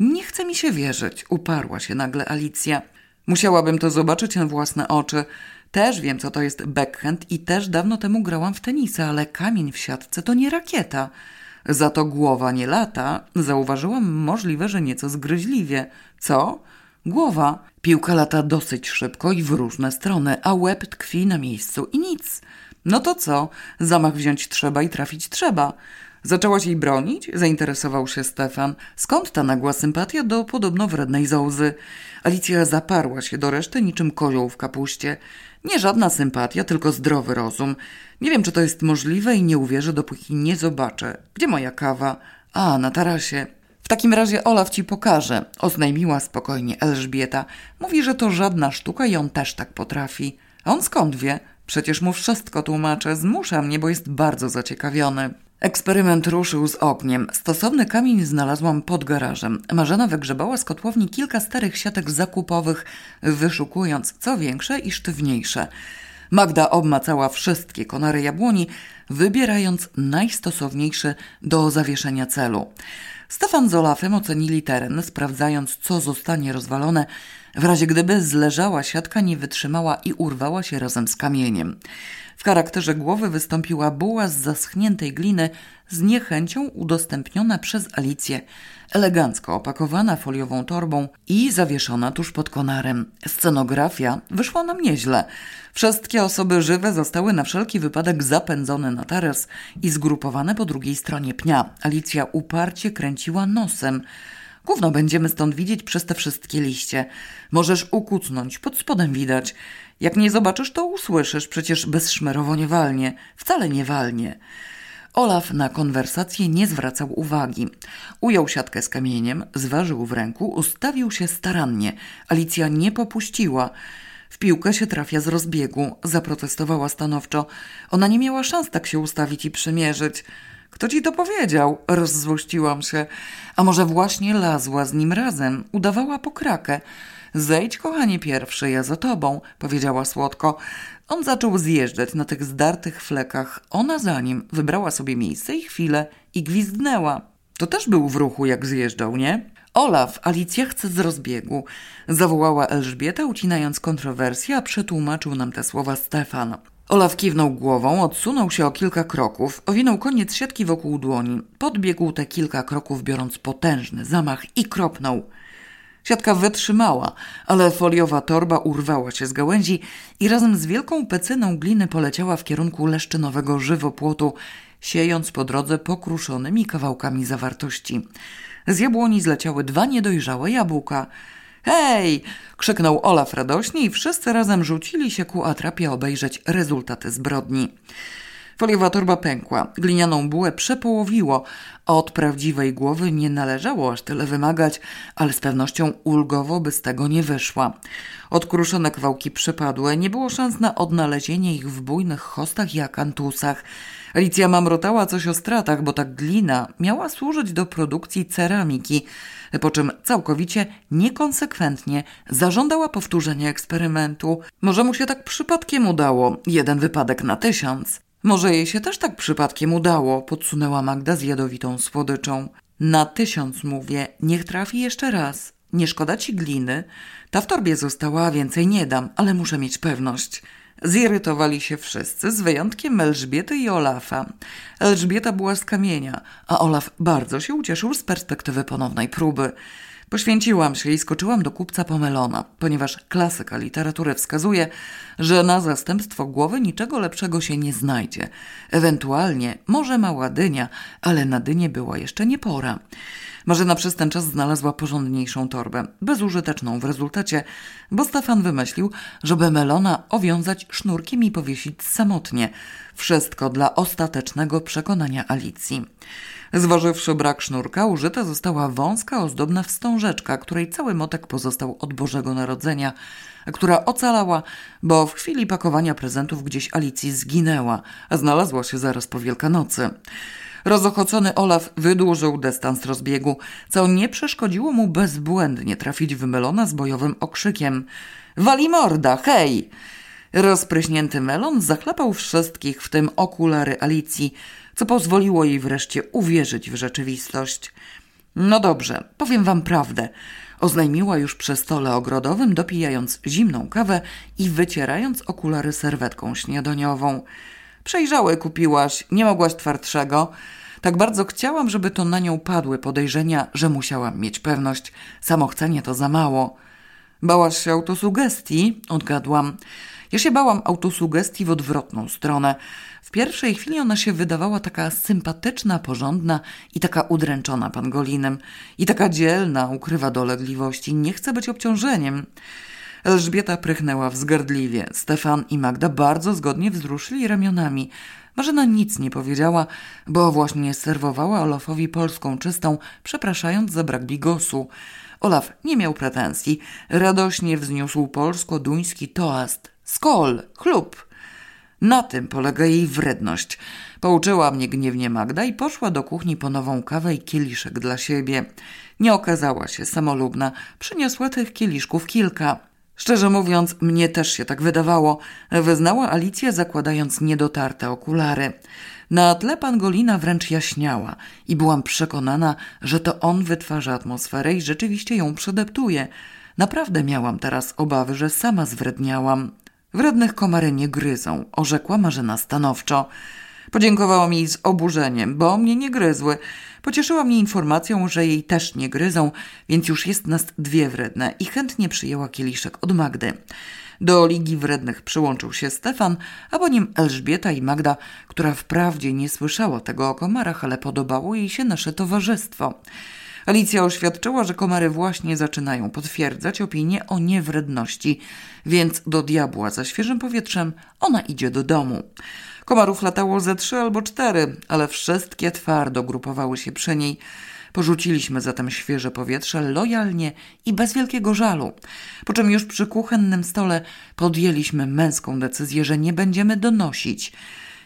[SPEAKER 1] Nie chce mi się wierzyć, uparła się nagle Alicja. Musiałabym to zobaczyć na własne oczy. Też wiem, co to jest backhand i też dawno temu grałam w tenisa, ale kamień w siatce to nie rakieta. Za to głowa nie lata. Zauważyłam możliwe, że nieco zgryźliwie. Co? Głowa. Piłka lata dosyć szybko i w różne strony, a łeb tkwi na miejscu i nic. No to co? Zamach wziąć trzeba i trafić trzeba. Zaczęłaś jej bronić? Zainteresował się Stefan. Skąd ta nagła sympatia do podobno wrednej zołzy? Alicja zaparła się do reszty niczym kozioł w kapuście. Nie żadna sympatia, tylko zdrowy rozum. Nie wiem, czy to jest możliwe i nie uwierzę, dopóki nie zobaczę. Gdzie moja kawa? A, na tarasie. W takim razie Olaf ci pokaże, oznajmiła spokojnie Elżbieta. Mówi, że to żadna sztuka i on też tak potrafi. A on skąd wie? Przecież mu wszystko tłumaczę, zmusza mnie, bo jest bardzo zaciekawiony. Eksperyment ruszył z ogniem. Stosowny kamień znalazłam pod garażem. Marzena wygrzebała z kotłowni kilka starych siatek zakupowych, wyszukując co większe i sztywniejsze. Magda obmacała wszystkie konary jabłoni, wybierając najstosowniejszy do zawieszenia celu. Stefan z Olafem ocenili teren, sprawdzając, co zostanie rozwalone, w razie gdyby zleżała siatka nie wytrzymała i urwała się razem z kamieniem. W charakterze głowy wystąpiła buła z zaschniętej gliny z niechęcią udostępniona przez Alicję, elegancko opakowana foliową torbą i zawieszona tuż pod konarem. Scenografia wyszła nam nieźle. Wszystkie osoby żywe zostały na wszelki wypadek zapędzone na taras i zgrupowane po drugiej stronie pnia. Alicja uparcie kręciła nosem. Gówno będziemy stąd widzieć przez te wszystkie liście. Możesz ukucnąć, pod spodem widać. Jak nie zobaczysz, to usłyszysz, przecież bezszmerowo nie walnie. Wcale nie walnie. Olaf na konwersację nie zwracał uwagi. Ujął siatkę z kamieniem, zważył w ręku, ustawił się starannie. Alicja nie popuściła. W piłkę się trafia z rozbiegu, zaprotestowała stanowczo. Ona nie miała szans tak się ustawić i przymierzyć. Kto ci to powiedział? Rozzłościłam się. A może właśnie lazła z nim razem, udawała pokrakę. Zejdź, kochanie, pierwszy, ja za tobą, powiedziała słodko. On zaczął zjeżdżać na tych zdartych flekach. Ona za nim wybrała sobie miejsce i chwilę i gwizdnęła. To też był w ruchu, jak zjeżdżał, nie? Olaf, Alicja chce z rozbiegu, zawołała Elżbieta, ucinając kontrowersję, a przetłumaczył nam te słowa Stefan. Olaf kiwnął głową, odsunął się o kilka kroków, owinął koniec siatki wokół dłoni, podbiegł te kilka kroków, biorąc potężny zamach i kropnął. Siatka wytrzymała, ale foliowa torba urwała się z gałęzi i razem z wielką pecyną gliny poleciała w kierunku leszczynowego żywopłotu, siejąc po drodze pokruszonymi kawałkami zawartości. Z jabłoni zleciały dwa niedojrzałe jabłka. Hej! krzyknął Olaf radośnie i wszyscy razem rzucili się ku atrapie obejrzeć rezultaty zbrodni. Foliowa torba pękła, glinianą bułę przepołowiło. Od prawdziwej głowy nie należało aż tyle wymagać, ale z pewnością ulgowo by z tego nie wyszła. Odkruszone kawałki przepadłe, nie było szans na odnalezienie ich w bujnych chostach i akantusach. Alicja mamrotała coś o stratach, bo ta glina miała służyć do produkcji ceramiki, po czym całkowicie niekonsekwentnie zażądała powtórzenia eksperymentu. Może mu się tak przypadkiem udało, jeden wypadek na tysiąc. Może jej się też tak przypadkiem udało, podsunęła Magda z jadowitą słodyczą. Na tysiąc mówię, niech trafi jeszcze raz. Nie szkoda ci gliny? Ta w torbie została, więcej nie dam, ale muszę mieć pewność. Zirytowali się wszyscy, z wyjątkiem Elżbiety i Olafa. Elżbieta była z kamienia, a Olaf bardzo się ucieszył z perspektywy ponownej próby. Poświęciłam się i skoczyłam do kupca Pomelona, ponieważ klasyka literatury wskazuje, że na zastępstwo głowy niczego lepszego się nie znajdzie. Ewentualnie może mała dynia, ale na dynię była jeszcze nie pora. Marzena przez ten czas znalazła porządniejszą torbę, bezużyteczną w rezultacie, bo Stefan wymyślił, żeby melona owiązać sznurkiem i powiesić samotnie. Wszystko dla ostatecznego przekonania Alicji. Zważywszy brak sznurka, użyta została wąska, ozdobna wstążeczka, której cały motek pozostał od Bożego Narodzenia, która ocalała, bo w chwili pakowania prezentów gdzieś Alicji zginęła, a znalazła się zaraz po Wielkanocy. Rozochocony Olaf wydłużył dystans rozbiegu, co nie przeszkodziło mu bezbłędnie trafić w melona z bojowym okrzykiem. Wali morda, hej! Rozpryśnięty melon zachlapał wszystkich, w tym okulary Alicji, co pozwoliło jej wreszcie uwierzyć w rzeczywistość. No dobrze, powiem wam prawdę, oznajmiła już przy stole ogrodowym, dopijając zimną kawę i wycierając okulary serwetką śniadaniową. Przejrzałe kupiłaś, nie mogłaś twardszego. Tak bardzo chciałam, żeby to na nią padły podejrzenia, że musiałam mieć pewność. Samochcenie to za mało. Bałaś się autosugestii? Odgadłam. Ja się bałam autosugestii w odwrotną stronę. W pierwszej chwili ona się wydawała taka sympatyczna, porządna i taka udręczona pangolinem. I taka dzielna, ukrywa dolegliwości, nie chce być obciążeniem. Elżbieta prychnęła wzgardliwie. Stefan i Magda bardzo zgodnie wzruszyli ramionami. Marzena nic nie powiedziała, bo właśnie serwowała Olafowi polską czystą, przepraszając za brak bigosu. Olaf nie miał pretensji. Radośnie wzniósł polsko-duński toast. Skol, chlub. Na tym polega jej wredność. Pouczyła mnie gniewnie Magda i poszła do kuchni po nową kawę i kieliszek dla siebie. Nie okazała się samolubna. Przyniosła tych kieliszków kilka. Szczerze mówiąc, mnie też się tak wydawało, wyznała Alicja, zakładając niedotarte okulary. Na tle pangolina wręcz jaśniała i byłam przekonana, że to on wytwarza atmosferę i rzeczywiście ją przedeptuje. Naprawdę miałam teraz obawy, że sama zwredniałam. Wrednych komary nie gryzą, orzekła Marzena stanowczo. Podziękowała mi z oburzeniem, bo mnie nie gryzły. Pocieszyła mnie informacją, że jej też nie gryzą, więc już jest nas dwie wredne i chętnie przyjęła kieliszek od Magdy. Do Ligi Wrednych przyłączył się Stefan, a po nim Elżbieta i Magda, która wprawdzie nie słyszała tego o komarach, ale podobało jej się nasze towarzystwo. Alicja oświadczyła, że komary właśnie zaczynają potwierdzać opinię o niewredności, więc do diabła za świeżym powietrzem ona idzie do domu. Komarów latało ze trzy albo cztery, ale wszystkie twardo grupowały się przy niej. Porzuciliśmy zatem świeże powietrze lojalnie i bez wielkiego żalu. Po czym już przy kuchennym stole podjęliśmy męską decyzję, że nie będziemy donosić.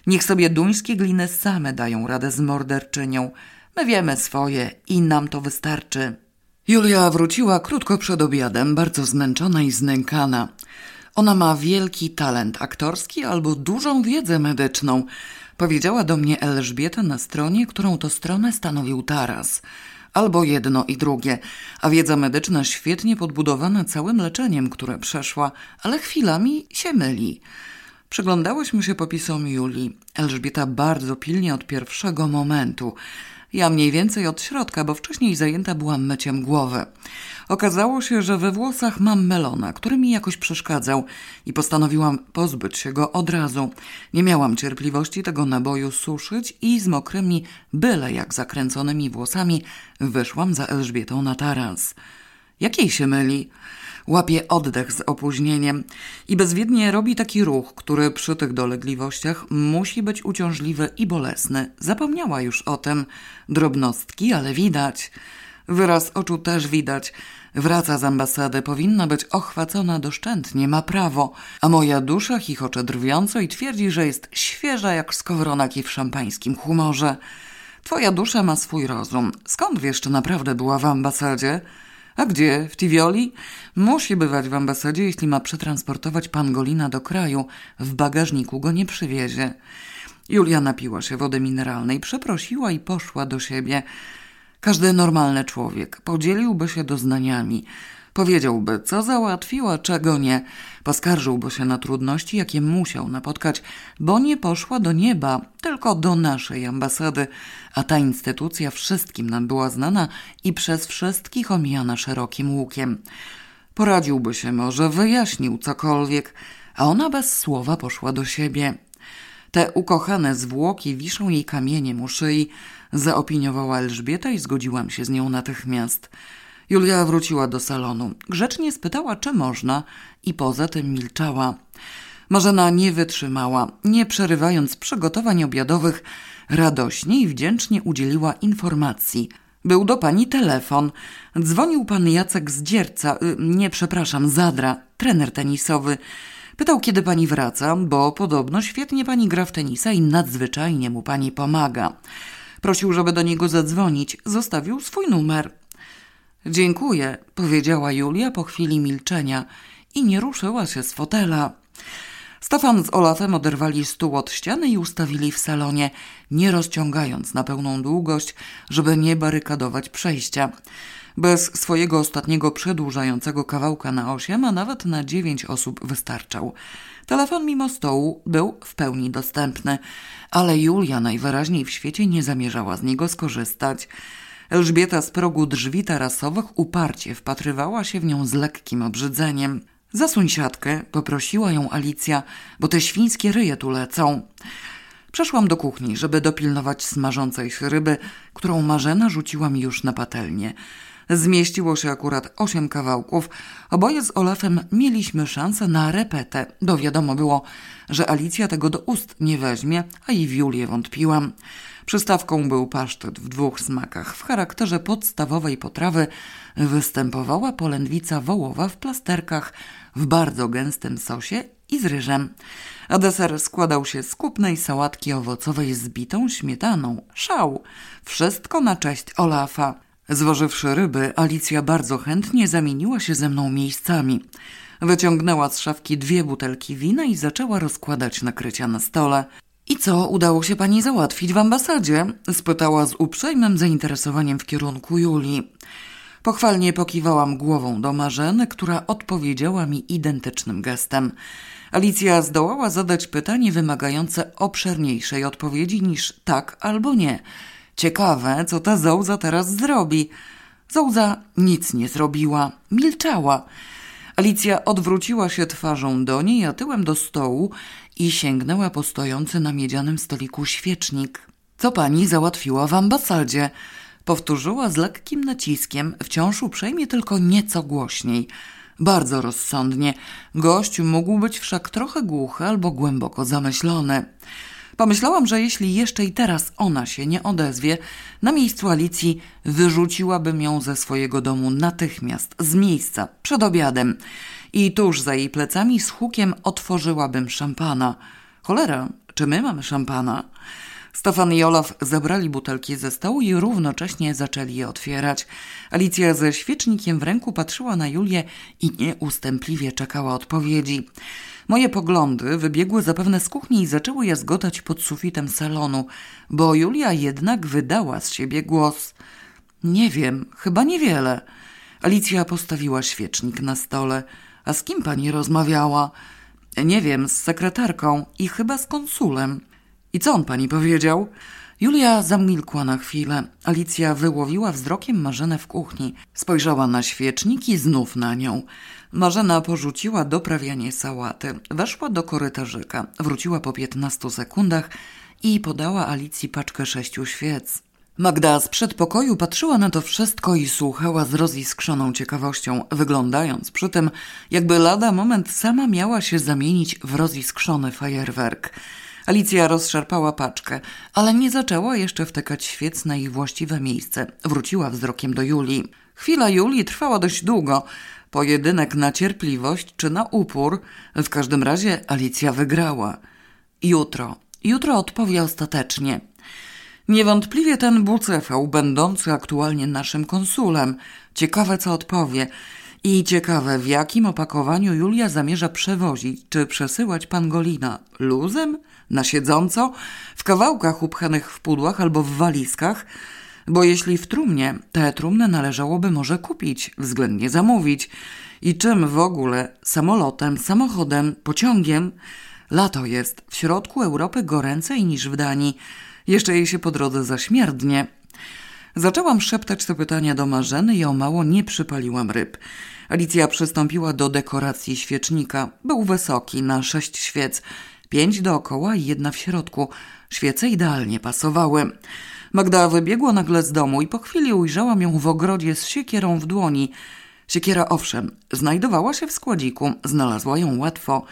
[SPEAKER 1] Niech sobie duńskie gliny same dają radę z morderczynią. My wiemy swoje i nam to wystarczy. Julia wróciła krótko przed obiadem, bardzo zmęczona i znękana. Ona ma wielki talent aktorski albo dużą wiedzę medyczną, powiedziała do mnie Elżbieta na stronie, którą to stronę stanowił Taras. Albo jedno i drugie, a wiedza medyczna świetnie podbudowana całym leczeniem, które przeszła, ale chwilami się myli. Przyglądałyśmy się popisom Julii. Elżbieta bardzo pilnie od pierwszego momentu. Ja mniej więcej od środka, bo wcześniej zajęta byłam myciem głowy. Okazało się, że we włosach mam melona, który mi jakoś przeszkadzał i postanowiłam pozbyć się go od razu. Nie miałam cierpliwości tego naboju suszyć i z mokrymi, byle jak zakręconymi włosami wyszłam za Elżbietą na taras. Jakiej się myli? Łapie oddech z opóźnieniem i bezwiednie robi taki ruch, który przy tych dolegliwościach musi być uciążliwy i bolesny. Zapomniała już o tym. Drobnostki, ale widać. Wyraz oczu też widać. Wraca z ambasady, powinna być ochwacona doszczętnie, ma prawo, a moja dusza chichocze drwiąco i twierdzi, że jest świeża jak skowronaki w szampańskim humorze. Twoja dusza ma swój rozum. Skąd wiesz, czy naprawdę była w ambasadzie? A gdzie? W Tivioli? Musi bywać w ambasadzie, jeśli ma przetransportować pangolina do kraju. W bagażniku go nie przywiezie. Julia napiła się wody mineralnej, przeprosiła i poszła do siebie. Każdy normalny człowiek podzieliłby się doznaniami. Powiedziałby, co załatwiła, czego nie. Poskarżyłby się na trudności, jakie musiał napotkać, bo nie poszła do nieba, tylko do naszej ambasady, a ta instytucja wszystkim nam była znana i przez wszystkich omijana szerokim łukiem. Poradziłby się może, wyjaśnił cokolwiek, a ona bez słowa poszła do siebie. Te ukochane zwłoki wiszą jej kamieniem u szyi, zaopiniowała Elżbieta i zgodziłam się z nią natychmiast. Julia wróciła do salonu. Grzecznie spytała, czy można i poza tym milczała. Marzena nie wytrzymała, nie przerywając przygotowań obiadowych, radośnie i wdzięcznie udzieliła informacji. Był do pani telefon. Dzwonił pan Jacek z Dzierca, y, nie przepraszam, Zadra, trener tenisowy. Pytał, kiedy pani wraca, bo podobno świetnie pani gra w tenisa i nadzwyczajnie mu pani pomaga. Prosił, żeby do niego zadzwonić. Zostawił swój numer. Dziękuję, powiedziała Julia po chwili milczenia i nie ruszyła się z fotela. Stefan z Olafem oderwali stół od ściany i ustawili w salonie, nie rozciągając na pełną długość, żeby nie barykadować przejścia. Bez swojego ostatniego przedłużającego kawałka na osiem, a nawet na dziewięć osób wystarczał. Telefon mimo stołu był w pełni dostępny, ale Julia najwyraźniej w świecie nie zamierzała z niego skorzystać. Elżbieta z progu drzwi tarasowych uparcie wpatrywała się w nią z lekkim obrzydzeniem. Zasuń siatkę, poprosiła ją Alicja, bo te świńskie ryje tu lecą. Przeszłam do kuchni, żeby dopilnować smażącej się ryby, którą Marzena rzuciła mi już na patelnię. Zmieściło się akurat osiem kawałków. Oboje z Olafem mieliśmy szansę na repetę, bo wiadomo było, że Alicja tego do ust nie weźmie, a i w Julię wątpiłam. Przystawką był pasztet w dwóch smakach. W charakterze podstawowej potrawy występowała polędwica wołowa w plasterkach w bardzo gęstym sosie i z ryżem. A deser składał się z kupnej sałatki owocowej z bitą śmietaną. Szał. Wszystko na cześć Olafa. Zwożywszy ryby, Alicja bardzo chętnie zamieniła się ze mną miejscami. Wyciągnęła z szafki dwie butelki wina i zaczęła rozkładać nakrycia na stole. I co udało się pani załatwić w ambasadzie? spytała z uprzejmym zainteresowaniem w kierunku Julii. Pochwalnie pokiwałam głową do Marzeny, która odpowiedziała mi identycznym gestem. Alicja zdołała zadać pytanie wymagające obszerniejszej odpowiedzi niż tak albo nie. Ciekawe, co ta Zołza teraz zrobi. Zołza nic nie zrobiła, milczała. Alicja odwróciła się twarzą do niej, a tyłem do stołu i sięgnęła po stojący na miedzianym stoliku świecznik. Co pani załatwiła w ambasadzie? Powtórzyła z lekkim naciskiem, wciąż uprzejmie, tylko nieco głośniej. Bardzo rozsądnie. Gość mógł być wszak trochę głuchy albo głęboko zamyślony. Pomyślałam, że jeśli jeszcze i teraz ona się nie odezwie, na miejscu Alicji wyrzuciłabym ją ze swojego domu natychmiast, z miejsca, przed obiadem. I tuż za jej plecami z hukiem otworzyłabym szampana. Cholera, czy my mamy szampana? Stefan i Olaf zabrali butelki ze stołu i równocześnie zaczęli je otwierać. Alicja ze świecznikiem w ręku patrzyła na Julię i nieustępliwie czekała odpowiedzi. Moje poglądy wybiegły zapewne z kuchni i zaczęły je zgotać pod sufitem salonu, bo Julia jednak wydała z siebie głos. Nie wiem, chyba niewiele. Alicja postawiła świecznik na stole. A z kim pani rozmawiała? Nie wiem, z sekretarką i chyba z konsulem. I co on pani powiedział? Julia zamilkła na chwilę. Alicja wyłowiła wzrokiem Marzenę w kuchni. Spojrzała na świecznik i znów na nią. Marzena porzuciła doprawianie sałaty. Weszła do korytarzyka. Wróciła po piętnastu sekundach i podała Alicji paczkę sześciu świec. Magda z przedpokoju patrzyła na to wszystko i słuchała z roziskrzoną ciekawością, wyglądając przy tym, jakby lada moment sama miała się zamienić w roziskrzony fajerwerk. Alicja rozszarpała paczkę, ale nie zaczęła jeszcze wtykać świec na ich właściwe miejsce. Wróciła wzrokiem do Julii. Chwila Julii trwała dość długo. Pojedynek na cierpliwość czy na upór. W każdym razie Alicja wygrała. Jutro. Jutro odpowie ostatecznie. Niewątpliwie ten Bucefał, będący aktualnie naszym konsulem. Ciekawe, co odpowie. I ciekawe, w jakim opakowaniu Julia zamierza przewozić czy przesyłać pangolina. Luzem? Na siedząco? W kawałkach upchanych w pudłach albo w walizkach? Bo jeśli w trumnie, te trumny należałoby może kupić, względnie zamówić. I czym w ogóle? Samolotem, samochodem, pociągiem? Lato jest, w środku Europy goręcej niż w Danii. Jeszcze jej się po drodze zaśmierdnie. Zaczęłam szeptać te pytania do Marzeny i o mało nie przypaliłam ryb. Alicja przystąpiła do dekoracji świecznika. Był wysoki, na sześć świec. Pięć dookoła i jedna w środku. Świece idealnie pasowały. Magda wybiegła nagle z domu i po chwili ujrzałam ją w ogrodzie z siekierą w dłoni. Siekiera owszem, znajdowała się w składziku, znalazła ją łatwo.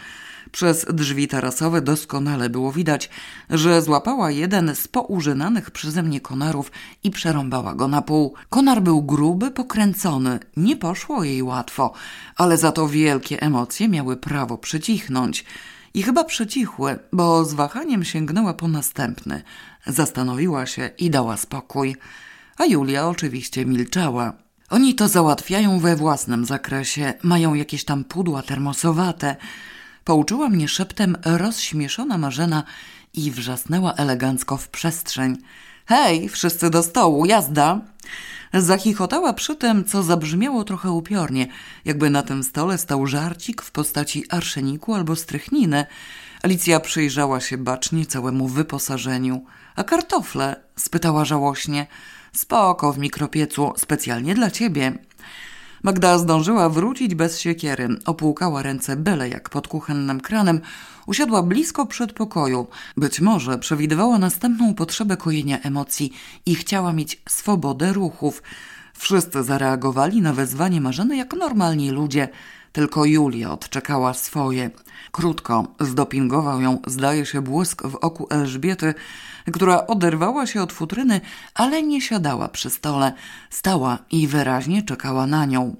[SPEAKER 1] Przez drzwi tarasowe doskonale było widać, że złapała jeden z poużynanych przeze mnie konarów i przerąbała go na pół. Konar był gruby, pokręcony, nie poszło jej łatwo, ale za to wielkie emocje miały prawo przycichnąć. I chyba przycichły, bo z wahaniem sięgnęła po następny. Zastanowiła się i dała spokój. A Julia oczywiście milczała. Oni to załatwiają we własnym zakresie, mają jakieś tam pudła termosowate. Pouczyła mnie szeptem rozśmieszona Marzena i wrzasnęła elegancko w przestrzeń. Hej, wszyscy do stołu, jazda! Zachichotała przy tym, co zabrzmiało trochę upiornie, jakby na tym stole stał żarcik w postaci arszeniku albo strychniny. Alicja przyjrzała się bacznie całemu wyposażeniu. A kartofle? spytała żałośnie. Spoko w mikropiecu, specjalnie dla ciebie. Magda zdążyła wrócić bez siekiery, opłukała ręce byle jak pod kuchennym kranem, usiadła blisko przedpokoju. Być może przewidywała następną potrzebę kojenia emocji i chciała mieć swobodę ruchów. Wszyscy zareagowali na wezwanie Marzeny jak normalni ludzie, tylko Julia odczekała swoje. Krótko zdopingował ją, zdaje się, błysk w oku Elżbiety, która oderwała się od futryny, ale nie siadała przy stole. Stała i wyraźnie czekała na nią.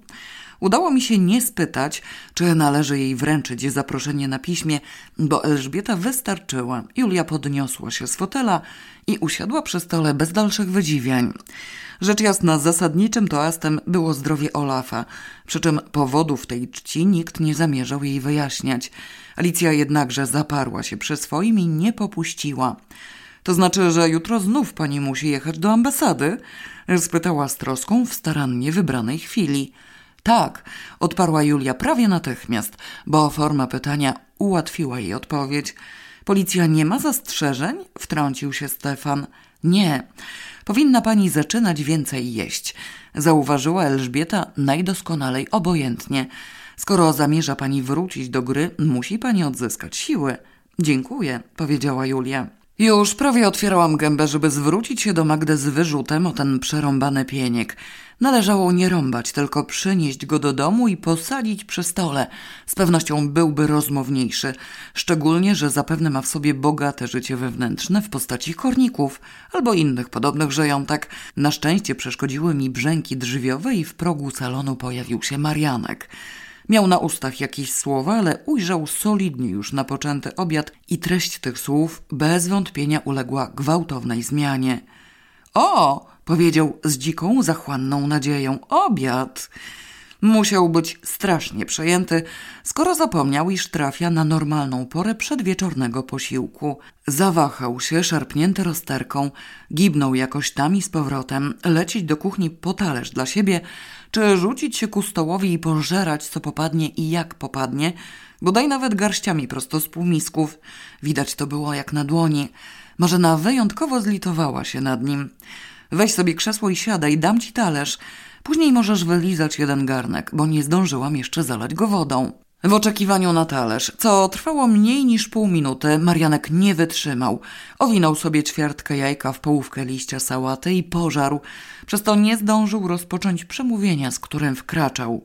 [SPEAKER 1] Udało mi się nie spytać, czy należy jej wręczyć zaproszenie na piśmie, bo Elżbieta wystarczyła. Julia podniosła się z fotela i usiadła przy stole bez dalszych wydziwiań. Rzecz jasna, zasadniczym toastem było zdrowie Olafa, przy czym powodów tej czci nikt nie zamierzał jej wyjaśniać. Alicja jednakże zaparła się przy swoim i nie popuściła. To znaczy, że jutro znów pani musi jechać do ambasady? spytała z troską w starannie wybranej chwili. Tak, odparła Julia prawie natychmiast, bo forma pytania ułatwiła jej odpowiedź. Policja nie ma zastrzeżeń? wtrącił się Stefan. Nie. Powinna pani zaczynać więcej jeść, zauważyła Elżbieta najdoskonalej obojętnie. Skoro zamierza pani wrócić do gry, musi pani odzyskać siły. Dziękuję, powiedziała Julia. Już prawie otwierałam gębę, żeby zwrócić się do Magdy z wyrzutem o ten przerąbany pieniek. Należało nie rąbać, tylko przynieść go do domu i posadzić przy stole. Z pewnością byłby rozmowniejszy, szczególnie, że zapewne ma w sobie bogate życie wewnętrzne w postaci korników albo innych podobnych żyjątek. Na szczęście przeszkodziły mi brzęki drzwiowe i w progu salonu pojawił się Marianek. Miał na ustach jakieś słowa, ale ujrzał solidnie już napoczęty obiad i treść tych słów bez wątpienia uległa gwałtownej zmianie. O! Powiedział z dziką, zachłanną nadzieją. Obiad! Musiał być strasznie przejęty, skoro zapomniał, iż trafia na normalną porę przedwieczornego posiłku. Zawahał się, szarpnięty rozterką, gibnął jakoś tam i z powrotem, lecieć do kuchni po talerz dla siebie, czy rzucić się ku stołowi i pożerać, co popadnie i jak popadnie, bodaj nawet garściami prosto z półmisków. Widać to było jak na dłoni. Marzena wyjątkowo zlitowała się nad nim. Weź sobie krzesło i siadaj, dam ci talerz. Później możesz wylizać jeden garnek, bo nie zdążyłam jeszcze zalać go wodą. W oczekiwaniu na talerz, co trwało mniej niż pół minuty, Marianek nie wytrzymał. Owinął sobie ćwiartkę jajka w połówkę liścia sałaty i pożarł. Przez to nie zdążył rozpocząć przemówienia, z którym wkraczał.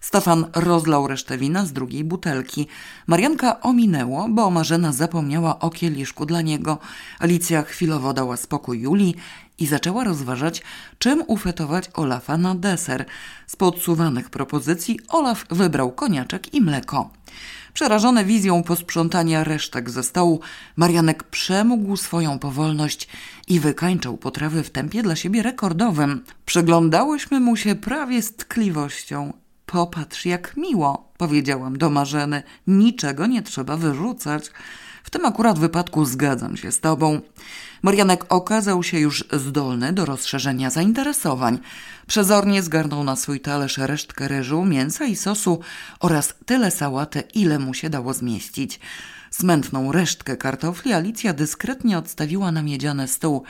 [SPEAKER 1] Stefan rozlał resztę wina z drugiej butelki. Marianka ominęło, bo Marzena zapomniała o kieliszku dla niego. Alicja chwilowo dała spokój Julii i zaczęła rozważać, czym ufetować Olafa na deser. Z podsuwanych propozycji Olaf wybrał koniaczek i mleko. Przerażony wizją posprzątania resztek ze stołu, Marianek przemógł swoją powolność i wykańczał potrawy w tempie dla siebie rekordowym. Przyglądałyśmy mu się prawie z tkliwością. Popatrz, jak miło, powiedziałam do Marzeny. Niczego nie trzeba wyrzucać. Tym akurat wypadku zgadzam się z tobą. Marianek okazał się już zdolny do rozszerzenia zainteresowań. Przezornie zgarnął na swój talerz resztkę ryżu, mięsa i sosu oraz tyle sałaty, ile mu się dało zmieścić. Smętną resztkę kartofli Alicja dyskretnie odstawiła na miedziany stół,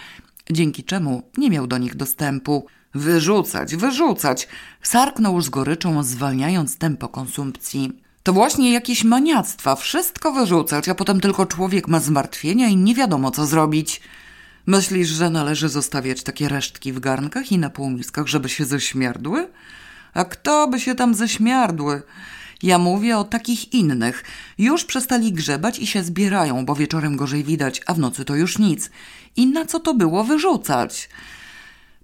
[SPEAKER 1] dzięki czemu nie miał do nich dostępu. Wyrzucać, wyrzucać! Sarknął z goryczą, zwalniając tempo konsumpcji. To właśnie jakieś maniactwa, wszystko wyrzucać, a potem tylko człowiek ma zmartwienia i nie wiadomo co zrobić. Myślisz, że należy zostawiać takie resztki w garnkach i na półmiskach, żeby się ześmiardły? A kto by się tam ześmiardły? Ja mówię o takich innych. Już przestali grzebać i się zbierają, bo wieczorem gorzej widać, a w nocy to już nic. I na co to było wyrzucać?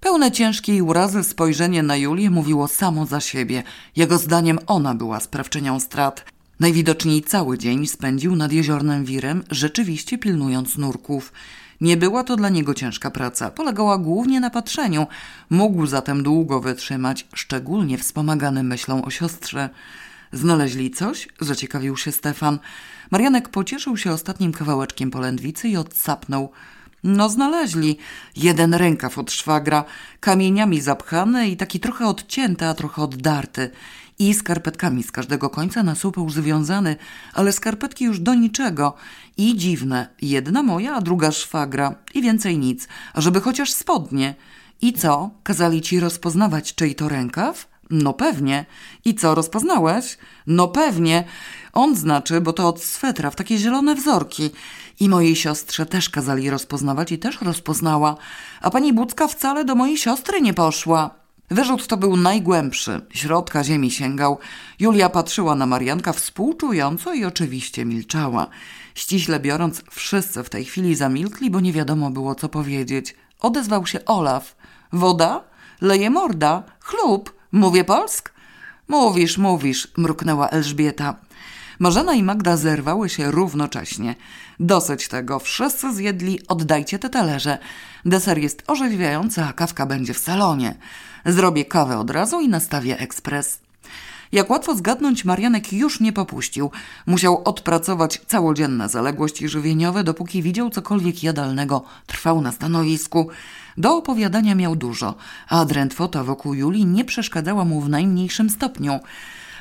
[SPEAKER 1] Pełne ciężkiej urazy spojrzenie na Julię mówiło samo za siebie. Jego zdaniem ona była sprawczynią strat. Najwidoczniej cały dzień spędził nad jeziornym wirem, rzeczywiście pilnując nurków. Nie była to dla niego ciężka praca, polegała głównie na patrzeniu. Mógł zatem długo wytrzymać, szczególnie wspomagany myślą o siostrze. Znaleźli coś? Zaciekawił się Stefan. Marianek pocieszył się ostatnim kawałeczkiem polędwicy i odsapnął. No znaleźli. Jeden rękaw od szwagra, kamieniami zapchany i taki trochę odcięty, a trochę oddarty. I skarpetkami z każdego końca na supeł związany, ale skarpetki już do niczego. I dziwne, jedna moja, a druga szwagra. I więcej nic, a żeby chociaż spodnie. I co, kazali ci rozpoznawać czyj to rękaw? No pewnie. I co, rozpoznałeś? No pewnie. On znaczy, bo to od swetra w takie zielone wzorki. I mojej siostrze też kazali rozpoznawać i też rozpoznała. A pani Bucka wcale do mojej siostry nie poszła. Wyrzut to był najgłębszy, środka ziemi sięgał. Julia patrzyła na Marianka współczująco i oczywiście milczała. Ściśle biorąc, wszyscy w tej chwili zamilkli, bo nie wiadomo było co powiedzieć. Odezwał się Olaf. Woda? Leje morda? Chlub? Mówię polsk? Mówisz, mówisz, mruknęła Elżbieta. Marzena i Magda zerwały się równocześnie. Dosyć tego, wszyscy zjedli, oddajcie te talerze. Deser jest orzeźwiający, a kawka będzie w salonie. Zrobię kawę od razu i nastawię ekspres. Jak łatwo zgadnąć, Marianek już nie popuścił. Musiał odpracować całodzienne zaległości żywieniowe, dopóki widział cokolwiek jadalnego. Trwał na stanowisku. Do opowiadania miał dużo, a drętwota wokół Julii nie przeszkadzała mu w najmniejszym stopniu.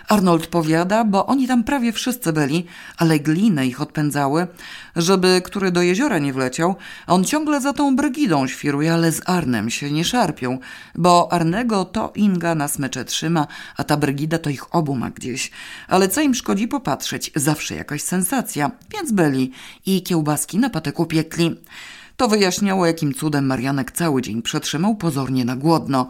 [SPEAKER 1] Arnold powiada, bo oni tam prawie wszyscy byli, ale gliny ich odpędzały, żeby który do jeziora nie wleciał, a on ciągle za tą Brygidą świruje, ale z Arnem się nie szarpią, bo Arnego to Inga na smycze trzyma, a ta Brygida to ich obu ma gdzieś. Ale co im szkodzi popatrzeć, zawsze jakaś sensacja, więc byli i kiełbaski na pateku piekli. To wyjaśniało, jakim cudem Marianek cały dzień przetrzymał pozornie na głodno.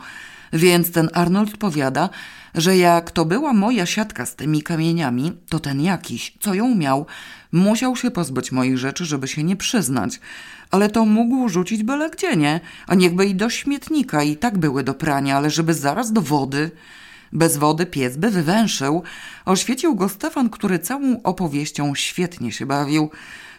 [SPEAKER 1] Więc ten Arnold powiada, że jak to była moja siatka z tymi kamieniami, to ten jakiś, co ją miał, musiał się pozbyć moich rzeczy, żeby się nie przyznać. Ale to mógł rzucić byle gdzie, nie? A niechby i do śmietnika i tak były do prania, ale żeby zaraz do wody. Bez wody pies by wywęszył. Oświecił go Stefan, który całą opowieścią świetnie się bawił.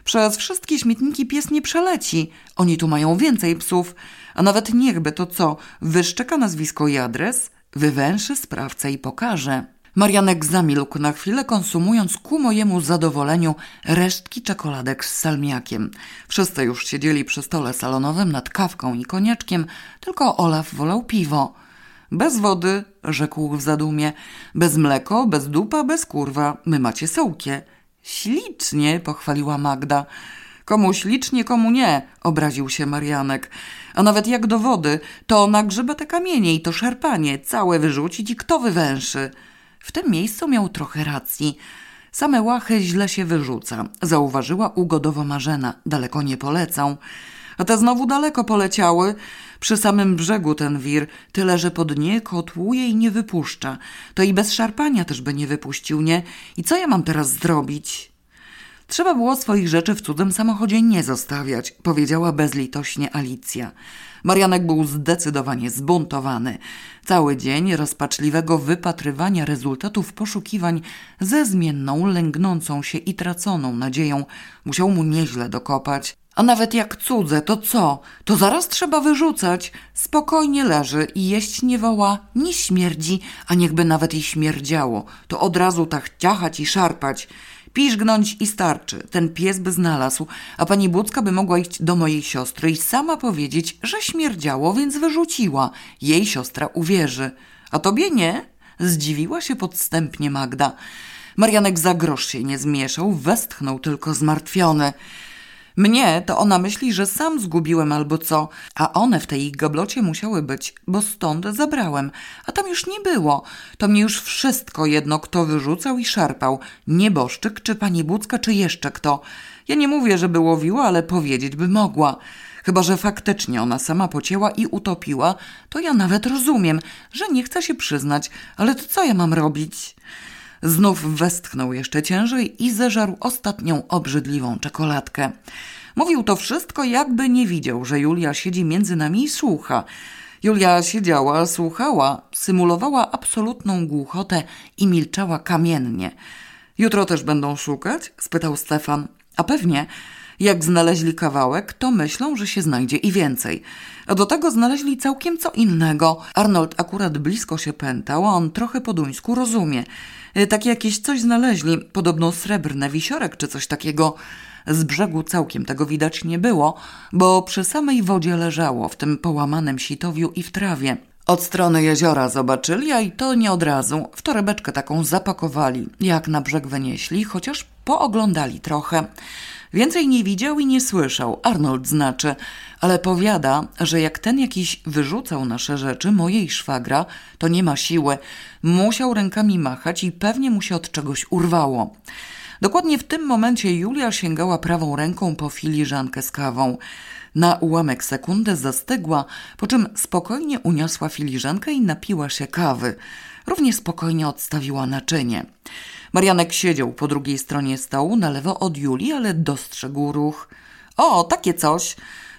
[SPEAKER 1] Przez wszystkie śmietniki pies nie przeleci. Oni tu mają więcej psów. A nawet niechby to co, wyszczeka nazwisko i adres, wywęszy sprawcę i pokaże. Marianek zamilkł na chwilę, konsumując ku mojemu zadowoleniu resztki czekoladek z salmiakiem. Wszyscy już siedzieli przy stole salonowym nad kawką i konieczkiem, tylko Olaf wolał piwo. Bez wody, rzekł w zadumie, bez mleko, bez dupa, bez kurwa, my macie sołkie. Ślicznie, pochwaliła Magda. Komu ślicznie, komu nie, obraził się Marianek. A nawet jak do wody, to na grzybę te kamienie i to szarpanie, całe wyrzucić i kto wywęszy? W tym miejscu miał trochę racji. Same łachy źle się wyrzuca, zauważyła ugodowo Marzena. Daleko nie polecą. A te znowu daleko poleciały. Przy samym brzegu ten wir, tyle że po dnie kotłuje i nie wypuszcza. To i bez szarpania też by nie wypuścił, nie? I co ja mam teraz zrobić? Trzeba było swoich rzeczy w cudzym samochodzie nie zostawiać, powiedziała bezlitośnie Alicja. Marianek był zdecydowanie zbuntowany. Cały dzień rozpaczliwego wypatrywania rezultatów poszukiwań ze zmienną, lęgnącą się i traconą nadzieją musiał mu nieźle dokopać. A nawet jak cudze, to co? To zaraz trzeba wyrzucać. Spokojnie leży i jeść nie woła, nie śmierdzi, a niechby nawet i śmierdziało. To od razu tak ciachać i szarpać. Piszgnąć i starczy. Ten pies by znalazł, a pani Bucka by mogła iść do mojej siostry i sama powiedzieć, że śmierdziało, więc wyrzuciła. Jej siostra uwierzy. A tobie nie? Zdziwiła się podstępnie Magda. Marianek za grosz się nie zmieszał, westchnął tylko zmartwiony. Mnie to ona myśli, że sam zgubiłem albo co, a one w tej ich gablocie musiały być, bo stąd zabrałem, a tam już nie było. To mnie już wszystko jedno, kto wyrzucał i szarpał. Nieboszczyk, czy pani Bucka, czy jeszcze kto. Ja nie mówię, żeby łowiła, ale powiedzieć by mogła. Chyba, że faktycznie ona sama pocięła i utopiła, to ja nawet rozumiem, że nie chce się przyznać, ale to co ja mam robić? Znów westchnął jeszcze ciężej i zeżarł ostatnią obrzydliwą czekoladkę. Mówił to wszystko, jakby nie widział, że Julia siedzi między nami i słucha. Julia siedziała, słuchała, symulowała absolutną głuchotę i milczała kamiennie. Jutro też będą szukać? spytał Stefan. A pewnie. Jak znaleźli kawałek, to myślą, że się znajdzie i więcej. A do tego znaleźli całkiem co innego. Arnold akurat blisko się pętał, a on trochę po duńsku rozumie. E, takie jakieś coś znaleźli, podobno srebrne wisiorek czy coś takiego. Z brzegu całkiem tego widać nie było, bo przy samej wodzie leżało, w tym połamanym sitowiu i w trawie. Od strony jeziora zobaczyli, a i to nie od razu. W torebeczkę taką zapakowali, jak na brzeg wynieśli, chociaż pooglądali trochę. Więcej nie widział i nie słyszał, Arnold znaczy, ale powiada, że jak ten jakiś wyrzucał nasze rzeczy, mojej szwagra, to nie ma siły. Musiał rękami machać i pewnie mu się od czegoś urwało. Dokładnie w tym momencie Julia sięgała prawą ręką po filiżankę z kawą. Na ułamek sekundy zastygła, po czym spokojnie uniosła filiżankę i napiła się kawy. Równie spokojnie odstawiła naczynie. Marianek siedział po drugiej stronie stołu, na lewo od Julii, ale dostrzegł ruch. O, takie coś,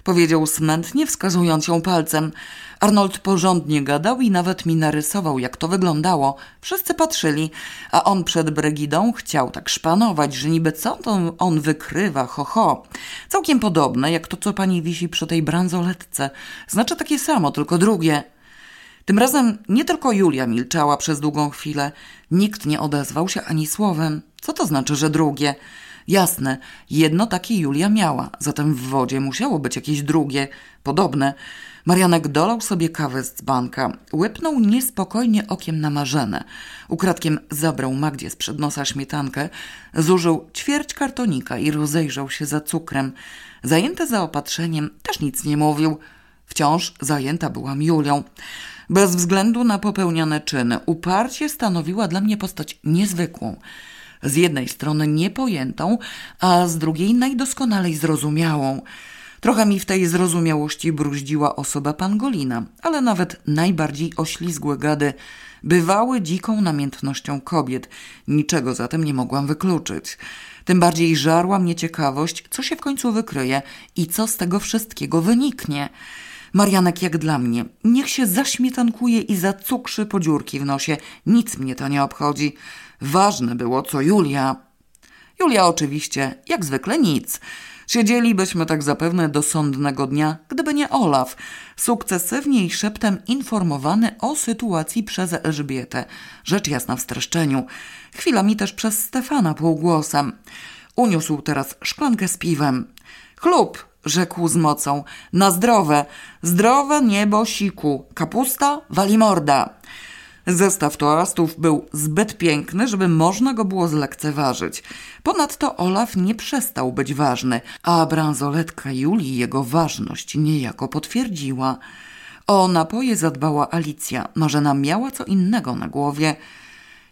[SPEAKER 1] powiedział smętnie, wskazując ją palcem. Arnold porządnie gadał i nawet mi narysował, jak to wyglądało. Wszyscy patrzyli, a on przed Bregidą chciał tak szpanować, że niby co to on wykrywa, ho, ho. Całkiem podobne, jak to, co pani wisi przy tej bransoletce. Znaczy takie samo, tylko drugie. Tym razem nie tylko Julia milczała przez długą chwilę. Nikt nie odezwał się ani słowem. Co to znaczy, że drugie? Jasne, jedno takie Julia miała, zatem w wodzie musiało być jakieś drugie, podobne. Marianek dolał sobie kawę z dzbanka, łypnął niespokojnie okiem na Marzenę. Ukradkiem zabrał Magdzie z przed nosa śmietankę, zużył ćwierć kartonika i rozejrzał się za cukrem. Zajęty zaopatrzeniem też nic nie mówił. Wciąż zajęta byłam Julią. Bez względu na popełnione czyny, uparcie stanowiła dla mnie postać niezwykłą. Z jednej strony niepojętą, a z drugiej najdoskonalej zrozumiałą. Trochę mi w tej zrozumiałości bruździła osoba pangolina, ale nawet najbardziej oślizgłe gady bywały dziką namiętnością kobiet. Niczego zatem nie mogłam wykluczyć. Tym bardziej żarła mnie ciekawość, co się w końcu wykryje i co z tego wszystkiego wyniknie. Marianek jak dla mnie. Niech się zaśmietankuje i zacukrzy po dziurki w nosie. Nic mnie to nie obchodzi. Ważne było, co Julia. Julia oczywiście, jak zwykle nic. Siedzielibyśmy tak zapewne do sądnego dnia, gdyby nie Olaf, sukcesywnie i szeptem informowany o sytuacji przez Elżbietę. Rzecz jasna w streszczeniu. Chwilami też przez Stefana półgłosem. Uniósł teraz szklankę z piwem. Chlub, rzekł z mocą. Na zdrowe, zdrowe niebo siku, kapusta wali morda. Zestaw toastów był zbyt piękny, żeby można go było zlekceważyć. Ponadto Olaf nie przestał być ważny, a bransoletka Julii jego ważność niejako potwierdziła. O napoje zadbała Alicja. Marzena miała co innego na głowie.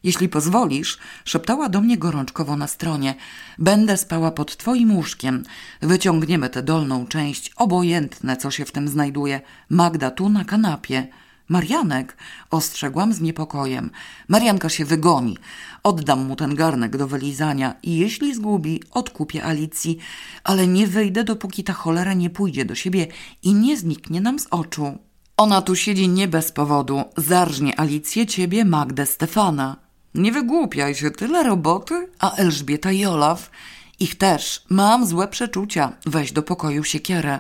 [SPEAKER 1] Jeśli pozwolisz, szeptała do mnie gorączkowo na stronie. Będę spała pod twoim łóżkiem. Wyciągniemy tę dolną część, obojętne co się w tym znajduje. Magda tu na kanapie. Marianek, ostrzegłam z niepokojem. Marianka się wygoni. Oddam mu ten garnek do wylizania i jeśli zgubi, odkupię Alicji, ale nie wyjdę, dopóki ta cholera nie pójdzie do siebie i nie zniknie nam z oczu. Ona tu siedzi nie bez powodu. Zarżnie Alicję, ciebie, Magdę, Stefana. Nie wygłupiaj się, tyle roboty, a Elżbieta i Olaf. Ich też. Mam złe przeczucia. Weź do pokoju siekierę.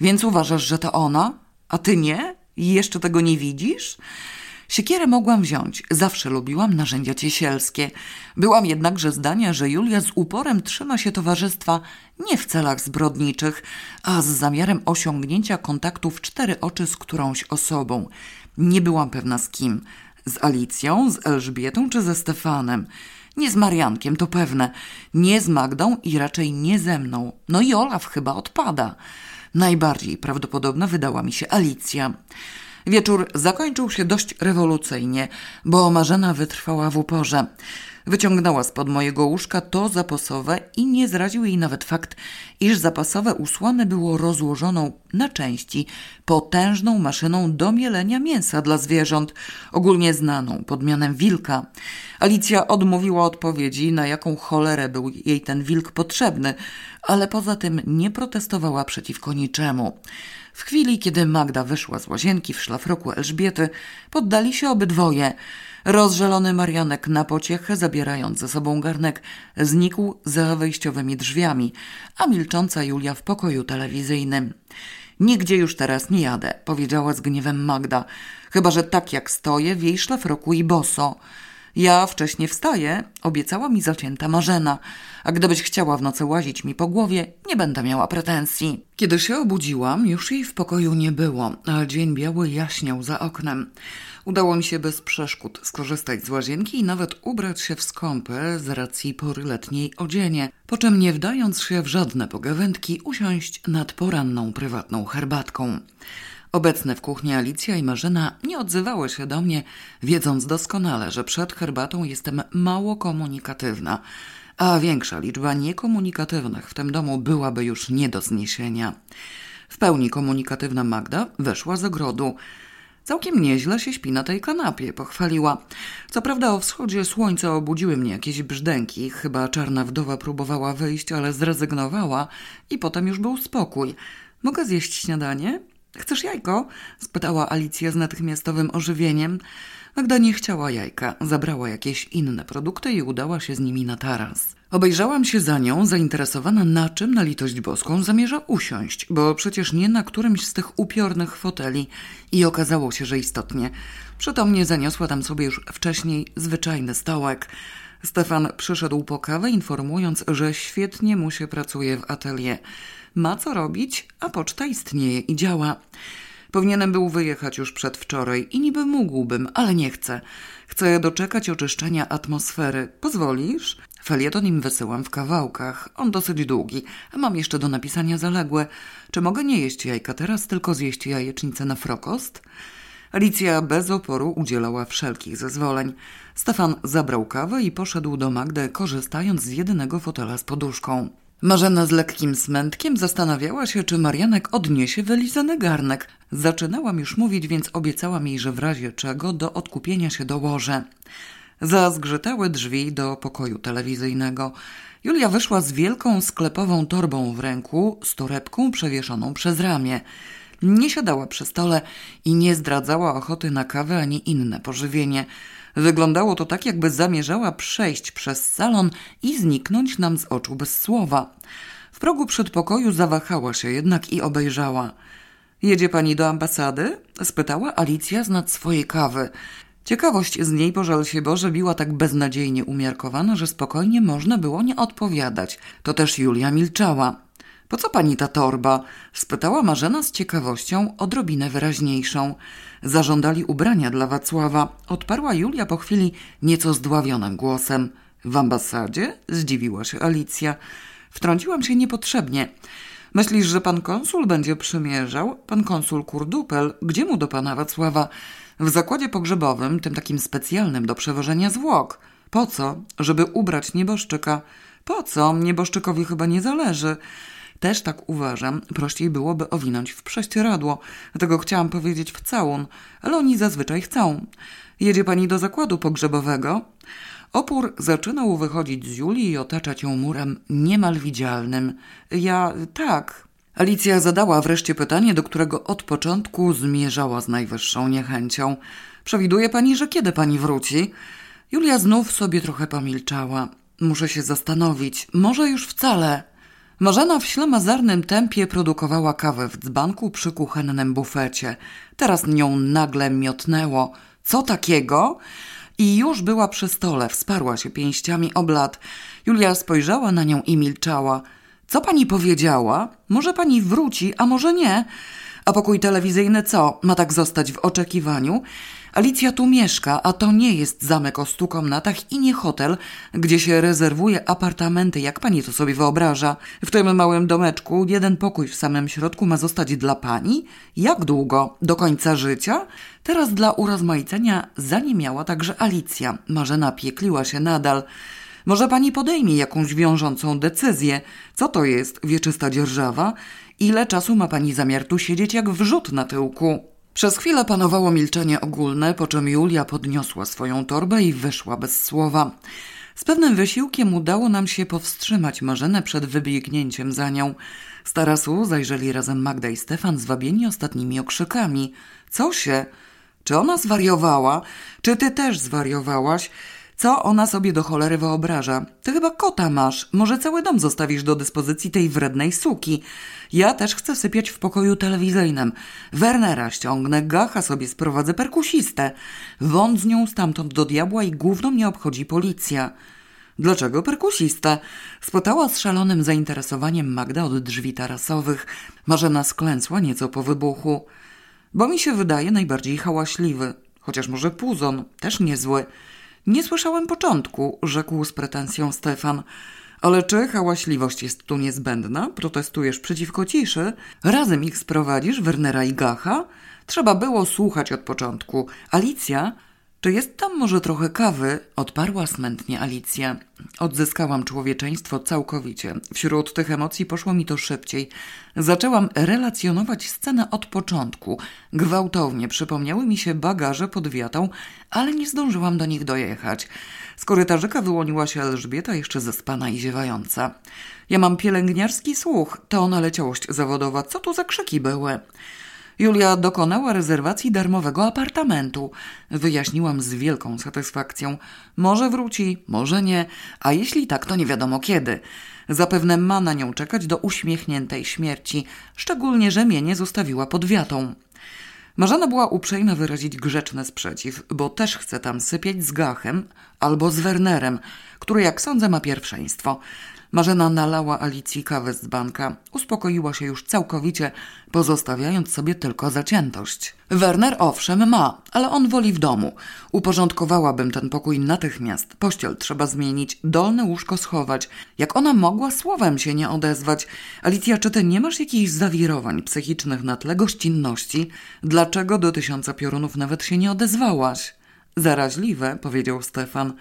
[SPEAKER 1] Więc uważasz, że to ona? A ty nie? I jeszcze tego nie widzisz? Siekierę mogłam wziąć. Zawsze lubiłam narzędzia ciesielskie. Byłam jednakże zdania, że Julia z uporem trzyma się towarzystwa nie w celach zbrodniczych, a z zamiarem osiągnięcia kontaktu w cztery oczy z którąś osobą. Nie byłam pewna z kim. Z Alicją, z Elżbietą czy ze Stefanem. Nie z Mariankiem, to pewne. Nie z Magdą i raczej nie ze mną. No i Olaf chyba odpada. Najbardziej prawdopodobna wydała mi się Alicja. Wieczór zakończył się dość rewolucyjnie, bo Marzena wytrwała w uporze. Wyciągnęła spod mojego łóżka to zapasowe i nie zraził jej nawet fakt, iż zapasowe usłane było rozłożoną na części potężną maszyną do mielenia mięsa dla zwierząt, ogólnie znaną pod mianem wilka. Alicja odmówiła odpowiedzi, na jaką cholerę był jej ten wilk potrzebny, ale poza tym nie protestowała przeciwko niczemu. W chwili, kiedy Magda wyszła z łazienki w szlafroku Elżbiety, poddali się obydwoje. Rozżalony Marianek na pociechę, zabierając ze sobą garnek, znikł za wejściowymi drzwiami, a milcząca Julia w pokoju telewizyjnym. Nigdzie już teraz nie jadę, powiedziała z gniewem Magda, chyba że tak jak stoję w jej szlafroku i boso. Ja wcześniej wstaję, obiecała mi zacięta Marzena, a gdybyś chciała w nocy łazić mi po głowie, nie będę miała pretensji. Kiedy się obudziłam, już jej w pokoju nie było, a dzień biały jaśniał za oknem. Udało mi się bez przeszkód skorzystać z łazienki i nawet ubrać się w skąpe z racji pory letniej odzienie, po czym nie wdając się w żadne pogawędki usiąść nad poranną prywatną herbatką. Obecne w kuchni Alicja i Marzena nie odzywały się do mnie, wiedząc doskonale, że przed herbatą jestem mało komunikatywna, a większa liczba niekomunikatywnych w tym domu byłaby już nie do zniesienia. W pełni komunikatywna Magda weszła z ogrodu. Całkiem nieźle się śpi na tej kanapie, pochwaliła. Co prawda o wschodzie słońca obudziły mnie jakieś brzdęki, chyba czarna wdowa próbowała wyjść, ale zrezygnowała i potem już był spokój. Mogę zjeść śniadanie? Chcesz jajko? spytała Alicja z natychmiastowym ożywieniem. Magda nie chciała jajka, zabrała jakieś inne produkty i udała się z nimi na taras. Obejrzałam się za nią, zainteresowana na czym na litość boską zamierza usiąść, bo przecież nie na którymś z tych upiornych foteli i okazało się, że istotnie. Przytomnie zaniosła tam sobie już wcześniej zwyczajny stołek. Stefan przyszedł po kawę, informując, że świetnie mu się pracuje w atelier. Ma co robić, a poczta istnieje i działa. Powinienem był wyjechać już przedwczoraj i niby mógłbym, ale nie chcę. Chcę doczekać oczyszczenia atmosfery. Pozwolisz? Felieton im wysyłam w kawałkach. On dosyć długi, a mam jeszcze do napisania zaległe. Czy mogę nie jeść jajka teraz, tylko zjeść jajecznicę na frokost? Alicja bez oporu udzielała wszelkich zezwoleń. Stefan zabrał kawę i poszedł do Magdy, korzystając z jedynego fotela z poduszką. Marzena z lekkim smętkiem zastanawiała się, czy Marianek odniesie wylizany garnek. Zaczynałam już mówić, więc obiecałam jej, że w razie czego do odkupienia się dołożę. Zazgrzytały drzwi do pokoju telewizyjnego. Julia wyszła z wielką sklepową torbą w ręku, z torebką przewieszoną przez ramię. Nie siadała przy stole i nie zdradzała ochoty na kawę ani inne pożywienie. Wyglądało to tak, jakby zamierzała przejść przez salon i zniknąć nam z oczu bez słowa. W progu przedpokoju zawahała się jednak i obejrzała. Jedzie pani do ambasady? spytała Alicja z nad swojej kawy. Ciekawość z niej, pożal się Boże, biła tak beznadziejnie umiarkowana, że spokojnie można było nie odpowiadać. To też Julia milczała. Po co pani ta torba? spytała Marzena z ciekawością, odrobinę wyraźniejszą. Zażądali ubrania dla Wacława. Odparła Julia po chwili nieco zdławionym głosem. W ambasadzie? zdziwiła się Alicja. Wtrąciłam się niepotrzebnie. Myślisz, że pan konsul będzie przymierzał? Pan konsul Kurdupel? Gdzie mu do pana Wacława? W zakładzie pogrzebowym, tym takim specjalnym do przewożenia zwłok. Po co? Żeby ubrać nieboszczyka. Po co? Nieboszczykowi chyba nie zależy. Też tak uważam. Prościej byłoby owinąć w prześcieradło. Dlatego chciałam powiedzieć w całun, ale oni zazwyczaj chcą. Jedzie pani do zakładu pogrzebowego? Opór zaczynał wychodzić z Julii i otaczać ją murem niemal widzialnym. Ja tak. Alicja zadała wreszcie pytanie, do którego od początku zmierzała z najwyższą niechęcią. Przewiduje pani, że kiedy pani wróci? Julia znów sobie trochę pomilczała. Muszę się zastanowić. Może już wcale. Marzena w ślamazarnym tempie produkowała kawę w dzbanku przy kuchennym bufecie. Teraz nią nagle miotnęło. Co takiego? I już była przy stole, wsparła się pięściami o blat. Julia spojrzała na nią i milczała. Co pani powiedziała? Może pani wróci, a może nie? A pokój telewizyjny co? Ma tak zostać w oczekiwaniu? Alicja tu mieszka, a to nie jest zamek o stu komnatach i nie hotel, gdzie się rezerwuje apartamenty, jak pani to sobie wyobraża. W tym małym domeczku jeden pokój w samym środku ma zostać dla pani? Jak długo? Do końca życia? Teraz dla urozmaicenia zaniemiała także Alicja. Marzena piekliła się nadal. Może pani podejmie jakąś wiążącą decyzję. Co to jest wieczysta dzierżawa? Ile czasu ma pani zamiar tu siedzieć jak wrzut na tyłku? Przez chwilę panowało milczenie ogólne, po czym Julia podniosła swoją torbę i wyszła bez słowa. Z pewnym wysiłkiem udało nam się powstrzymać Marzenę przed wybiegnięciem za nią. Z tarasu zajrzeli razem Magda i Stefan, zwabieni ostatnimi okrzykami. Co się? Czy ona zwariowała? Czy ty też zwariowałaś? Co ona sobie do cholery wyobraża? Ty chyba kota masz. Może cały dom zostawisz do dyspozycji tej wrednej suki. Ja też chcę sypiać w pokoju telewizyjnym. Wernera ściągnę, Gacha sobie sprowadzę perkusistę. Wąt z nią stamtąd do diabła i główną mnie obchodzi policja. Dlaczego perkusistę? Spotała z szalonym zainteresowaniem Magda od drzwi tarasowych. Marzena sklęsła nieco po wybuchu. Bo mi się wydaje najbardziej hałaśliwy. Chociaż może puzon, też niezły. Nie słyszałem początku, rzekł z pretensją Stefan. Ale czy hałaśliwość jest tu niezbędna? Protestujesz przeciwko ciszy? Razem ich sprowadzisz, Wernera i Gacha? Trzeba było słuchać od początku. Alicja czy jest tam może trochę kawy? Odparła smętnie Alicja. Odzyskałam człowieczeństwo całkowicie. Wśród tych emocji poszło mi to szybciej. Zaczęłam relacjonować scenę od początku. Gwałtownie przypomniały mi się bagaże pod wiatą, ale nie zdążyłam do nich dojechać. Z korytarzyka wyłoniła się Elżbieta, jeszcze zespana i ziewająca. Ja mam pielęgniarski słuch, to ona leciałość zawodowa. Co tu za krzyki były? Julia dokonała rezerwacji darmowego apartamentu. Wyjaśniłam z wielką satysfakcją. Może wróci, może nie, a jeśli tak, to nie wiadomo kiedy. Zapewne ma na nią czekać do uśmiechniętej śmierci, szczególnie, że mnie nie zostawiła pod wiatą. Marzena była uprzejma wyrazić grzeczny sprzeciw, bo też chce tam sypiać z Gachem albo z Wernerem, który jak sądzę ma pierwszeństwo. Marzena nalała Alicji kawę z banka. Uspokoiła się już całkowicie, pozostawiając sobie tylko zaciętość. Werner owszem ma, ale on woli w domu. Uporządkowałabym ten pokój natychmiast. Pościel trzeba zmienić, dolne łóżko schować. Jak ona mogła słowem się nie odezwać? Alicja, czy ty nie masz jakichś zawirowań psychicznych na tle gościnności? Dlaczego do tysiąca piorunów nawet się nie odezwałaś? Zaraźliwe, powiedział Stefan.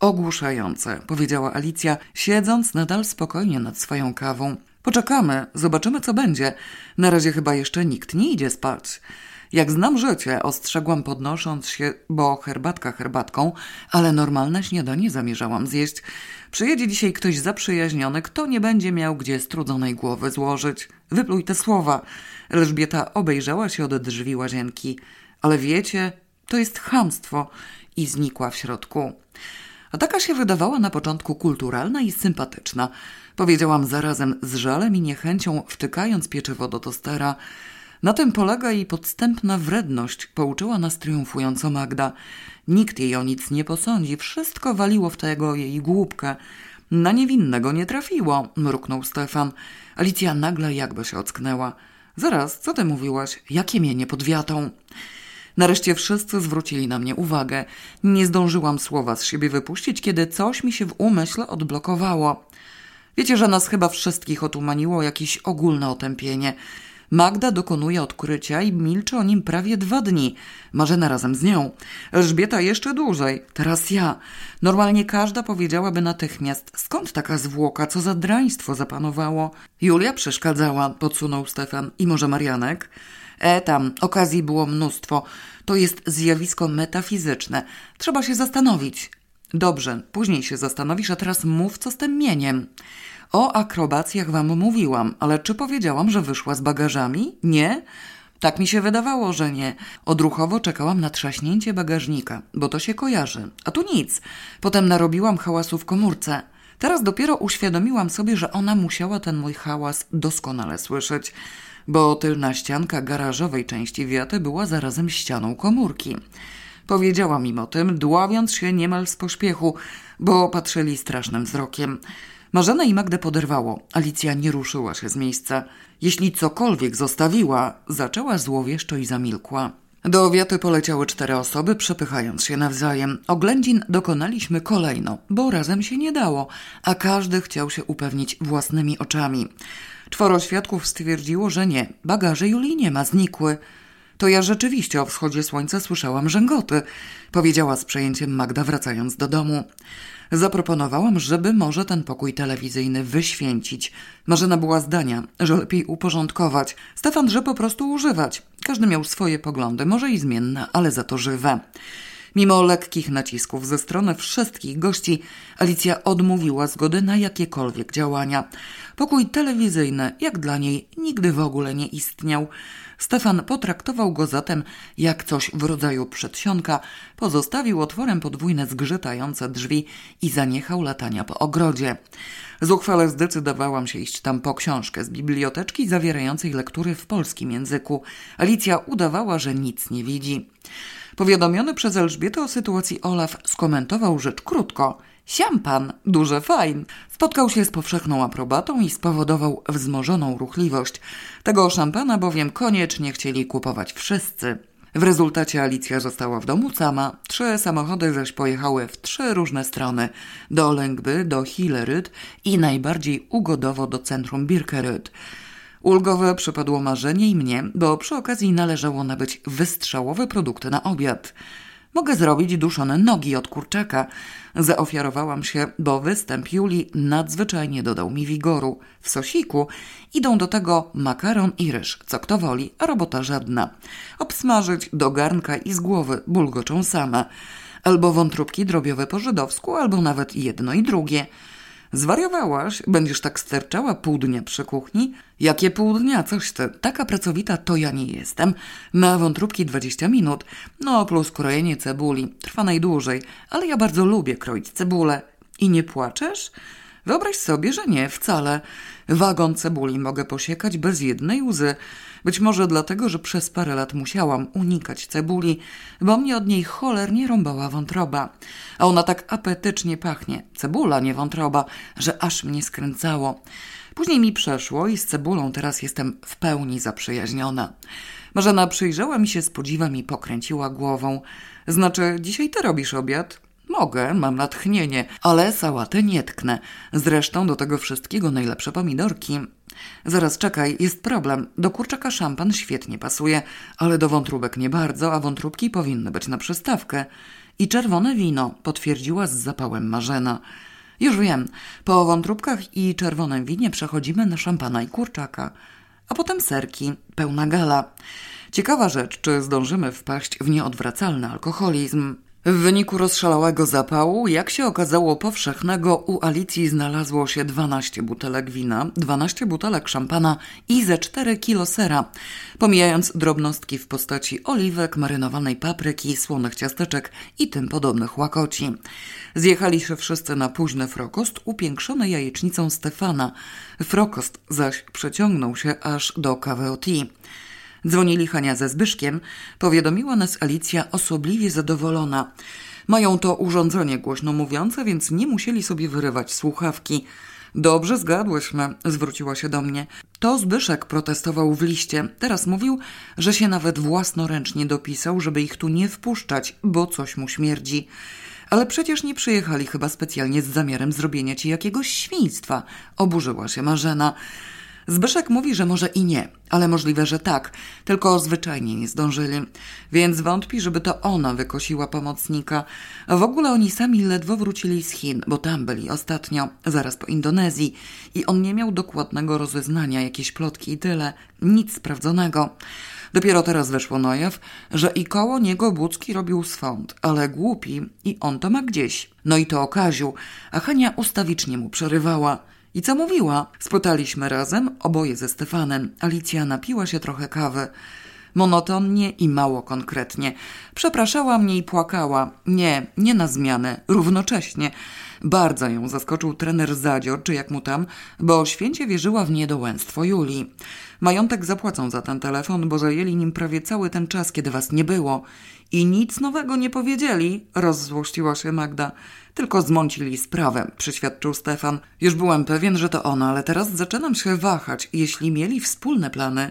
[SPEAKER 1] Ogłuszające, powiedziała Alicja, siedząc nadal spokojnie nad swoją kawą. Poczekamy, zobaczymy co będzie. Na razie chyba jeszcze nikt nie idzie spać. Jak znam życie, ostrzegłam podnosząc się, bo herbatka herbatką, ale normalne śniadanie zamierzałam zjeść. Przyjedzie dzisiaj ktoś zaprzyjaźniony, kto nie będzie miał gdzie strudzonej głowy złożyć. Wypluj te słowa. Elżbieta obejrzała się od drzwi łazienki. Ale wiecie, to jest chamstwo. I znikła w środku. A taka się wydawała na początku kulturalna i sympatyczna. Powiedziałam zarazem z żalem i niechęcią, wtykając pieczywo do tostera. Na tym polega jej podstępna wredność, pouczyła nas triumfująco Magda. Nikt jej o nic nie posądzi, wszystko waliło w tego jej głupkę. Na niewinnego nie trafiło, mruknął Stefan. Alicja nagle jakby się ocknęła. Zaraz, co ty mówiłaś? Jakie mienie pod wiatą? Nareszcie wszyscy zwrócili na mnie uwagę. Nie zdążyłam słowa z siebie wypuścić, kiedy coś mi się w umyśle odblokowało. Wiecie, że nas chyba wszystkich otumaniło jakieś ogólne otępienie. Magda dokonuje odkrycia i milczy o nim prawie dwa dni. Marzena razem z nią. Elżbieta jeszcze dłużej. Teraz ja. Normalnie każda powiedziałaby natychmiast, skąd taka zwłoka, co za draństwo zapanowało. Julia przeszkadzała, podsunął Stefan. I może Marianek? E tam, okazji było mnóstwo. To jest zjawisko metafizyczne. Trzeba się zastanowić. Dobrze, później się zastanowisz, a teraz mów, co z tym mieniem. O akrobacjach wam mówiłam, ale czy powiedziałam, że wyszła z bagażami? Nie? Tak mi się wydawało, że nie. Odruchowo czekałam na trzaśnięcie bagażnika, bo to się kojarzy. A tu nic. Potem narobiłam hałasu w komórce. Teraz dopiero uświadomiłam sobie, że ona musiała ten mój hałas doskonale słyszeć, bo tylna ścianka garażowej części wiaty była zarazem ścianą komórki. Powiedziałam im o tym, dławiąc się niemal z pośpiechu, bo patrzyli strasznym wzrokiem. Marzena i Magdę poderwało. Alicja nie ruszyła się z miejsca. Jeśli cokolwiek zostawiła, zaczęła złowieszczo i zamilkła. Do owiaty poleciały cztery osoby, przepychając się nawzajem. Oględzin dokonaliśmy kolejno, bo razem się nie dało, a każdy chciał się upewnić własnymi oczami. Czworo świadków stwierdziło, że nie, bagaże Julii nie ma, znikły. To ja rzeczywiście o wschodzie słońca słyszałam rzęgoty, powiedziała z przejęciem Magda wracając do domu. Zaproponowałam, żeby może ten pokój telewizyjny wyświęcić. Marzena była zdania, że lepiej uporządkować. Stefan, że po prostu używać. Każdy miał swoje poglądy, może i zmienne, ale za to żywe. Mimo lekkich nacisków ze strony wszystkich gości, Alicja odmówiła zgody na jakiekolwiek działania. Pokój telewizyjny, jak dla niej, nigdy w ogóle nie istniał. Stefan potraktował go zatem jak coś w rodzaju przedsionka, pozostawił otworem podwójne zgrzytające drzwi i zaniechał latania po ogrodzie. Zuchwale zdecydowałam się iść tam po książkę z biblioteczki zawierającej lektury w polskim języku. Alicja udawała, że nic nie widzi. Powiadomiony przez Elżbietę o sytuacji Olaf skomentował rzecz krótko. Siampan, duże fajn. Spotkał się z powszechną aprobatą i spowodował wzmożoną ruchliwość. Tego szampana bowiem koniecznie chcieli kupować wszyscy. W rezultacie Alicja została w domu sama, trzy samochody zaś pojechały w trzy różne strony. Do Lęgby, do Hilleryd i najbardziej ugodowo do centrum Birkeryd. Ulgowe przypadło marzenie i mnie, bo przy okazji należało nabyć wystrzałowe produkty na obiad. Mogę zrobić duszone nogi od kurczaka. Zaofiarowałam się, bo występ Julii nadzwyczajnie dodał mi wigoru. W sosiku idą do tego makaron i ryż, co kto woli, a robota żadna. Obsmażyć do garnka i z głowy bulgoczą same. Albo wątróbki drobiowe po żydowsku, albo nawet jedno i drugie – Zwariowałaś? Będziesz tak sterczała pół dnia przy kuchni? Jakie pół dnia? Coś ty. Taka pracowita to ja nie jestem. Na wątróbki 20 minut. No plus krojenie cebuli. Trwa najdłużej. Ale ja bardzo lubię kroić cebulę. I nie płaczesz? Wyobraź sobie, że nie, wcale. Wagon cebuli mogę posiekać bez jednej łzy. Być może dlatego, że przez parę lat musiałam unikać cebuli, bo mnie od niej cholernie rąbała wątroba. A ona tak apetycznie pachnie, cebula, nie wątroba, że aż mnie skręcało. Później mi przeszło i z cebulą teraz jestem w pełni zaprzyjaźniona. Marzena przyjrzała mi się z podziwem i pokręciła głową. Znaczy, dzisiaj ty robisz obiad? Mogę, mam natchnienie, ale sałatę nie tknę. Zresztą do tego wszystkiego najlepsze pomidorki. Zaraz czekaj, jest problem. Do kurczaka szampan świetnie pasuje, ale do wątróbek nie bardzo, a wątróbki powinny być na przystawkę. I czerwone wino, potwierdziła z zapałem Marzena. Już wiem, po wątróbkach i czerwonym winie przechodzimy na szampana i kurczaka. A potem serki, pełna gala. Ciekawa rzecz, czy zdążymy wpaść w nieodwracalny alkoholizm. W wyniku rozszalałego zapału, jak się okazało powszechnego, u Alicji znalazło się 12 butelek wina, 12 butelek szampana i ze 4 kilo sera, pomijając drobnostki w postaci oliwek, marynowanej papryki, słonych ciasteczek i tym podobnych łakoci. Zjechali się wszyscy na późny frokost upiększony jajecznicą Stefana. Frokost zaś przeciągnął się aż do kawy o tea. Dzwonili Hania ze Zbyszkiem. Powiadomiła nas Alicja osobliwie zadowolona. Mają to urządzenie głośno mówiące, więc nie musieli sobie wyrywać słuchawki. Dobrze zgadłyśmy, zwróciła się do mnie. To Zbyszek protestował w liście. Teraz mówił, że się nawet własnoręcznie dopisał, żeby ich tu nie wpuszczać, bo coś mu śmierdzi. Ale przecież nie przyjechali chyba specjalnie z zamiarem zrobienia ci jakiegoś świństwa. Oburzyła się Marzena. Zbyszek mówi, że może i nie, ale możliwe, że tak, tylko zwyczajnie nie zdążyli. Więc wątpi, żeby to ona wykosiła pomocnika. W ogóle oni sami ledwo wrócili z Chin, bo tam byli ostatnio, zaraz po Indonezji. I on nie miał dokładnego rozeznania, jakieś plotki i tyle. Nic sprawdzonego. Dopiero teraz weszło na jaw, że i koło niego Bucki robił swąd, ale głupi i on to ma gdzieś. No i to okaził, a Hania ustawicznie mu przerywała. I co mówiła? Spytaliśmy razem, oboje ze Stefanem. Alicja napiła się trochę kawy. Monotonnie i mało konkretnie. Przepraszała mnie i płakała. Nie, nie na zmianę, równocześnie. Bardzo ją zaskoczył trener Zadzior, czy jak mu tam, bo święcie wierzyła w niedołęstwo Julii. Majątek zapłacą za ten telefon, bo zajęli nim prawie cały ten czas, kiedy was nie było. I nic nowego nie powiedzieli, rozzłościła się Magda. Tylko zmącili sprawę, przyświadczył Stefan. Już byłem pewien, że to ona, ale teraz zaczynam się wahać, jeśli mieli wspólne plany.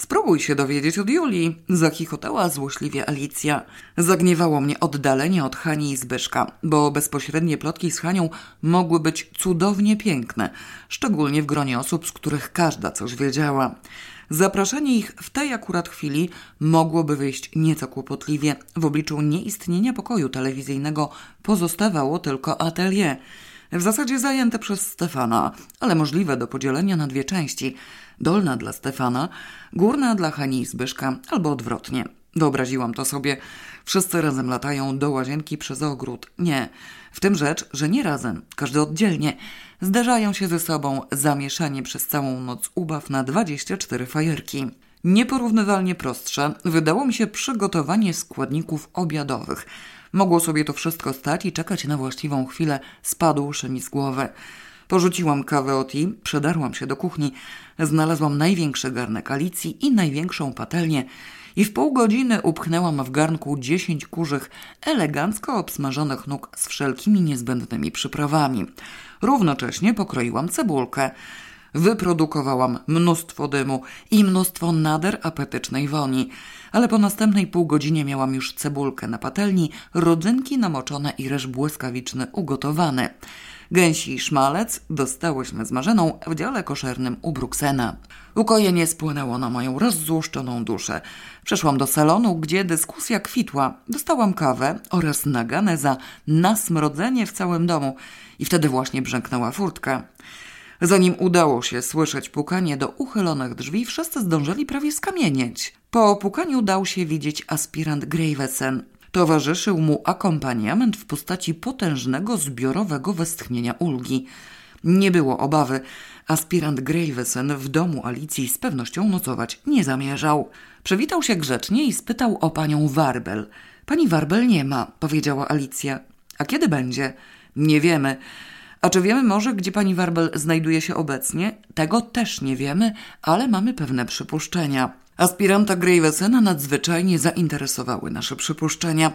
[SPEAKER 1] Spróbuj się dowiedzieć od Julii, zachichotała złośliwie Alicja. Zagniewało mnie oddalenie od Hani i Zbyszka, bo bezpośrednie plotki z Hanią mogły być cudownie piękne, szczególnie w gronie osób, z których każda coś wiedziała. Zapraszanie ich w tej akurat chwili mogłoby wyjść nieco kłopotliwie. W obliczu nieistnienia pokoju telewizyjnego pozostawało tylko atelier. W zasadzie zajęte przez Stefana, ale możliwe do podzielenia na dwie części. Dolna dla Stefana, górna dla Hani i Zbyszka, albo odwrotnie. Wyobraziłam to sobie. Wszyscy razem latają do łazienki przez ogród. Nie. W tym rzecz, że nie razem, każdy oddzielnie. Zderzają się ze sobą zamieszanie przez całą noc ubaw na 24 fajerki. Nieporównywalnie prostsze wydało mi się przygotowanie składników obiadowych. Mogło sobie to wszystko stać i czekać na właściwą chwilę, spadłszy mi z głowy. Porzuciłam kawę od i przedarłam się do kuchni. Znalazłam największy garnek Alicji i największą patelnię i w pół godziny upchnęłam w garnku dziesięć kurzych, elegancko obsmażonych nóg z wszelkimi niezbędnymi przyprawami. Równocześnie pokroiłam cebulkę. Wyprodukowałam mnóstwo dymu i mnóstwo nader apetycznej woni, ale po następnej pół godzinie miałam już cebulkę na patelni, rodzynki namoczone i ryż błyskawiczny ugotowany. Gęsi szmalec dostałyśmy z Marzeną w dziale koszernym u Bruksena. Ukojenie spłynęło na moją rozzłuszczoną duszę. Przeszłam do salonu, gdzie dyskusja kwitła. Dostałam kawę oraz naganę za nasmrodzenie w całym domu i wtedy właśnie brzęknęła furtka. Zanim udało się słyszeć pukanie do uchylonych drzwi, wszyscy zdążyli prawie skamienieć. Po pukaniu dał się widzieć aspirant Gravesen. Towarzyszył mu akompaniament w postaci potężnego zbiorowego westchnienia ulgi. Nie było obawy. Aspirant Gravesen w domu Alicji z pewnością nocować nie zamierzał. Przywitał się grzecznie i spytał o panią Warbel. Pani Warbel nie ma, powiedziała Alicja. A kiedy będzie? Nie wiemy. A czy wiemy może, gdzie pani Warbel znajduje się obecnie? Tego też nie wiemy, ale mamy pewne przypuszczenia. Aspiranta Gravesena nadzwyczajnie zainteresowały nasze przypuszczenia.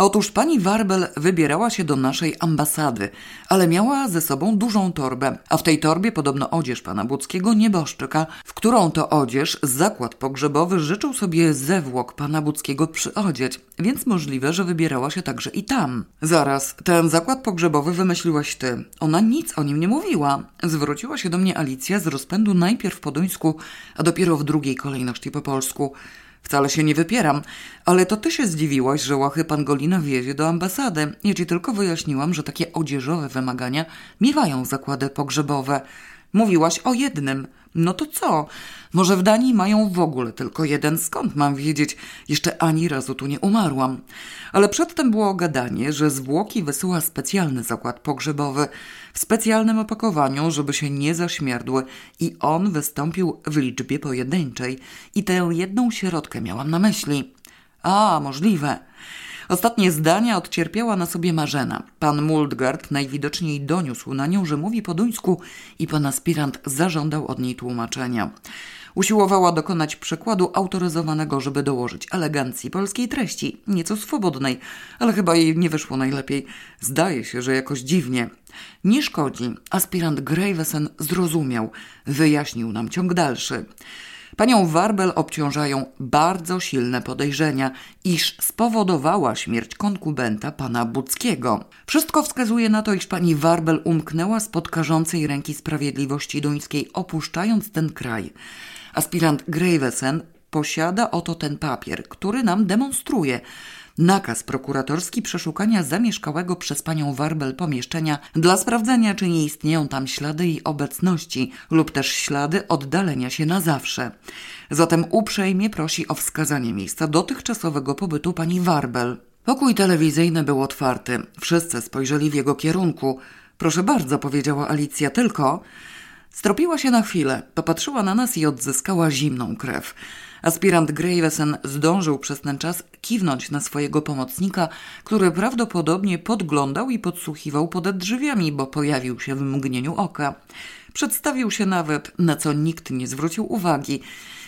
[SPEAKER 1] Otóż pani Warbel wybierała się do naszej ambasady, ale miała ze sobą dużą torbę, a w tej torbie podobno odzież pana Buckiego nieboszczyka, w którą to odzież zakład pogrzebowy życzył sobie zewłok pana Buckiego przyodzieć, więc możliwe, że wybierała się także i tam. Zaraz, ten zakład pogrzebowy wymyśliłaś ty. Ona nic o nim nie mówiła. Zwróciła się do mnie Alicja z rozpędu najpierw po duńsku, a dopiero w drugiej kolejności po polsku. Wcale się nie wypieram, ale to ty się zdziwiłaś, że łachy Pangolina wiezie do ambasady. Ja ci tylko wyjaśniłam, że takie odzieżowe wymagania miewają zakłady pogrzebowe. Mówiłaś o jednym. No to co? Może w Danii mają w ogóle tylko jeden, skąd mam wiedzieć? Jeszcze ani razu tu nie umarłam. Ale przedtem było gadanie, że zwłoki wysyła specjalny zakład pogrzebowy w specjalnym opakowaniu, żeby się nie zaśmierdły i on wystąpił w liczbie pojedynczej i tę jedną środkę miałam na myśli. A, możliwe. Ostatnie zdania odcierpiała na sobie Marzena. Pan Muldgard najwidoczniej doniósł na nią, że mówi po duńsku i pan aspirant zażądał od niej tłumaczenia. Usiłowała dokonać przekładu autoryzowanego, żeby dołożyć elegancji polskiej treści, nieco swobodnej, ale chyba jej nie wyszło najlepiej. Zdaje się, że jakoś dziwnie. Nie szkodzi. Aspirant Gravesen zrozumiał. Wyjaśnił nam ciąg dalszy. Panią Warbel obciążają bardzo silne podejrzenia, iż spowodowała śmierć konkubenta pana Buckiego. Wszystko wskazuje na to, iż pani Warbel umknęła spod karzącej ręki sprawiedliwości duńskiej, opuszczając ten kraj. Aspirant Gravesen posiada oto ten papier, który nam demonstruje, nakaz prokuratorski przeszukania zamieszkałego przez panią Warbel pomieszczenia dla sprawdzenia, czy nie istnieją tam ślady jej obecności lub też ślady oddalenia się na zawsze. Zatem uprzejmie prosi o wskazanie miejsca dotychczasowego pobytu pani Warbel. Pokój telewizyjny był otwarty. Wszyscy spojrzeli w jego kierunku. Proszę bardzo, powiedziała Alicja, tylko... Stropiła się na chwilę, popatrzyła na nas i odzyskała zimną krew. Aspirant Gravesen zdążył przez ten czas kiwnąć na swojego pomocnika, który prawdopodobnie podglądał i podsłuchiwał pod drzwiami, bo pojawił się w mgnieniu oka. Przedstawił się nawet, na co nikt nie zwrócił uwagi.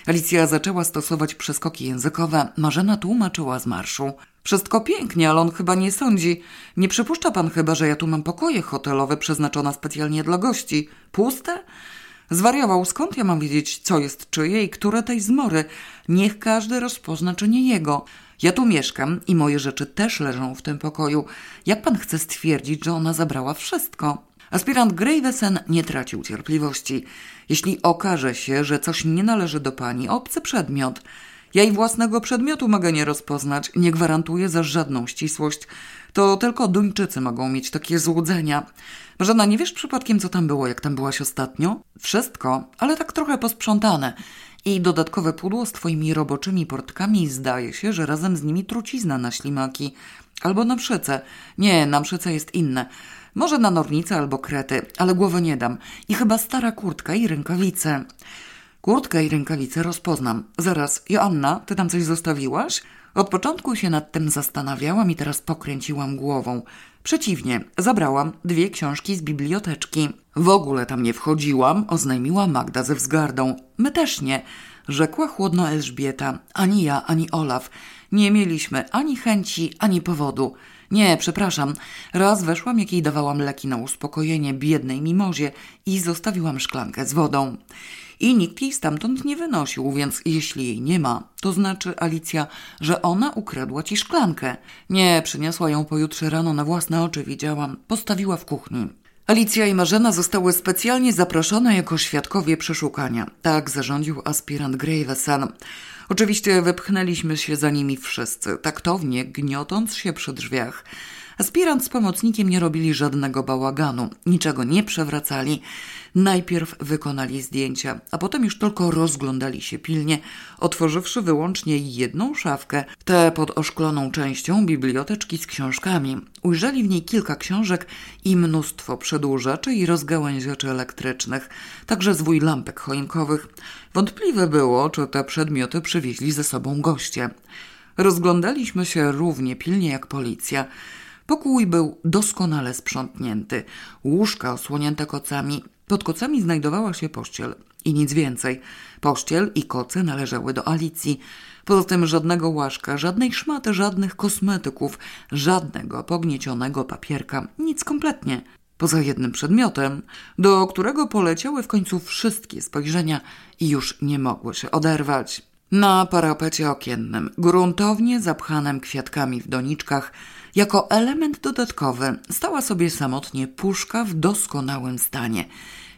[SPEAKER 1] Alicja zaczęła stosować przeskoki językowe, Marzena tłumaczyła z marszu. Wszystko pięknie, ale on chyba nie sądzi. Nie przypuszcza pan chyba, że ja tu mam pokoje hotelowe przeznaczone specjalnie dla gości. Puste? Zwariował, skąd ja mam wiedzieć, co jest czyje i które tej zmory? Niech każdy rozpozna, czy nie jego. Ja tu mieszkam i moje rzeczy też leżą w tym pokoju. Jak pan chce stwierdzić, że ona zabrała wszystko? Aspirant Gravesen nie tracił cierpliwości. Jeśli okaże się, że coś nie należy do pani, obcy przedmiot. Ja i własnego przedmiotu mogę nie rozpoznać, nie gwarantuję za żadną ścisłość. To tylko Duńczycy mogą mieć takie złudzenia. Żona, nie wiesz przypadkiem, co tam było, jak tam byłaś ostatnio? Wszystko, ale tak trochę posprzątane. I dodatkowe pudło z twoimi roboczymi portkami zdaje się, że razem z nimi trucizna na ślimaki. Albo na mszyce. Nie, na mszyce jest inne. Może na nornicę albo krety, ale głowy nie dam. I chyba stara kurtka i rękawice. Kurtkę i rękawice rozpoznam. Zaraz, Joanna, ty tam coś zostawiłaś? Od początku się nad tym zastanawiałam i teraz pokręciłam głową. Przeciwnie, zabrałam dwie książki z biblioteczki. W ogóle tam nie wchodziłam, oznajmiła Magda ze wzgardą. My też nie, rzekła chłodno Elżbieta. Ani ja, ani Olaf. Nie mieliśmy ani chęci, ani powodu. Nie, przepraszam. Raz weszłam, jak jej dawałam leki na uspokojenie biednej mimozie i zostawiłam szklankę z wodą i nikt jej stamtąd nie wynosił, więc jeśli jej nie ma, to znaczy, Alicja, że ona ukradła ci szklankę. Nie, przyniosła ją pojutrze rano na własne oczy, widziałam. Postawiła w kuchni. Alicja i Marzena zostały specjalnie zaproszone jako świadkowie przeszukania. Tak zarządził aspirant Graveson. Oczywiście wypchnęliśmy się za nimi wszyscy, taktownie gniotąc się przy drzwiach. Aspirant z pomocnikiem nie robili żadnego bałaganu, niczego nie przewracali. Najpierw wykonali zdjęcia, a potem już tylko rozglądali się pilnie, otworzywszy wyłącznie jedną szafkę, tę pod oszkloną częścią biblioteczki z książkami. Ujrzeli w niej kilka książek i mnóstwo przedłużaczy i rozgałęziaczy elektrycznych, także zwój lampek choinkowych. Wątpliwe było, czy te przedmioty przywieźli ze sobą goście. Rozglądaliśmy się równie pilnie jak policja. Pokój był doskonale sprzątnięty, łóżka osłonięte kocami. Pod kocami znajdowała się pościel i nic więcej. Pościel i koce należały do Alicji. Poza tym żadnego łaszka, żadnej szmaty, żadnych kosmetyków, żadnego pogniecionego papierka, nic kompletnie. Poza jednym przedmiotem, do którego poleciały w końcu wszystkie spojrzenia i już nie mogły się oderwać. Na parapecie okiennym, gruntownie zapchanym kwiatkami w doniczkach, jako element dodatkowy stała sobie samotnie puszka w doskonałym stanie,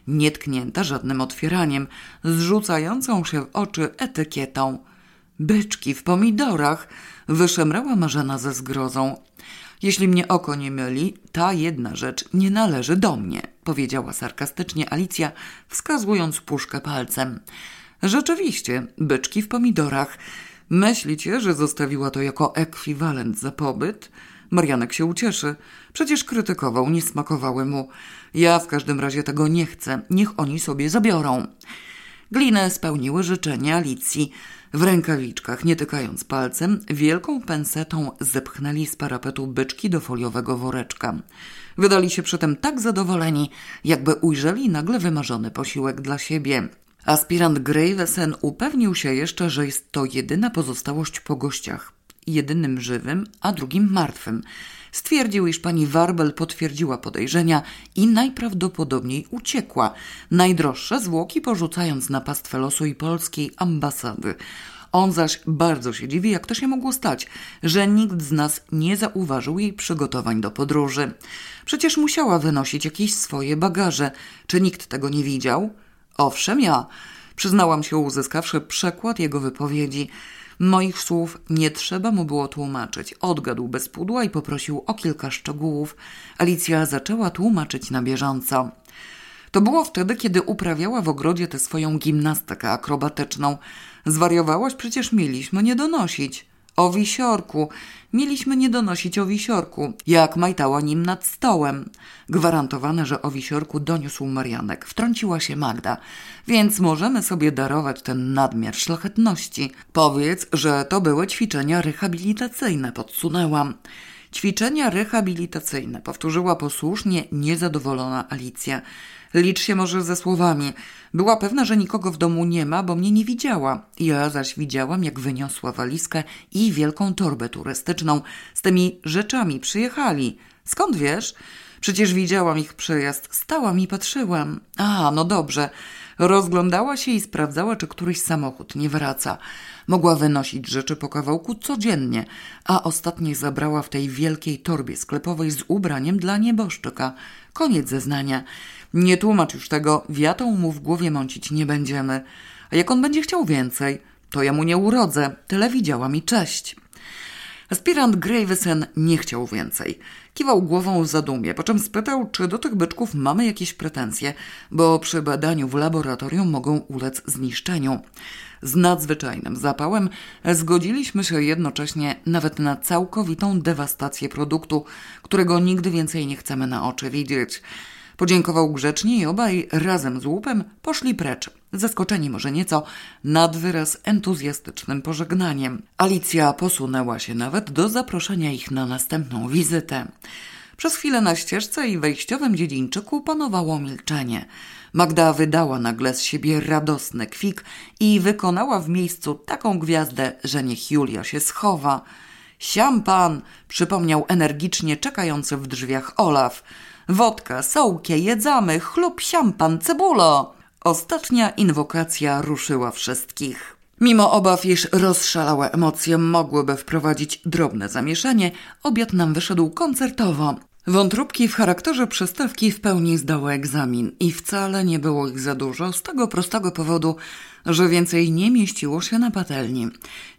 [SPEAKER 1] nietknięta żadnym otwieraniem, zrzucającą się w oczy etykietą. Byczki w pomidorach, wyszemrała Marzena ze zgrozą. Jeśli mnie oko nie myli, ta jedna rzecz nie należy do mnie, powiedziała sarkastycznie Alicja, wskazując puszkę palcem. Rzeczywiście, byczki w pomidorach. Myślicie, że zostawiła to jako ekwiwalent za pobyt? Marianek się ucieszy. Przecież krytykował, nie smakowały mu. Ja w każdym razie tego nie chcę. Niech oni sobie zabiorą. Gliny spełniły życzenie Alicji. W rękawiczkach, nie tykając palcem, wielką pensetą zepchnęli z parapetu byczki do foliowego woreczka. Wydali się przy tym tak zadowoleni, jakby ujrzeli nagle wymarzony posiłek dla siebie. Aspirant Gravesen upewnił się jeszcze, że jest to jedyna pozostałość po gościach. Jedynym żywym, a drugim martwym. Stwierdził, iż pani Warbel potwierdziła podejrzenia i najprawdopodobniej uciekła. Najdroższe zwłoki porzucając na pastwę losu i polskiej ambasady. On zaś bardzo się dziwi, jak to się mogło stać, że nikt z nas nie zauważył jej przygotowań do podróży. Przecież musiała wynosić jakieś swoje bagaże. Czy nikt tego nie widział? Owszem, ja. Przyznałam się, uzyskawszy przekład jego wypowiedzi. Moich słów nie trzeba mu było tłumaczyć. Odgadł bez pudła i poprosił o kilka szczegółów. Alicja zaczęła tłumaczyć na bieżąco. To było wtedy, kiedy uprawiała w ogrodzie tę swoją gimnastykę akrobatyczną. Zwariowałaś? Przecież mieliśmy nie donosić. O wisiorku. Mieliśmy nie donosić o wisiorku, jak majtała nim nad stołem. Gwarantowane, że o wisiorku doniósł Marianek. Wtrąciła się Magda. Więc możemy sobie darować ten nadmiar szlachetności. Powiedz, że to były ćwiczenia rehabilitacyjne, podsunęłam. Ćwiczenia rehabilitacyjne, powtórzyła posłusznie niezadowolona Alicja. Licz się może ze słowami. Była pewna, że nikogo w domu nie ma, bo mnie nie widziała. Ja zaś widziałam, jak wyniosła walizkę i wielką torbę turystyczną. Z tymi rzeczami przyjechali. Skąd wiesz? Przecież widziałam ich przyjazd. Stałam i patrzyłam. A, no dobrze. Rozglądała się i sprawdzała, czy któryś samochód nie wraca. Mogła wynosić rzeczy po kawałku codziennie, a ostatnie zabrała w tej wielkiej torbie sklepowej z ubraniem dla nieboszczyka. Koniec zeznania. Nie tłumacz już tego, wiatą mu w głowie mącić nie będziemy. A jak on będzie chciał więcej, to ja mu nie urodzę. Tyle widziała mi cześć. Aspirant Gravesen nie chciał więcej. Kiwał głową w zadumie, po czym spytał, czy do tych byczków mamy jakieś pretensje, bo przy badaniu w laboratorium mogą ulec zniszczeniu. Z nadzwyczajnym zapałem zgodziliśmy się jednocześnie nawet na całkowitą dewastację produktu, którego nigdy więcej nie chcemy na oczy widzieć. Podziękował grzecznie i obaj razem z łupem poszli precz, zaskoczeni może nieco nad wyraz entuzjastycznym pożegnaniem. Alicja posunęła się nawet do zaproszenia ich na następną wizytę. Przez chwilę na ścieżce i wejściowym dziedzińczyku panowało milczenie. Magda wydała nagle z siebie radosny kwik i wykonała w miejscu taką gwiazdę, że niech Julia się schowa. Siampan! przypomniał energicznie czekający w drzwiach Olaf. Wodka, sołkie, jedzamy, chlub, siampan, cebulo. Ostatnia inwokacja ruszyła wszystkich. Mimo obaw, iż rozszalałe emocje mogłyby wprowadzić drobne zamieszanie, obiad nam wyszedł koncertowo. Wątróbki w charakterze przystawki w pełni zdały egzamin i wcale nie było ich za dużo z tego prostego powodu, że więcej nie mieściło się na patelni.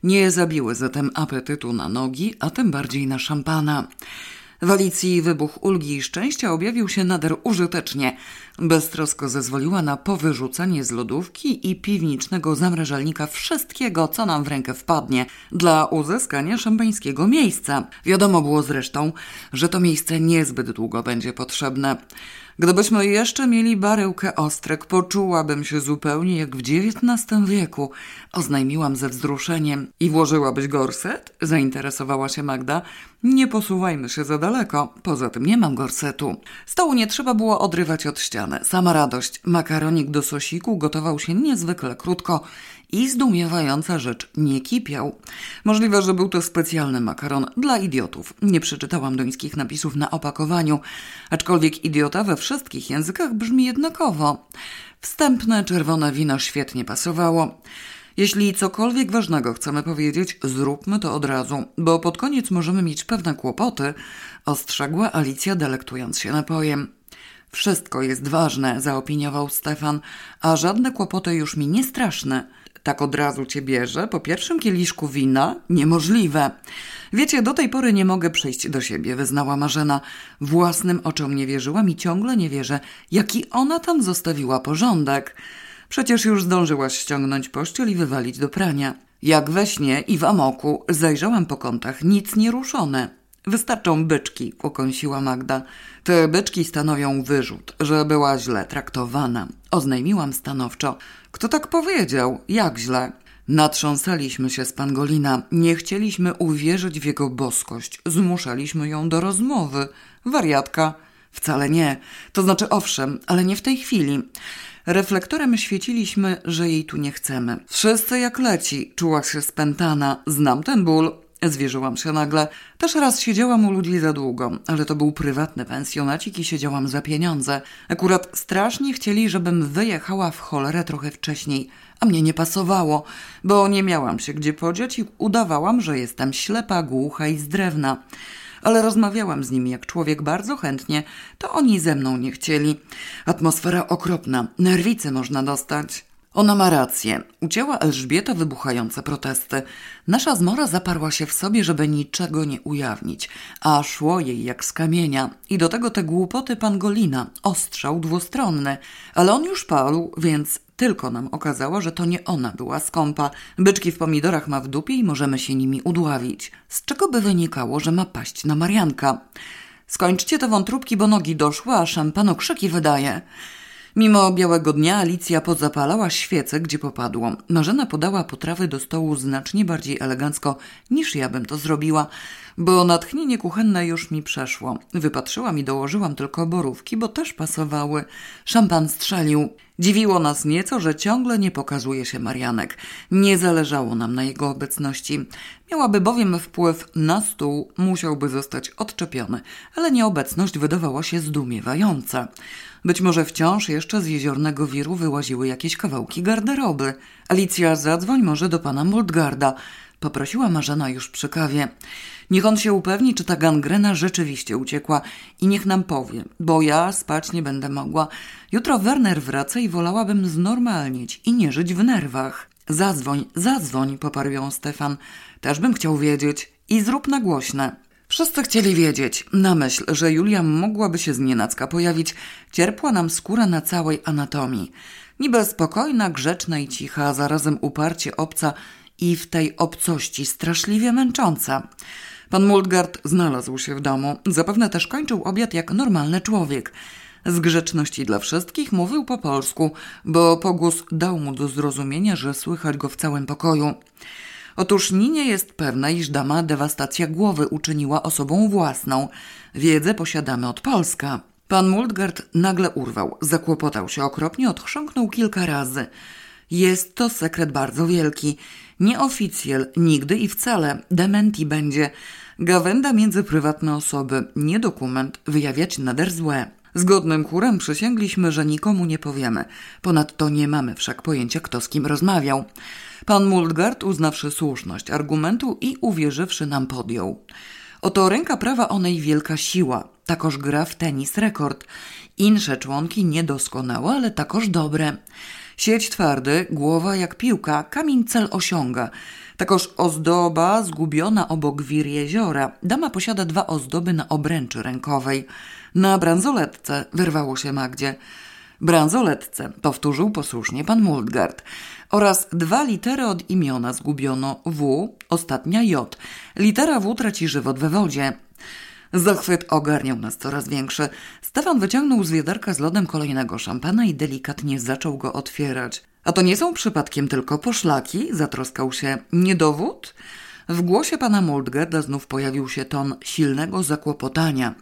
[SPEAKER 1] Nie zabiły zatem apetytu na nogi, a tym bardziej na szampana. W Alicji wybuch ulgi i szczęścia objawił się nader użytecznie. Beztrosko zezwoliła na powyrzucanie z lodówki i piwnicznego zamrażalnika wszystkiego, co nam w rękę wpadnie, dla uzyskania szampańskiego miejsca. Wiadomo było zresztą, że to miejsce niezbyt długo będzie potrzebne. Gdybyśmy jeszcze mieli baryłkę ostryk, poczułabym się zupełnie jak w XIX wieku, oznajmiłam ze wzruszeniem. I włożyłabyś gorset? Zainteresowała się Magda. Nie posuwajmy się za daleko, poza tym nie mam gorsetu. Stołu nie trzeba było odrywać od ściany. Sama radość. Makaronik do sosiku gotował się niezwykle krótko i zdumiewająca rzecz, nie kipiał. Możliwe, że był to specjalny makaron dla idiotów. Nie przeczytałam duńskich napisów na opakowaniu, aczkolwiek idiota we wszystkich językach brzmi jednakowo. Wstępne czerwone wino świetnie pasowało. Jeśli cokolwiek ważnego chcemy powiedzieć, zróbmy to od razu, bo pod koniec możemy mieć pewne kłopoty, ostrzegła Alicja, delektując się napojem. Wszystko jest ważne, zaopiniował Stefan, a żadne kłopoty już mi nie straszne. Tak od razu cię bierze po pierwszym kieliszku wina? Niemożliwe. Wiecie, do tej pory nie mogę przyjść do siebie, wyznała Marzena. Własnym oczom nie wierzyłam i ciągle nie wierzę, jaki ona tam zostawiła porządek. Przecież już zdążyłaś ściągnąć pościel i wywalić do prania. Jak we śnie i w amoku zajrzałam po kątach, nic nie ruszone. Wystarczą byczki, ukąsiła Magda. Te byczki stanowią wyrzut, że była źle traktowana. Oznajmiłam stanowczo. Kto tak powiedział? Jak źle? Natrząsaliśmy się z Pangolina. Nie chcieliśmy uwierzyć w jego boskość. Zmuszaliśmy ją do rozmowy. Wariatka. Wcale nie. To znaczy owszem, ale nie w tej chwili. Reflektorem świeciliśmy, że jej tu nie chcemy. Wszyscy jak leci, czuła się spętana. Znam ten ból. Zwierzyłam się nagle. Też raz siedziałam u ludzi za długo, ale to był prywatny pensjonacik i siedziałam za pieniądze. Akurat strasznie chcieli, żebym wyjechała w cholerę trochę wcześniej, a mnie nie pasowało, bo nie miałam się gdzie podziać i udawałam, że jestem ślepa, głucha i z drewna ale rozmawiałam z nimi jak człowiek bardzo chętnie, to oni ze mną nie chcieli. Atmosfera okropna, nerwice można dostać. Ona ma rację. Ucięła Elżbieta wybuchające protesty. Nasza zmora zaparła się w sobie, żeby niczego nie ujawnić, a szło jej jak z kamienia. I do tego te głupoty pangolina, ostrzał dwustronny. Ale on już padł, więc tylko nam okazała, że to nie ona była skąpa. Byczki w pomidorach ma w dupie i możemy się nimi udławić. Z czego by wynikało, że ma paść na Marianka? Skończcie te wątróbki, bo nogi doszły, a szampan okrzyki wydaje. Mimo białego dnia Alicja pozapalała świecę, gdzie popadło. Marzena podała potrawy do stołu znacznie bardziej elegancko niż ja bym to zrobiła, bo natchnienie kuchenne już mi przeszło. Wypatrzyłam i dołożyłam tylko borówki, bo też pasowały. Szampan strzelił. Dziwiło nas nieco, że ciągle nie pokazuje się Marianek. Nie zależało nam na jego obecności. Miałaby bowiem wpływ na stół, musiałby zostać odczepiony, ale nieobecność wydawała się zdumiewająca. Być może wciąż jeszcze z jeziornego wiru wyłaziły jakieś kawałki garderoby. Alicja, zadzwoń może do pana Moldgarda. Poprosiła Marzena już przy kawie. Niech on się upewni, czy ta gangrena rzeczywiście uciekła i niech nam powie, bo ja spać nie będę mogła. Jutro Werner wraca i wolałabym znormalnieć i nie żyć w nerwach. Zadzwoń, zadzwoń, poparł ją Stefan. Też bym chciał wiedzieć. I zrób na głośne. Wszyscy chcieli wiedzieć. Na myśl, że Julia mogłaby się znienacka pojawić, cierpła nam skóra na całej anatomii. Niby spokojna, grzeczna i cicha, zarazem uparcie obca i w tej obcości straszliwie męcząca. Pan Multgard znalazł się w domu. Zapewne też kończył obiad jak normalny człowiek. Z grzeczności dla wszystkich mówił po polsku, bo pogłos dał mu do zrozumienia, że słychać go w całym pokoju. Otóż Ninie jest pewna, iż dama dewastacja głowy uczyniła osobą własną. Wiedzę posiadamy od Polska. Pan Multgard nagle urwał, zakłopotał się okropnie, odchrząknął kilka razy. Jest to sekret bardzo wielki. Nie oficjel, nigdy i wcale. Dementi będzie. Gawenda między prywatne osoby, nie dokument, wyjawiać nader złe. Zgodnym chórem przysięgliśmy, że nikomu nie powiemy. Ponadto nie mamy wszak pojęcia, kto z kim rozmawiał. Pan Multgard, uznawszy słuszność argumentu i uwierzywszy nam podjął. Oto ręka prawa onej wielka siła, takoż gra w tenis rekord. Insze członki niedoskonałe, ale takoż dobre. Sieć twardy, głowa jak piłka, kamień cel osiąga. Takoż ozdoba zgubiona obok wir jeziora. Dama posiada dwa ozdoby na obręczy rękowej. Na bransoletce wyrwało się Magdzie. Bransoletce, powtórzył posłusznie pan Multgard. Oraz dwa litery od imiona zgubiono W, ostatnia J. Litera W traci żywot we wodzie. Zachwyt ogarniał nas coraz większy. Stefan wyciągnął z wiaderka z lodem kolejnego szampana i delikatnie zaczął go otwierać. A to nie są przypadkiem tylko poszlaki? Zatroskał się. Niedowód? W głosie pana Moldgarda znów pojawił się ton silnego zakłopotania.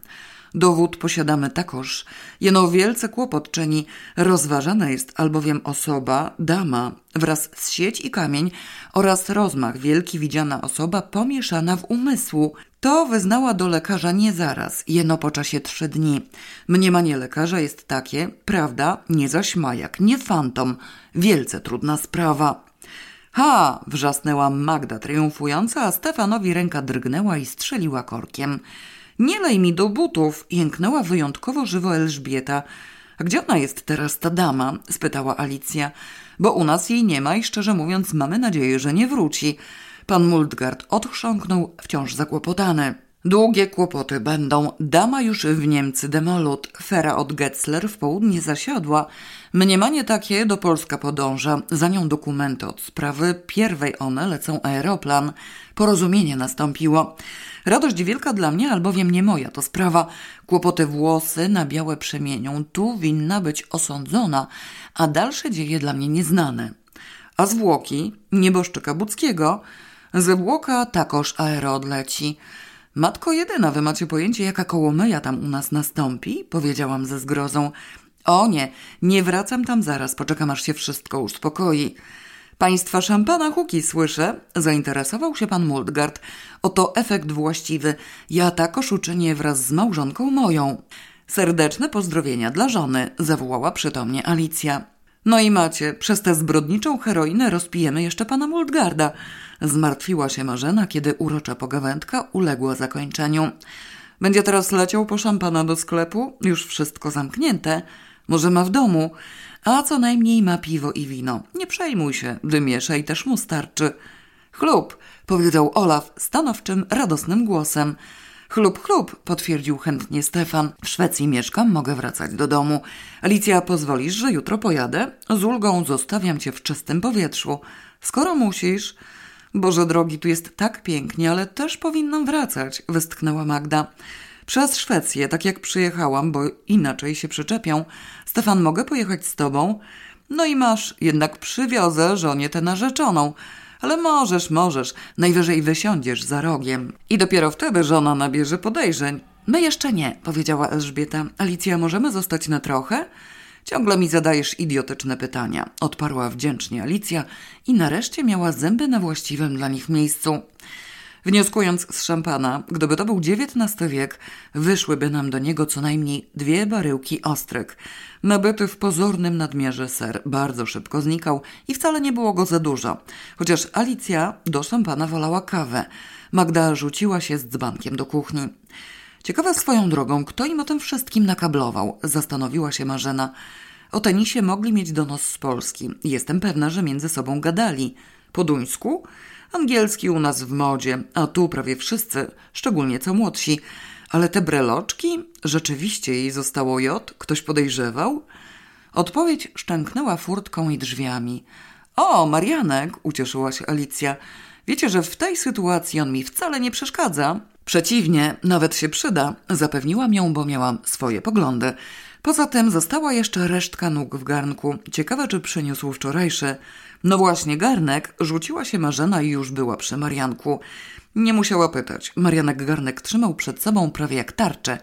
[SPEAKER 1] Dowód posiadamy takoż, jeno wielce kłopot czyni. Rozważana jest albowiem osoba, dama, wraz z sieć i kamień oraz rozmach wielki widziana osoba pomieszana w umysłu. To wyznała do lekarza nie zaraz, jeno po czasie trzy dni. Mniemanie lekarza jest takie, prawda, nie zaś majak, nie fantom. Wielce trudna sprawa. Ha! wrzasnęła Magda triumfująca, a Stefanowi ręka drgnęła i strzeliła korkiem. Nie lej mi do butów, jęknęła wyjątkowo żywo Elżbieta. A gdzie ona jest teraz, ta dama? spytała Alicja. Bo u nas jej nie ma i szczerze mówiąc mamy nadzieję, że nie wróci. Pan Multgard odchrząknął, wciąż zakłopotany. Długie kłopoty będą. Dama już w Niemcy demolut. Fera od Getzler w południe zasiadła. Mniemanie takie do Polska podąża. Za nią dokumenty od sprawy. Pierwej one lecą aeroplan. Porozumienie nastąpiło. Radość wielka dla mnie, albowiem nie moja to sprawa. Kłopoty włosy na białe przemienią. Tu winna być osądzona, a dalsze dzieje dla mnie nieznane. A zwłoki nieboszczyka Buckiego ze Włoka takoż aero odleci. Matko jedyna, wy macie pojęcie, jaka kołomyja tam u nas nastąpi? Powiedziałam ze zgrozą. O nie, nie wracam tam zaraz, poczekam aż się wszystko uspokoi. Państwa szampana huki słyszę, zainteresował się pan Multgard. Oto efekt właściwy. Ja tak oszuczynie wraz z małżonką moją. Serdeczne pozdrowienia dla żony, zawołała przytomnie Alicja. No i macie, przez tę zbrodniczą heroinę rozpijemy jeszcze pana Multgarda. Zmartwiła się Marzena, kiedy urocza pogawędka uległa zakończeniu. Będzie teraz leciał po szampana do sklepu? Już wszystko zamknięte. Może ma w domu, a co najmniej ma piwo i wino. Nie przejmuj się, wymieszaj i też mu starczy. Chlub, powiedział Olaf stanowczym, radosnym głosem. Chlub, chlub, potwierdził chętnie Stefan. W Szwecji mieszkam, mogę wracać do domu. Alicja, pozwolisz, że jutro pojadę? Z ulgą zostawiam cię w czystym powietrzu. Skoro musisz... Boże drogi, tu jest tak pięknie, ale też powinnam wracać, westchnęła Magda. Przez Szwecję, tak jak przyjechałam, bo inaczej się przyczepią. Stefan, mogę pojechać z tobą? No i masz, jednak przywiozę żonie tę narzeczoną. Ale możesz, możesz, najwyżej wysiądziesz za rogiem. I dopiero wtedy żona nabierze podejrzeń. My jeszcze nie, powiedziała Elżbieta. Alicja, możemy zostać na trochę? Ciągle mi zadajesz idiotyczne pytania, odparła wdzięcznie Alicja i nareszcie miała zęby na właściwym dla nich miejscu. Wnioskując z szampana, gdyby to był XIX wiek, wyszłyby nam do niego co najmniej dwie baryłki ostryk. Nabyty w pozornym nadmierze ser bardzo szybko znikał i wcale nie było go za dużo. Chociaż Alicja do szampana wolała kawę. Magda rzuciła się z dzbankiem do kuchni. Ciekawa swoją drogą, kto im o tym wszystkim nakablował, zastanowiła się Marzena. O tenisie mogli mieć donos z Polski. Jestem pewna, że między sobą gadali. Po duńsku? Angielski u nas w modzie, a tu prawie wszyscy, szczególnie co młodsi. Ale te breloczki? Rzeczywiście jej zostało jod? Ktoś podejrzewał? Odpowiedź szczęknęła furtką i drzwiami. O, Marianek, ucieszyła się Alicja. Wiecie, że w tej sytuacji on mi wcale nie przeszkadza. Przeciwnie, nawet się przyda, zapewniłam ją, bo miałam swoje poglądy. Poza tym została jeszcze resztka nóg w garnku. Ciekawe, czy przyniósł wczorajszy. No właśnie, garnek rzuciła się Marzena i już była przy Marianku. Nie musiała pytać. Marianek garnek trzymał przed sobą prawie jak tarczę.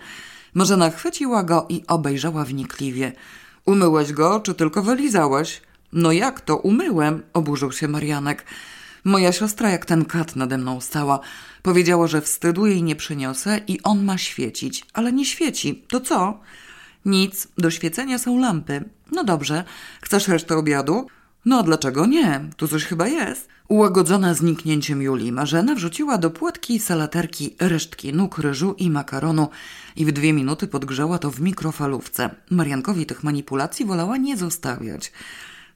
[SPEAKER 1] Marzena chwyciła go i obejrzała wnikliwie. Umyłeś go, czy tylko wylizałeś? No jak to umyłem? Oburzył się Marianek. Moja siostra jak ten kat nade mną stała. Powiedziała, że wstydu jej nie przyniosę i on ma świecić. Ale nie świeci. To co? Nic. Do świecenia są lampy. No dobrze. Chcesz resztę obiadu? No a dlaczego nie? Tu coś chyba jest. Ułagodzona zniknięciem Julii, Marzena wrzuciła do płotki salaterki resztki nóg, ryżu i makaronu i w dwie minuty podgrzała to w mikrofalówce. Mariankowi tych manipulacji wolała nie zostawiać.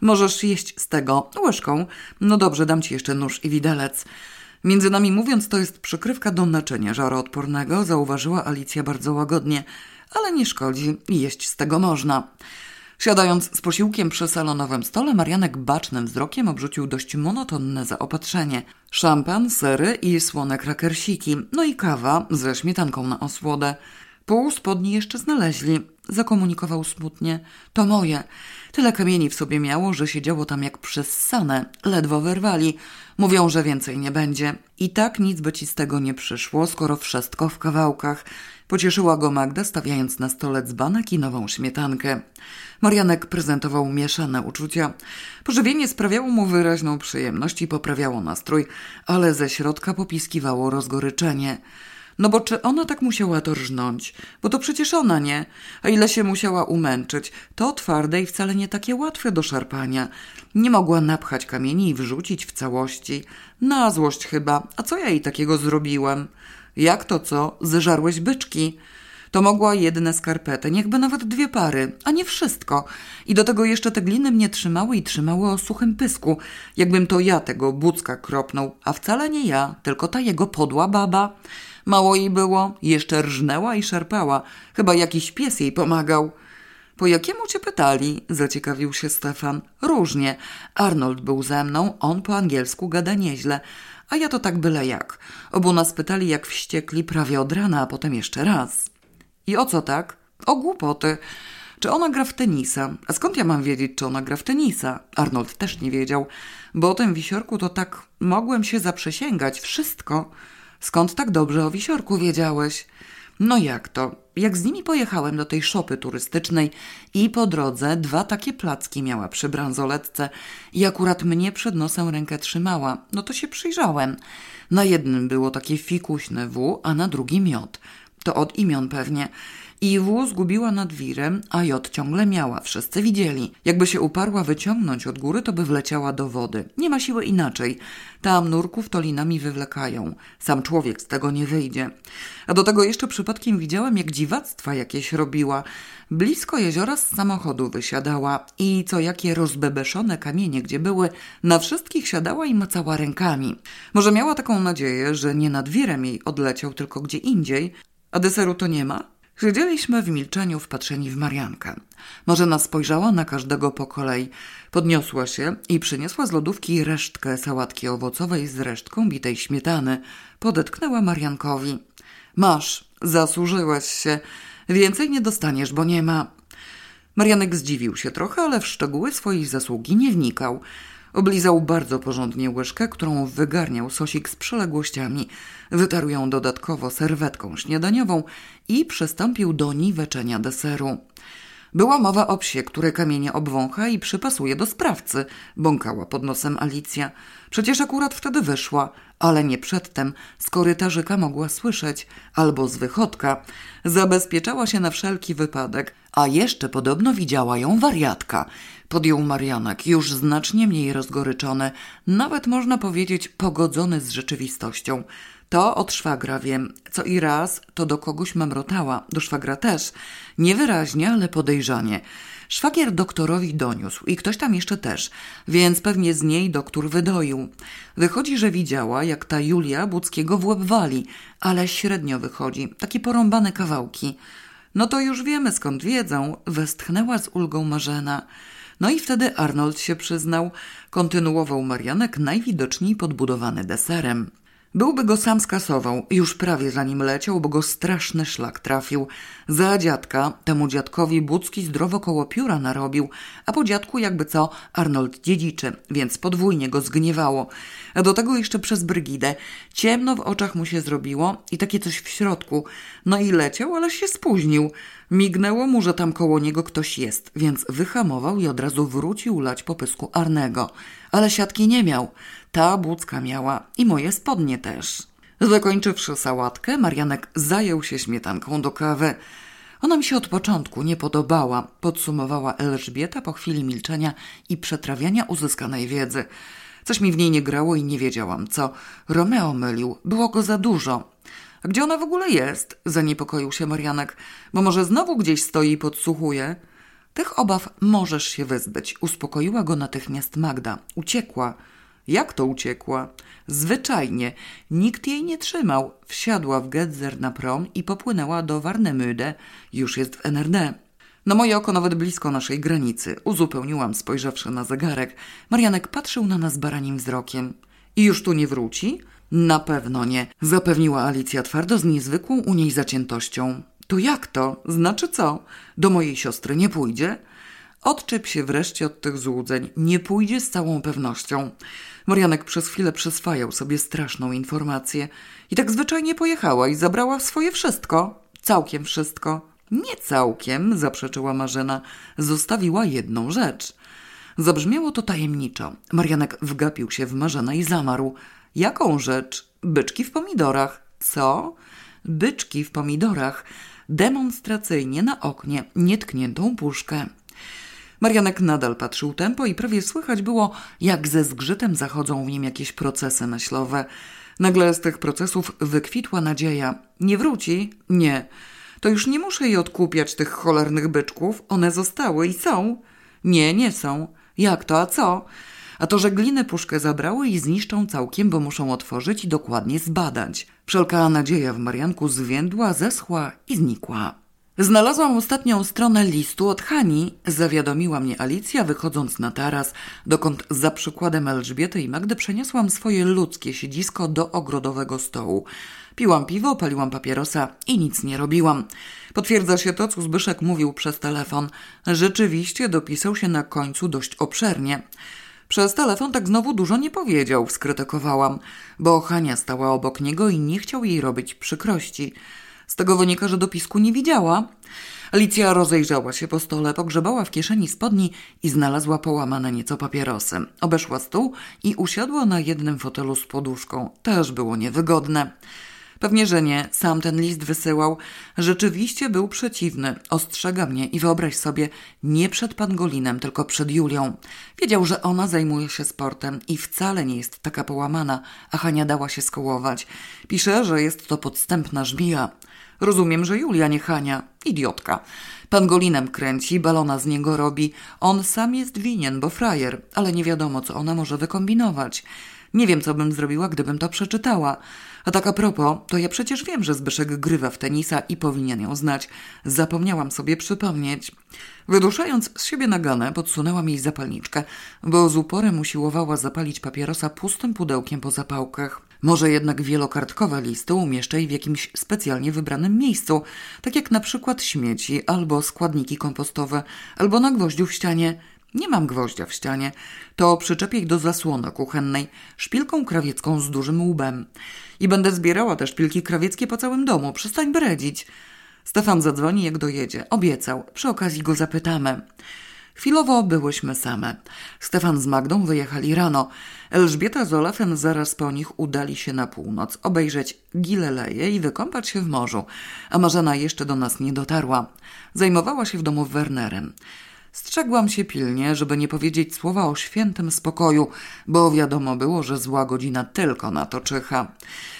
[SPEAKER 1] Możesz jeść z tego łyżką. No dobrze, dam ci jeszcze nóż i widelec. Między nami mówiąc, to jest przykrywka do naczynia żaroodpornego, zauważyła Alicja bardzo łagodnie, ale nie szkodzi, jeść z tego można. Siadając z posiłkiem przy salonowym stole, Marianek bacznym wzrokiem obrzucił dość monotonne zaopatrzenie. Szampan, sery i słone krakersiki, no i kawa ze śmietanką na osłodę. Pół spodni jeszcze znaleźli, zakomunikował smutnie. To moje. Tyle kamieni w sobie miało, że siedziało tam jak przyssane. Ledwo wyrwali. Mówią, że więcej nie będzie. I tak nic by ci z tego nie przyszło, skoro wszystko w kawałkach. Pocieszyła go Magda, stawiając na stole dzbanek i nową śmietankę. Marianek prezentował mieszane uczucia. Pożywienie sprawiało mu wyraźną przyjemność i poprawiało nastrój, ale ze środka popiskiwało rozgoryczenie. No bo czy ona tak musiała to rżnąć? Bo to przecież ona nie. A ile się musiała umęczyć? To twarde i wcale nie takie łatwe do szarpania. Nie mogła napchać kamieni i wrzucić w całości. Na złość chyba. A co ja jej takiego zrobiłam? Jak to co? Zeżarłeś byczki? To mogła jedne skarpety, niechby nawet dwie pary, a nie wszystko. I do tego jeszcze te gliny mnie trzymały i trzymały o suchym pysku, jakbym to ja tego bucka kropnął, a wcale nie ja, tylko ta jego podła baba. Mało jej było, jeszcze rżnęła i szarpała. Chyba jakiś pies jej pomagał. Po jakiemu cię pytali? Zaciekawił się Stefan. Różnie. Arnold był ze mną, on po angielsku gada nieźle. A ja to tak byle jak. Obu nas pytali jak wściekli prawie od rana, a potem jeszcze raz. I o co tak? O głupoty. Czy ona gra w tenisa? A skąd ja mam wiedzieć, czy ona gra w tenisa? Arnold też nie wiedział, bo o tym wisiorku to tak mogłem się zaprzysięgać. Wszystko. Skąd tak dobrze o wisiorku wiedziałeś? No jak to? Jak z nimi pojechałem do tej szopy turystycznej i po drodze dwa takie placki miała przy bransoletce i akurat mnie przed nosem rękę trzymała, no to się przyjrzałem. Na jednym było takie fikuśne W, a na drugim J. To od imion pewnie. I W zgubiła nad wirem, a J ciągle miała. Wszyscy widzieli. Jakby się uparła wyciągnąć od góry, to by wleciała do wody. Nie ma siły inaczej. Tam nurków to linami wywlekają. Sam człowiek z tego nie wyjdzie. A do tego jeszcze przypadkiem widziałem, jak dziwactwa jakieś robiła. Blisko jeziora z samochodu wysiadała i co jakie rozbebeszone kamienie, gdzie były, na wszystkich siadała i macała rękami. Może miała taką nadzieję, że nie nad wirem jej odleciał, tylko gdzie indziej, a deseru to nie ma? Siedzieliśmy w milczeniu wpatrzeni w Mariankę. Marzena spojrzała na każdego po kolei. Podniosła się i przyniosła z lodówki resztkę sałatki owocowej z resztką bitej śmietany. Podetknęła Mariankowi. Masz, zasłużyłeś się. Więcej nie dostaniesz, bo nie ma. Marianek zdziwił się trochę, ale w szczegóły swojej zasługi nie wnikał. Oblizał bardzo porządnie łyżkę, którą wygarniał sosik z przyległościami. Wytarł ją dodatkowo serwetką śniadaniową i przystąpił do niweczenia deseru. Była mowa o psie, które kamienie obwącha i przypasuje do sprawcy, bąkała pod nosem Alicja. Przecież akurat wtedy wyszła, ale nie przedtem, z korytarzyka mogła słyszeć, albo z wychodka. Zabezpieczała się na wszelki wypadek, a jeszcze podobno widziała ją wariatka. Podjął Marianek, już znacznie mniej rozgoryczony, nawet można powiedzieć pogodzony z rzeczywistością. To od szwagra wiem. Co i raz to do kogoś mamrotała, do szwagra też. Niewyraźnie, ale podejrzanie. Szwagier doktorowi doniósł i ktoś tam jeszcze też, więc pewnie z niej doktor wydoił. Wychodzi, że widziała, jak ta Julia Budzkiego w łeb wali, ale średnio wychodzi, takie porąbane kawałki. No to już wiemy skąd wiedzą, westchnęła z ulgą Marzena. No i wtedy Arnold się przyznał, kontynuował Marianek najwidoczniej podbudowany deserem. Byłby go sam skasował, już prawie zanim leciał, bo go straszny szlak trafił. Za dziadka, temu dziadkowi Bucki zdrowo koło pióra narobił, a po dziadku jakby co Arnold dziedziczy, więc podwójnie go zgniewało. A do tego jeszcze przez Brygidę. Ciemno w oczach mu się zrobiło i takie coś w środku. No i leciał, ale się spóźnił. Mignęło mu, że tam koło niego ktoś jest, więc wyhamował i od razu wrócił lać po pysku Arnego. Ale siatki nie miał. Ta Bucka miała i moje spodnie też. Zakończywszy sałatkę, Marianek zajął się śmietanką do kawy. Ona mi się od początku nie podobała, podsumowała Elżbieta po chwili milczenia i przetrawiania uzyskanej wiedzy. Coś mi w niej nie grało i nie wiedziałam co. Romeo mylił, było go za dużo. Gdzie ona w ogóle jest? Zaniepokoił się Marianek, bo może znowu gdzieś stoi i podsłuchuje. Tych obaw możesz się wyzbyć, uspokoiła go natychmiast Magda. Uciekła. Jak to uciekła? Zwyczajnie. Nikt jej nie trzymał. Wsiadła w Gedzer na prom i popłynęła do Warnemüde. Już jest w NRD. No moje oko nawet blisko naszej granicy. Uzupełniłam, spojrzawszy na zegarek. Marianek patrzył na nas baranim wzrokiem. I już tu nie wróci? Na pewno nie, zapewniła Alicja twardo z niezwykłą u niej zaciętością. To jak to? Znaczy co? Do mojej siostry nie pójdzie? Odczep się wreszcie od tych złudzeń. Nie pójdzie z całą pewnością. Marianek przez chwilę przyswajał sobie straszną informację. I tak zwyczajnie pojechała i zabrała swoje wszystko. Całkiem wszystko. Nie całkiem, zaprzeczyła Marzena. Zostawiła jedną rzecz. Zabrzmiało to tajemniczo. Marianek wgapił się w Marzena i zamarł. Jaką rzecz? Byczki w pomidorach. Co? Byczki w pomidorach. Demonstracyjnie na oknie nietkniętą puszkę. Marianek nadal patrzył tempo i prawie słychać było, jak ze zgrzytem zachodzą w nim jakieś procesy myślowe. Nagle z tych procesów wykwitła nadzieja. Nie wróci? Nie. To już nie muszę jej odkupiać tych cholernych byczków. One zostały i są. Nie, nie są. Jak to, a co? A to, że gliny puszkę zabrały i zniszczą całkiem, bo muszą otworzyć i dokładnie zbadać. Wszelka nadzieja w Marianku zwiędła, zeschła i znikła. Znalazłam ostatnią stronę listu od Hani, zawiadomiła mnie Alicja, wychodząc na taras, dokąd za przykładem Elżbiety i Magdy przeniosłam swoje ludzkie siedzisko do ogrodowego stołu. Piłam piwo, paliłam papierosa i nic nie robiłam. Potwierdza się to, co Zbyszek mówił przez telefon. Rzeczywiście dopisał się na końcu dość obszernie. Przez telefon tak znowu dużo nie powiedział, skrytykowałam, bo Hania stała obok niego i nie chciał jej robić przykrości. Z tego wynika, że dopisku nie widziała. Alicja rozejrzała się po stole, pogrzebała w kieszeni spodni i znalazła połamane nieco papierosy. Obeszła stół i usiadła na jednym fotelu z poduszką. Też było niewygodne. Pewnie, że nie. Sam ten list wysyłał. Rzeczywiście był przeciwny. Ostrzega mnie i wyobraź sobie, nie przed Pangolinem, tylko przed Julią. Wiedział, że ona zajmuje się sportem i wcale nie jest taka połamana, a Hania dała się skołować. Pisze, że jest to podstępna żmija. Rozumiem, że Julia nie Hania. Idiotka. Pangolinem kręci, balona z niego robi. On sam jest winien, bo frajer, ale nie wiadomo, co ona może wykombinować. Nie wiem, co bym zrobiła, gdybym to przeczytała. A tak a propos, to ja przecież wiem, że Zbyszek grywa w tenisa i powinien ją znać. Zapomniałam sobie przypomnieć. Wyduszając z siebie naganę, podsunęłam jej zapalniczkę, bo z uporem usiłowała zapalić papierosa pustym pudełkiem po zapałkach. Może jednak wielokartkowe listy umieszczę w jakimś specjalnie wybranym miejscu, tak jak na przykład śmieci albo składniki kompostowe, albo na gwoździu w ścianie – nie mam gwoździa w ścianie. To przyczepię ich do zasłony kuchennej szpilką krawiecką z dużym łbem. I będę zbierała te szpilki krawieckie po całym domu. Przestań bredzić. Stefan zadzwoni, jak dojedzie. Obiecał. Przy okazji go zapytamy. Chwilowo byłyśmy same. Stefan z Magdą wyjechali rano. Elżbieta z Olafem zaraz po nich udali się na północ, obejrzeć Gileleje i wykąpać się w morzu. A Marzena jeszcze do nas nie dotarła. Zajmowała się w domu Wernerem. Strzegłam się pilnie, żeby nie powiedzieć słowa o świętym spokoju, bo wiadomo było, że zła godzina tylko na to czyha.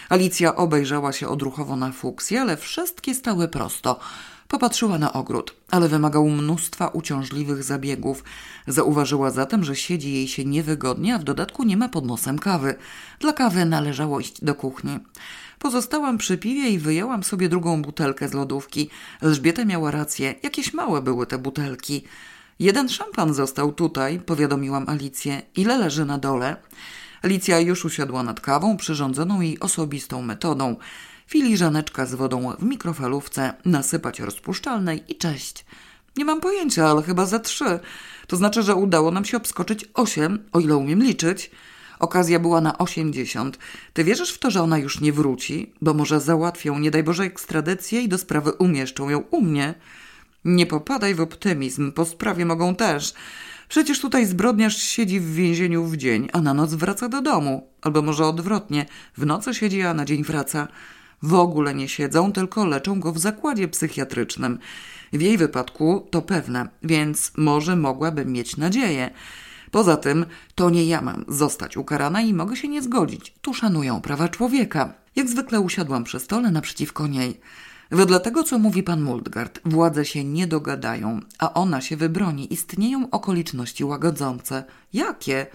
[SPEAKER 1] Alicja obejrzała się odruchowo na fuksję, ale wszystkie stały prosto. Popatrzyła na ogród, ale wymagał mnóstwa uciążliwych zabiegów. Zauważyła zatem, że siedzi jej się niewygodnie, a w dodatku nie ma pod nosem kawy. Dla kawy należało iść do kuchni. Pozostałam przy piwie i wyjęłam sobie drugą butelkę z lodówki. Elżbieta miała rację, jakieś małe były te butelki. Jeden szampan został tutaj, powiadomiłam Alicję. Ile leży na dole? Alicja już usiadła nad kawą, przyrządzoną jej osobistą metodą. Filiżaneczka z wodą w mikrofalówce, nasypać rozpuszczalnej i cześć. Nie mam pojęcia, ale chyba za trzy. To znaczy, że udało nam się obskoczyć osiem, o ile umiem liczyć. Okazja była na osiemdziesiąt. Ty wierzysz w to, że ona już nie wróci? Bo może załatwią, nie daj Boże, ekstradycję i do sprawy umieszczą ją u mnie. Nie popadaj w optymizm, po sprawie mogą też. Przecież tutaj zbrodniarz siedzi w więzieniu w dzień, a na noc wraca do domu. Albo może odwrotnie, w nocy siedzi, a na dzień wraca. W ogóle nie siedzą, tylko leczą go w zakładzie psychiatrycznym. W jej wypadku to pewne, więc może mogłabym mieć nadzieję. Poza tym, to nie ja mam zostać ukarana i mogę się nie zgodzić. Tu szanują prawa człowieka. Jak zwykle usiadłam przy stole naprzeciwko niej. Wedle tego, co mówi pan Muldgard, władze się nie dogadają, a ona się wybroni. Istnieją okoliczności łagodzące. Jakie?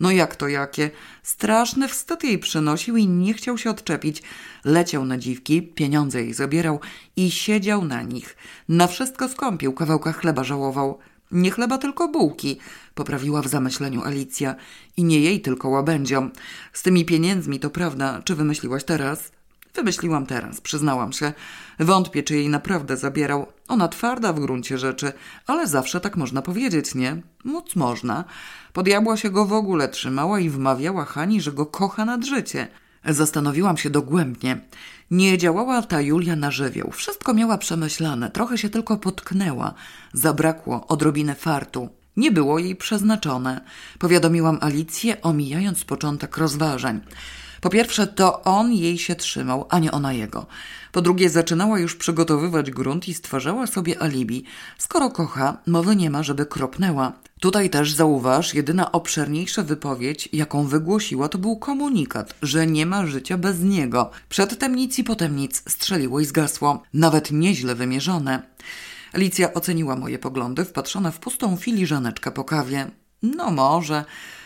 [SPEAKER 1] No jak to jakie? Straszny wstyd jej przynosił i nie chciał się odczepić. Leciał na dziwki, pieniądze jej zabierał i siedział na nich. Na wszystko skąpił, kawałka chleba żałował. Nie chleba, tylko bułki, poprawiła w zamyśleniu Alicja. I nie jej tylko łabędziom. Z tymi pieniędzmi to prawda, czy wymyśliłaś teraz? Wymyśliłam teraz, przyznałam się. Wątpię, czy jej naprawdę zabierał. Ona twarda w gruncie rzeczy, ale zawsze tak można powiedzieć, nie? Móc można. Podjabła się go w ogóle trzymała i wmawiała Hani, że go kocha nad życie. Zastanowiłam się dogłębnie. Nie działała ta Julia na żywioł. Wszystko miała przemyślane, trochę się tylko potknęła. Zabrakło odrobinę fartu. Nie było jej przeznaczone. Powiadomiłam Alicję, omijając początek rozważań. Po pierwsze, to on jej się trzymał, a nie ona jego. Po drugie, zaczynała już przygotowywać grunt i stwarzała sobie alibi. Skoro kocha, mowy nie ma, żeby kropnęła. Tutaj też zauważ, jedyna obszerniejsza wypowiedź, jaką wygłosiła, to był komunikat, że nie ma życia bez niego. Przedtem nic i potem nic, strzeliło i zgasło. Nawet nieźle wymierzone. Alicja oceniła moje poglądy, wpatrzona w pustą filiżaneczkę po kawie. No może.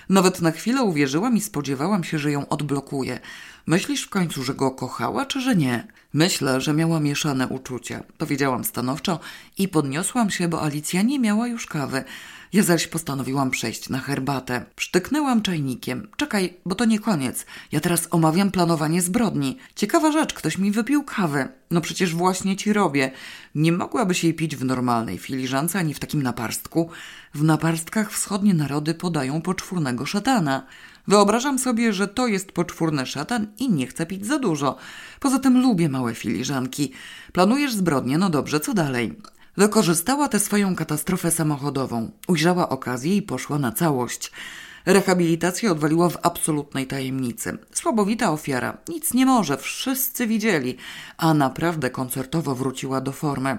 [SPEAKER 1] Nawet na chwilę uwierzyłam i spodziewałam się, że ją odblokuje. Myślisz w końcu, że go kochała, czy że nie? Myślę, że miała mieszane uczucia. Powiedziałam stanowczo i podniosłam się, bo Alicja nie miała już kawy. Ja zaś postanowiłam przejść na herbatę. Przytyknęłam czajnikiem. Czekaj, bo to nie koniec. Ja teraz omawiam planowanie zbrodni. Ciekawa rzecz, ktoś mi wypił kawę. No przecież właśnie ci robię. Nie mogłabyś jej pić w normalnej filiżance ani w takim naparstku. W naparstkach wschodnie narody podają poczwórnego szatana. Wyobrażam sobie, że to jest poczwórny szatan i nie chcę pić za dużo. Poza tym lubię małe filiżanki. Planujesz zbrodnię, no dobrze, co dalej? Wykorzystała tę swoją katastrofę samochodową. Ujrzała okazję i poszła na całość. Rehabilitację odwaliła w absolutnej tajemnicy. Słabowita ofiara, nic nie może, wszyscy widzieli, a naprawdę koncertowo wróciła do formy.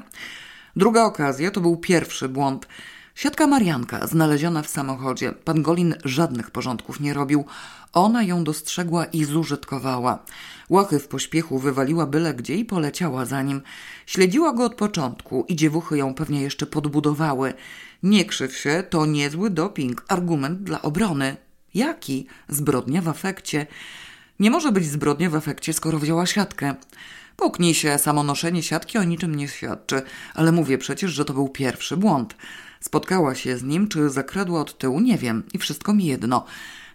[SPEAKER 1] Druga okazja to był pierwszy błąd. Siatka Marianka, znaleziona w samochodzie. Pan Golin żadnych porządków nie robił. Ona ją dostrzegła i zużytkowała. Łachy w pośpiechu wywaliła byle gdzie i poleciała za nim. Śledziła go od początku i dziewuchy ją pewnie jeszcze podbudowały. Nie krzyw się, to niezły doping, argument dla obrony. Jaki? Zbrodnia w afekcie. Nie może być zbrodnia w efekcie, skoro wzięła siatkę. Puknij się, samo noszenie siatki o niczym nie świadczy, ale mówię przecież, że to był pierwszy błąd. Spotkała się z nim, czy zakradła od tyłu, nie wiem, i wszystko mi jedno.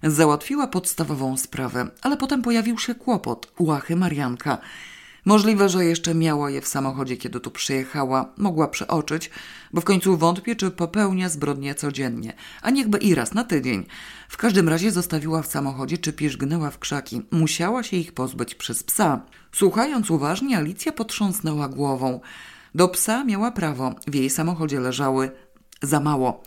[SPEAKER 1] Załatwiła podstawową sprawę, ale potem pojawił się kłopot, łachy Marianka. Możliwe, że jeszcze miała je w samochodzie, kiedy tu przyjechała. Mogła przeoczyć, bo w końcu wątpię, czy popełnia zbrodnie codziennie. A niechby i raz na tydzień. W każdym razie zostawiła w samochodzie, czy pierzgnęła w krzaki. Musiała się ich pozbyć przez psa. Słuchając uważnie, Alicja potrząsnęła głową. Do psa miała prawo. W jej samochodzie leżały za mało.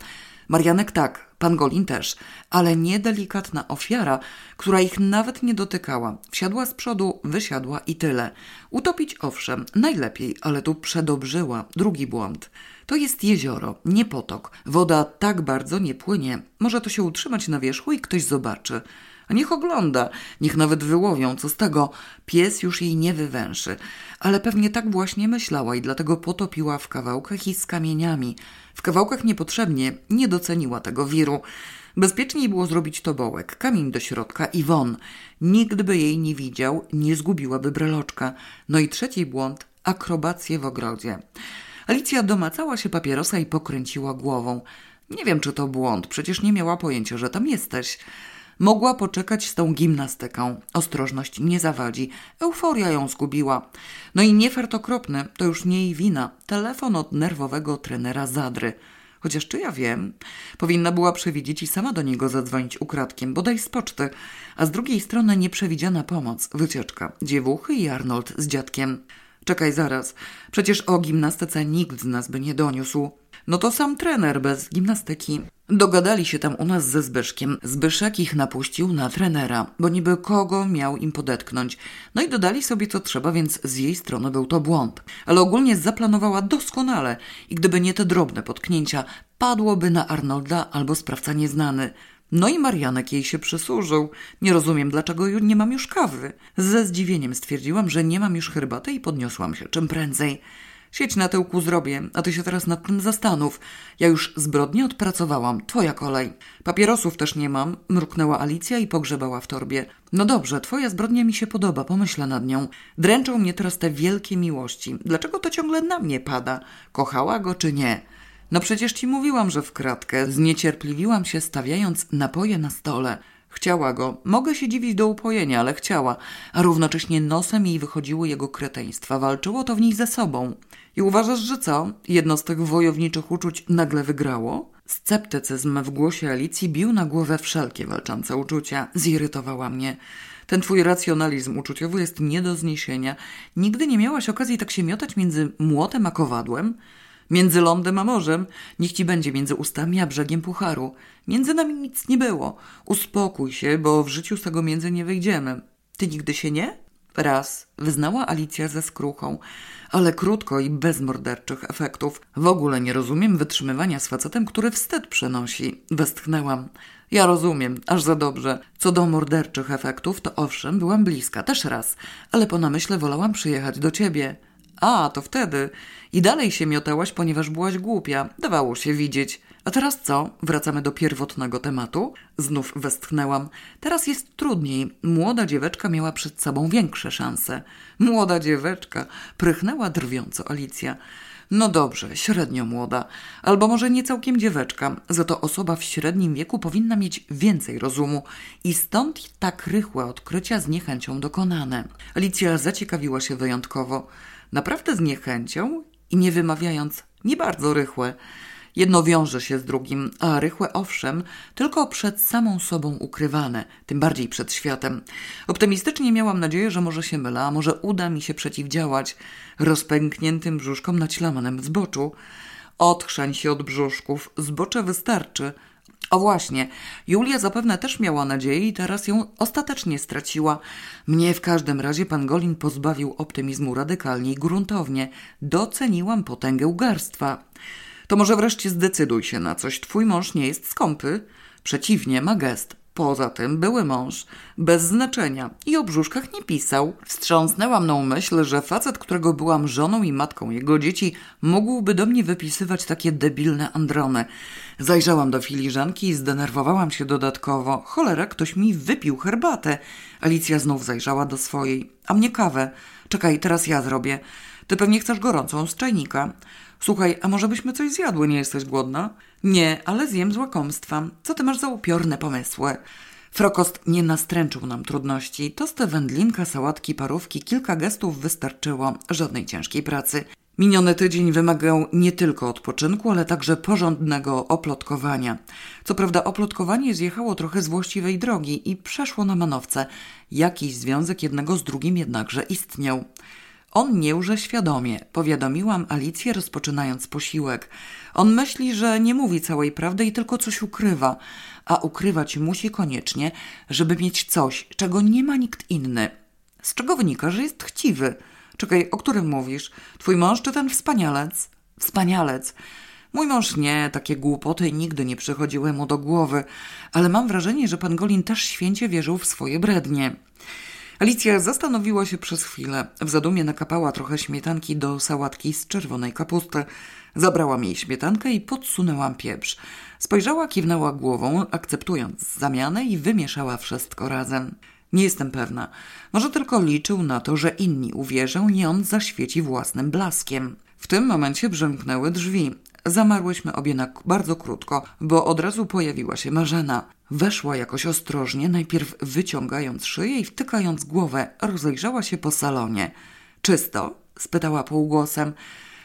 [SPEAKER 1] Marianek tak, pan Golin też, ale niedelikatna ofiara, która ich nawet nie dotykała. Wsiadła z przodu, wysiadła i tyle. Utopić owszem, najlepiej, ale tu przedobrzyła. Drugi błąd. To jest jezioro, nie potok. Woda tak bardzo nie płynie. Może to się utrzymać na wierzchu i ktoś zobaczy. A niech ogląda, niech nawet wyłowią, co z tego, pies już jej nie wywęszy. Ale pewnie tak właśnie myślała i dlatego potopiła w kawałkach i z kamieniami. W kawałkach niepotrzebnie nie doceniła tego wiru. Bezpieczniej było zrobić tobołek, kamień do środka i won. Nikt by jej nie widział, nie zgubiłaby breloczka. No i trzeci błąd, akrobacje w ogrodzie. Alicja domacała się papierosa i pokręciła głową. Nie wiem, czy to błąd, przecież nie miała pojęcia, że tam jesteś. Mogła poczekać z tą gimnastyką. Ostrożność nie zawadzi. Euforia ją zgubiła. No i niefart okropny, to już nie jej wina. Telefon od nerwowego trenera Zadry. Chociaż czy ja wiem, powinna była przewidzieć i sama do niego zadzwonić ukradkiem, bodaj z poczty, a z drugiej strony nieprzewidziana pomoc, wycieczka, dziewuchy i Arnold z dziadkiem. Czekaj zaraz, przecież o gimnastyce nikt z nas by nie doniósł. No to sam trener bez gimnastyki. Dogadali się tam u nas ze Zbyszkiem. Zbyszek ich napuścił na trenera, bo niby kogo miał im podetknąć. No i dodali sobie co trzeba, więc z jej strony był to błąd. Ale ogólnie zaplanowała doskonale i gdyby nie te drobne potknięcia, padłoby na Arnolda albo sprawca nieznany. No i Marianek jej się przysłużył. Nie rozumiem, dlaczego nie mam już kawy. Ze zdziwieniem stwierdziłam, że nie mam już herbaty i podniosłam się czym prędzej. Sieć na tyłku zrobię, a ty się teraz nad tym zastanów. Ja już zbrodnię odpracowałam, twoja kolej. Papierosów też nie mam, mruknęła Alicja i pogrzebała w torbie. No dobrze, twoja zbrodnia mi się podoba, pomyślę nad nią. Dręczą mnie teraz te wielkie miłości. Dlaczego to ciągle na mnie pada? Kochała go czy nie? No przecież ci mówiłam, że w kratkę. Zniecierpliwiłam się, stawiając napoje na stole. Chciała go. Mogę się dziwić do upojenia, ale chciała. A równocześnie nosem jej wychodziły jego kreteństwa. Walczyło to w niej ze sobą. I uważasz, że co? Jedno z tych wojowniczych uczuć nagle wygrało? Sceptycyzm w głosie Alicji bił na głowę wszelkie walczące uczucia. Zirytowała mnie. Ten twój racjonalizm uczuciowy jest nie do zniesienia. Nigdy nie miałaś okazji tak się miotać między młotem a kowadłem? Między lądem a morzem, niech ci będzie między ustami a brzegiem pucharu. Między nami nic nie było. Uspokój się, bo w życiu z tego między nie wyjdziemy. Ty nigdy się nie? Raz, wyznała Alicja ze skruchą, ale krótko i bez morderczych efektów. W ogóle nie rozumiem wytrzymywania z facetem, który wstyd przenosi. Westchnęłam. Ja rozumiem, aż za dobrze. Co do morderczych efektów, to owszem, byłam bliska, też raz, ale po namyśle wolałam przyjechać do ciebie. A, to wtedy. I dalej się miotałaś, ponieważ byłaś głupia. Dawało się widzieć. A teraz co? Wracamy do pierwotnego tematu? Znów westchnęłam. Teraz jest trudniej. Młoda dzieweczka miała przed sobą większe szanse. Młoda dzieweczka, prychnęła drwiąco Alicja. No dobrze, średnio młoda, albo może nie całkiem dzieweczka, za to osoba w średnim wieku powinna mieć więcej rozumu i stąd tak rychłe odkrycia z niechęcią dokonane. Alicja zaciekawiła się wyjątkowo. Naprawdę z niechęcią i nie wymawiając nie bardzo rychłe. Jedno wiąże się z drugim, a rychłe owszem, tylko przed samą sobą ukrywane, tym bardziej przed światem. Optymistycznie miałam nadzieję, że może się mylę, a może uda mi się przeciwdziałać rozpękniętym brzuszkom naćlamanym zboczu. Otrzań się od brzuszków, zbocze wystarczy – o właśnie, Julia zapewne też miała nadzieję i teraz ją ostatecznie straciła. Mnie w każdym razie pan Golin pozbawił optymizmu radykalnie i gruntownie. Doceniłam potęgę ugarstwa. To może wreszcie zdecyduj się na coś. Twój mąż nie jest skąpy. Przeciwnie, ma gest. Poza tym były mąż, bez znaczenia i o brzuszkach nie pisał. Wstrząsnęła mną myśl, że facet, którego byłam żoną i matką jego dzieci, mógłby do mnie wypisywać takie debilne androny. Zajrzałam do filiżanki i zdenerwowałam się dodatkowo. Cholera, ktoś mi wypił herbatę. Alicja znów zajrzała do swojej. A mnie kawę. Czekaj, teraz ja zrobię. Ty pewnie chcesz gorącą z czajnika. Słuchaj, a może byśmy coś zjadły, nie jesteś głodna? Nie, ale zjem z łakomstwa. Co ty masz za upiorne pomysły? Frokost nie nastręczył nam trudności. Tosty, wędlinka, sałatki, parówki, kilka gestów wystarczyło. Żadnej ciężkiej pracy. Miniony tydzień wymagał nie tylko odpoczynku, ale także porządnego oplotkowania. Co prawda oplotkowanie zjechało trochę z właściwej drogi i przeszło na manowce. Jakiś związek jednego z drugim jednakże istniał. On nie łże świadomie, powiadomiłam Alicję rozpoczynając posiłek. On myśli, że nie mówi całej prawdy i tylko coś ukrywa, a ukrywać musi koniecznie, żeby mieć coś, czego nie ma nikt inny. Z czego wynika, że jest chciwy. Czekaj, o którym mówisz? Twój mąż czy ten wspanialec? Wspanialec. Mój mąż nie, takie głupoty nigdy nie przychodziły mu do głowy, ale mam wrażenie, że pan Golin też święcie wierzył w swoje brednie. Alicja zastanowiła się przez chwilę. W zadumie nakapała trochę śmietanki do sałatki z czerwonej kapusty. Zabrałam jej śmietankę i podsunęłam pieprz. Spojrzała, kiwnęła głową, akceptując zamianę i wymieszała wszystko razem. Nie jestem pewna. Może tylko liczył na to, że inni uwierzą i on zaświeci własnym blaskiem. W tym momencie brzęknęły drzwi. Zamarłyśmy obie na bardzo krótko, bo od razu pojawiła się Marzena. Weszła jakoś ostrożnie, najpierw wyciągając szyję i wtykając głowę, rozejrzała się po salonie. Czysto? spytała półgłosem.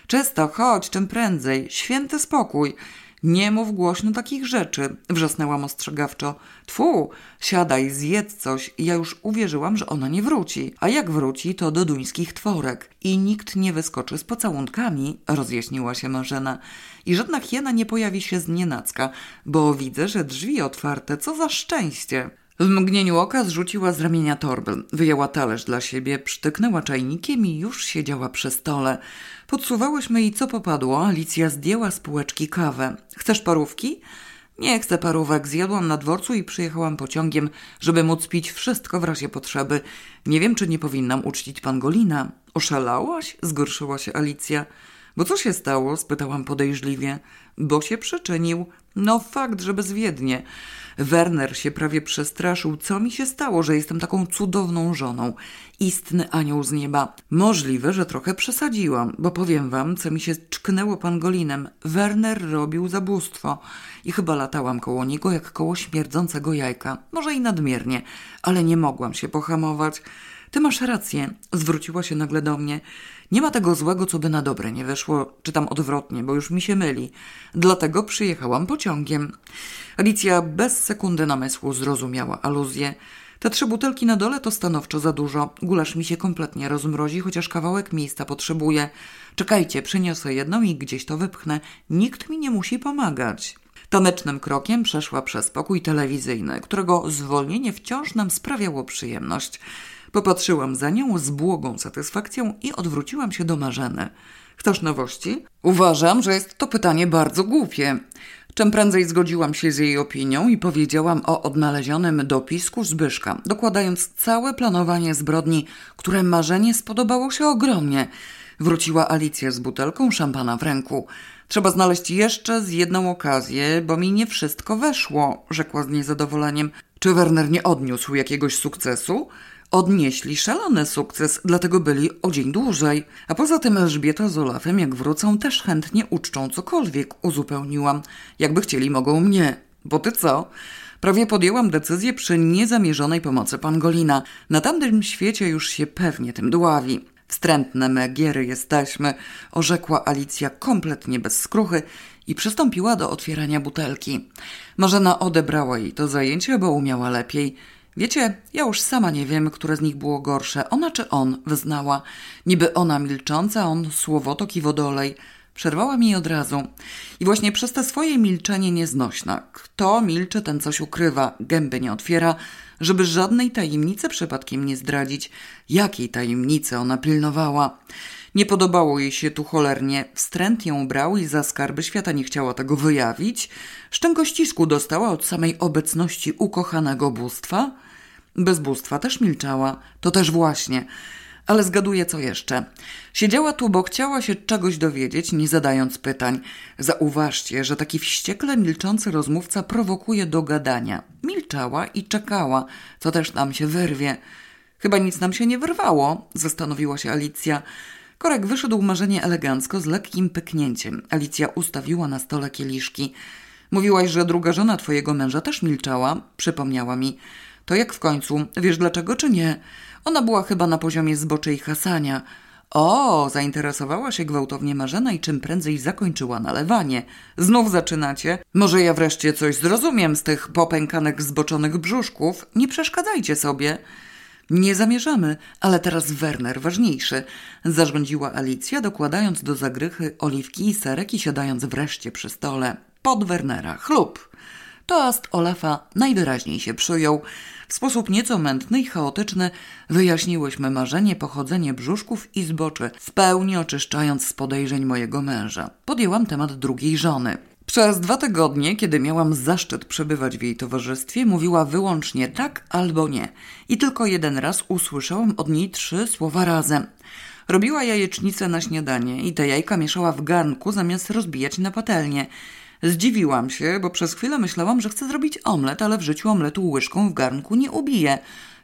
[SPEAKER 1] Czysto, chodź, czym prędzej. Święty spokój. Nie mów głośno takich rzeczy, wrzasnęłam ostrzegawczo. Tfu, siadaj, zjedz coś. Ja już uwierzyłam, że ona nie wróci. A jak wróci, to do duńskich tworek. I nikt nie wyskoczy z pocałunkami, rozjaśniła się Marzena. I żadna hiena nie pojawi się z nienacka, bo widzę, że drzwi otwarte, co za szczęście. W mgnieniu oka zrzuciła z ramienia torby, wyjęła talerz dla siebie, przytyknęła czajnikiem i już siedziała przy stole. Podsuwałyśmy jej co popadło, Alicja zdjęła z półeczki kawę. Chcesz parówki? Nie chcę parówek, zjadłam na dworcu i przyjechałam pociągiem, żeby móc pić wszystko w razie potrzeby. Nie wiem, czy nie powinnam uczcić pangolina. Oszalałaś? Zgorszyła się Alicja. Bo co się stało? spytałam podejrzliwie. Bo się przyczynił. No fakt, że bezwiednie. Werner się prawie przestraszył. Co mi się stało, że jestem taką cudowną żoną? Istny anioł z nieba. Możliwe, że trochę przesadziłam, bo powiem wam, co mi się czknęło pangolinem. Werner robił zabóstwo i chyba latałam koło niego jak koło śmierdzącego jajka. Może i nadmiernie, ale nie mogłam się pohamować. Ty masz rację, zwróciła się nagle do mnie. Nie ma tego złego, co by na dobre nie weszło, czy tam odwrotnie, bo już mi się myli. Dlatego przyjechałam pociągiem. Alicja bez sekundy namysłu zrozumiała aluzję. Te trzy butelki na dole to stanowczo za dużo. Gulasz mi się kompletnie rozmrozi, chociaż kawałek miejsca potrzebuje. Czekajcie, przyniosę jedną i gdzieś to wypchnę. Nikt mi nie musi pomagać. Tanecznym krokiem przeszła przez pokój telewizyjny, którego zwolnienie wciąż nam sprawiało przyjemność. Popatrzyłam za nią z błogą satysfakcją i odwróciłam się do Marzeny. Chcesz nowości? Uważam, że jest to pytanie bardzo głupie. Czym prędzej zgodziłam się z jej opinią i powiedziałam o odnalezionym dopisku Zbyszka, dokładając całe planowanie zbrodni, które marzenie spodobało się ogromnie. Wróciła Alicja z butelką szampana w ręku. Trzeba znaleźć jeszcze z jedną okazję, bo mi nie wszystko weszło, rzekła z niezadowoleniem. Czy Werner nie odniósł jakiegoś sukcesu? Odnieśli szalony sukces, dlatego byli o dzień dłużej. A poza tym Elżbieta z Olafem, jak wrócą, też chętnie uczczą cokolwiek, uzupełniłam. Jakby chcieli, mogą mnie. Bo ty co? Prawie podjęłam decyzję przy niezamierzonej pomocy Pangolina. Na tamtym świecie już się pewnie tym dławi. Wstrętne megiery jesteśmy, orzekła Alicja kompletnie bez skruchy i przystąpiła do otwierania butelki. Marzena odebrała jej to zajęcie, bo umiała lepiej. Wiecie, ja już sama nie wiem, które z nich było gorsze, ona czy on, wyznała. Niby ona milcząca, on słowotok i wodolej. Przerwała mi od razu. I właśnie przez te swoje milczenie nieznośna. Kto milczy, ten coś ukrywa, gęby nie otwiera, żeby żadnej tajemnicy przypadkiem nie zdradzić. Jakiej tajemnicy ona pilnowała? Nie podobało jej się tu cholernie. Wstręt ją brał i za skarby świata nie chciała tego wyjawić. Szczękościsku dostała od samej obecności ukochanego bóstwa. Bez bóstwa też milczała. To też właśnie. Ale zgaduję co jeszcze. Siedziała tu, bo chciała się czegoś dowiedzieć, nie zadając pytań. Zauważcie, że taki wściekle milczący rozmówca prowokuje do gadania. Milczała i czekała, co też nam się wyrwie. Chyba nic nam się nie wyrwało, zastanowiła się Alicja. Korek wyszedł marzenie elegancko z lekkim pyknięciem. Alicja ustawiła na stole kieliszki. Mówiłaś, że druga żona twojego męża też milczała, przypomniała mi. To jak w końcu? Wiesz dlaczego czy nie? Ona była chyba na poziomie zboczy i hasania. O, zainteresowała się gwałtownie Marzena i czym prędzej zakończyła nalewanie. Znów zaczynacie? Może ja wreszcie coś zrozumiem z tych popękanych zboczonych brzuszków? Nie przeszkadzajcie sobie. Nie zamierzamy, ale teraz Werner ważniejszy, zarządziła Alicja, dokładając do zagrychy oliwki i serek i siadając wreszcie przy stole. Pod Wernera, chlub. Toast Olafa najwyraźniej się przyjął. W sposób nieco mętny i chaotyczny wyjaśniłyśmy marzenie pochodzenie brzuszków i zboczy, w pełni oczyszczając z podejrzeń mojego męża. Podjęłam temat drugiej żony. Przez dwa tygodnie, kiedy miałam zaszczyt przebywać w jej towarzystwie, mówiła wyłącznie tak albo nie. I tylko jeden raz usłyszałam od niej trzy słowa razem. Robiła jajecznicę na śniadanie i te jajka mieszała w garnku zamiast rozbijać na patelnię. Zdziwiłam się, bo przez chwilę myślałam, że chce zrobić omlet, ale w życiu omletu łyżką w garnku nie ubije.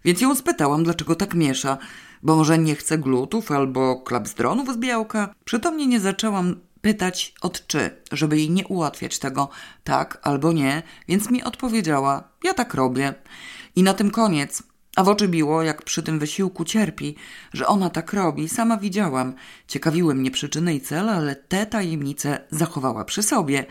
[SPEAKER 1] Więc ją spytałam, dlaczego tak miesza. Bo może nie chce glutów albo klapzdronów z białka? Przytomnie nie zaczęłam pytać od czy, żeby jej nie ułatwiać tego tak albo nie, więc mi odpowiedziała: Ja tak robię. I na tym koniec. A w oczy biło, jak przy tym wysiłku cierpi, że ona tak robi. Sama widziałam. Ciekawiły mnie przyczyny i cele, ale te tajemnice zachowała przy sobie.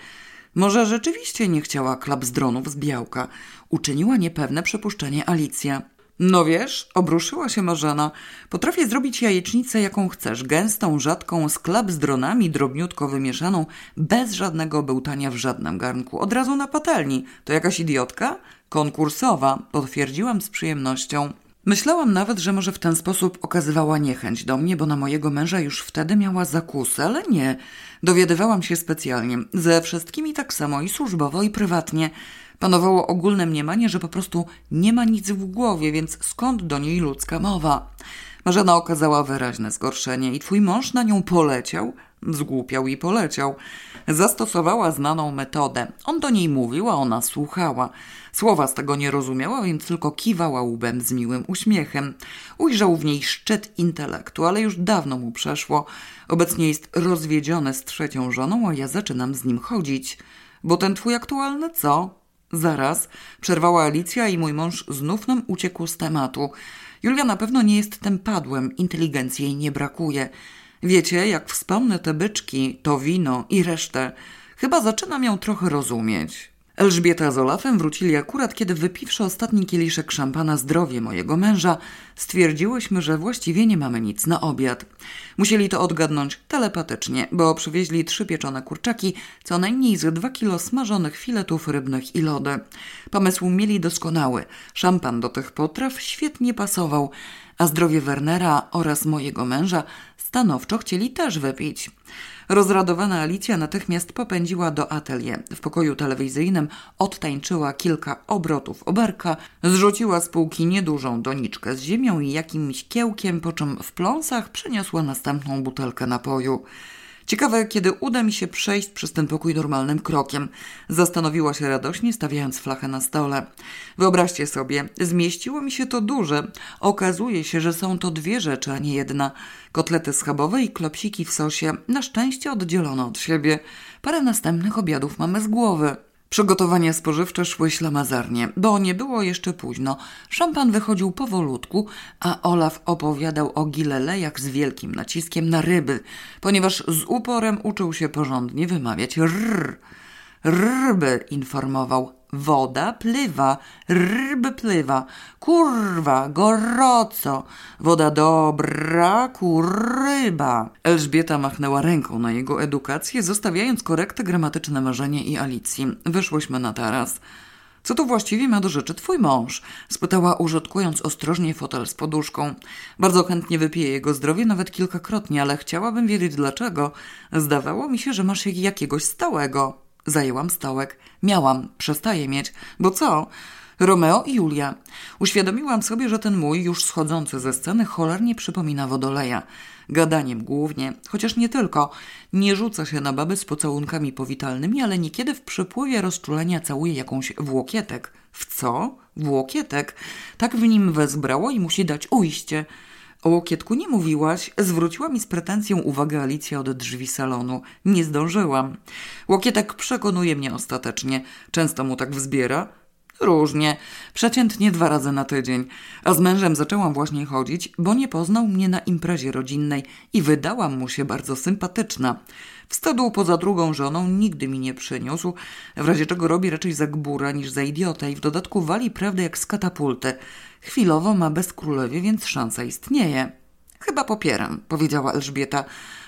[SPEAKER 1] Może rzeczywiście nie chciała klapzdronów z białka. Uczyniła niepewne przypuszczenie Alicja. No wiesz, obruszyła się Marzena. Potrafię zrobić jajecznicę jaką chcesz, gęstą, rzadką, z klapzdronami drobniutko wymieszaną, bez żadnego bełtania w żadnym garnku, od razu na patelni. To jakaś idiotka? Konkursowa, potwierdziłam z przyjemnością. Myślałam nawet, że może w ten sposób okazywała niechęć do mnie, bo na mojego męża już wtedy miała zakusy, ale nie. Dowiadywałam się specjalnie. Ze wszystkimi tak samo i służbowo, i prywatnie. Panowało ogólne mniemanie, że po prostu nie ma nic w głowie, więc skąd do niej ludzka mowa? Marzena okazała wyraźne zgorszenie i twój mąż na nią poleciał, zgłupiał i poleciał. Zastosowała znaną metodę. On do niej mówił, a ona słuchała. Słowa z tego nie rozumiała, więc tylko kiwała łbem z miłym uśmiechem. Ujrzał w niej szczyt intelektu, ale już dawno mu przeszło. Obecnie jest rozwiedziony z trzecią żoną, a ja zaczynam z nim chodzić. Bo ten twój aktualny co? Zaraz, przerwała Alicja i mój mąż znów nam uciekł z tematu. Julia na pewno nie jest tym padłem, inteligencji jej nie brakuje. Wiecie, jak wspomnę te byczki, to wino i resztę, chyba zaczynam ją trochę rozumieć. Elżbieta z Olafem wrócili akurat, kiedy wypiwszy ostatni kieliszek szampana zdrowie mojego męża, stwierdziłyśmy, że właściwie nie mamy nic na obiad. Musieli to odgadnąć telepatycznie, bo przywieźli trzy pieczone kurczaki, co najmniej z dwa kilo smażonych filetów rybnych i lody. Pomysł mieli doskonały. Szampan do tych potraw świetnie pasował, a zdrowie Wernera oraz mojego męża stanowczo chcieli też wypić. Rozradowana Alicja natychmiast popędziła do atelier. W pokoju telewizyjnym odtańczyła kilka obrotów oberka, zrzuciła z półki niedużą doniczkę z ziemią i jakimś kiełkiem, po czym w pląsach przyniosła następną butelkę napoju. Ciekawe, kiedy uda mi się przejść przez ten pokój normalnym krokiem. Zastanowiła się radośnie, stawiając flachę na stole. Wyobraźcie sobie, zmieściło mi się to duże. Okazuje się, że są to dwie rzeczy, a nie jedna. Kotlety schabowe i klopsiki w sosie, na szczęście oddzielone od siebie. Parę następnych obiadów mamy z głowy. Przygotowania spożywcze szły ślamazarnie, bo nie było jeszcze późno. Szampan wychodził powolutku, a Olaf opowiadał o gilelejach z wielkim naciskiem na ryby, ponieważ z uporem uczył się porządnie wymawiać rr. Ryby, informował. Woda plywa, ryby plywa, kurwa, gorąco, woda dobra, kurryba. Elżbieta machnęła ręką na jego edukację, zostawiając korektę gramatyczne marzenie i Alicji. Wyszłyśmy na taras. Co tu właściwie ma do rzeczy twój mąż? spytała, użytkując ostrożnie fotel z poduszką. Bardzo chętnie wypiję jego zdrowie, nawet kilkakrotnie, ale chciałabym wiedzieć dlaczego. Zdawało mi się, że masz jakiegoś stałego. Zajęłam stołek. Miałam, przestaję mieć. Bo co? Romeo i Julia. Uświadomiłam sobie, że ten mój, już schodzący ze sceny, cholernie przypomina wodoleja. Gadaniem głównie, chociaż nie tylko. Nie rzuca się na baby z pocałunkami powitalnymi, ale niekiedy w przypływie rozczulenia całuje jakąś włokietek. W co? Włokietek. Tak w nim wezbrało i musi dać ujście. O łokietku nie mówiłaś, zwróciła mi z pretensją uwagę Alicja od drzwi salonu. Nie zdążyłam. Łokietek przekonuje mnie ostatecznie. Często mu tak wzbiera. Różnie. Przeciętnie dwa razy na tydzień. A z mężem zaczęłam właśnie chodzić, bo nie poznał mnie na imprezie rodzinnej i wydałam mu się bardzo sympatyczna. Wstydu poza drugą żoną nigdy mi nie przyniósł, w razie czego robi raczej za gbura niż za idiotę i w dodatku wali prawdę jak z katapulty. Chwilowo ma bez królewie, więc szansa istnieje. Chyba popieram, powiedziała Elżbieta.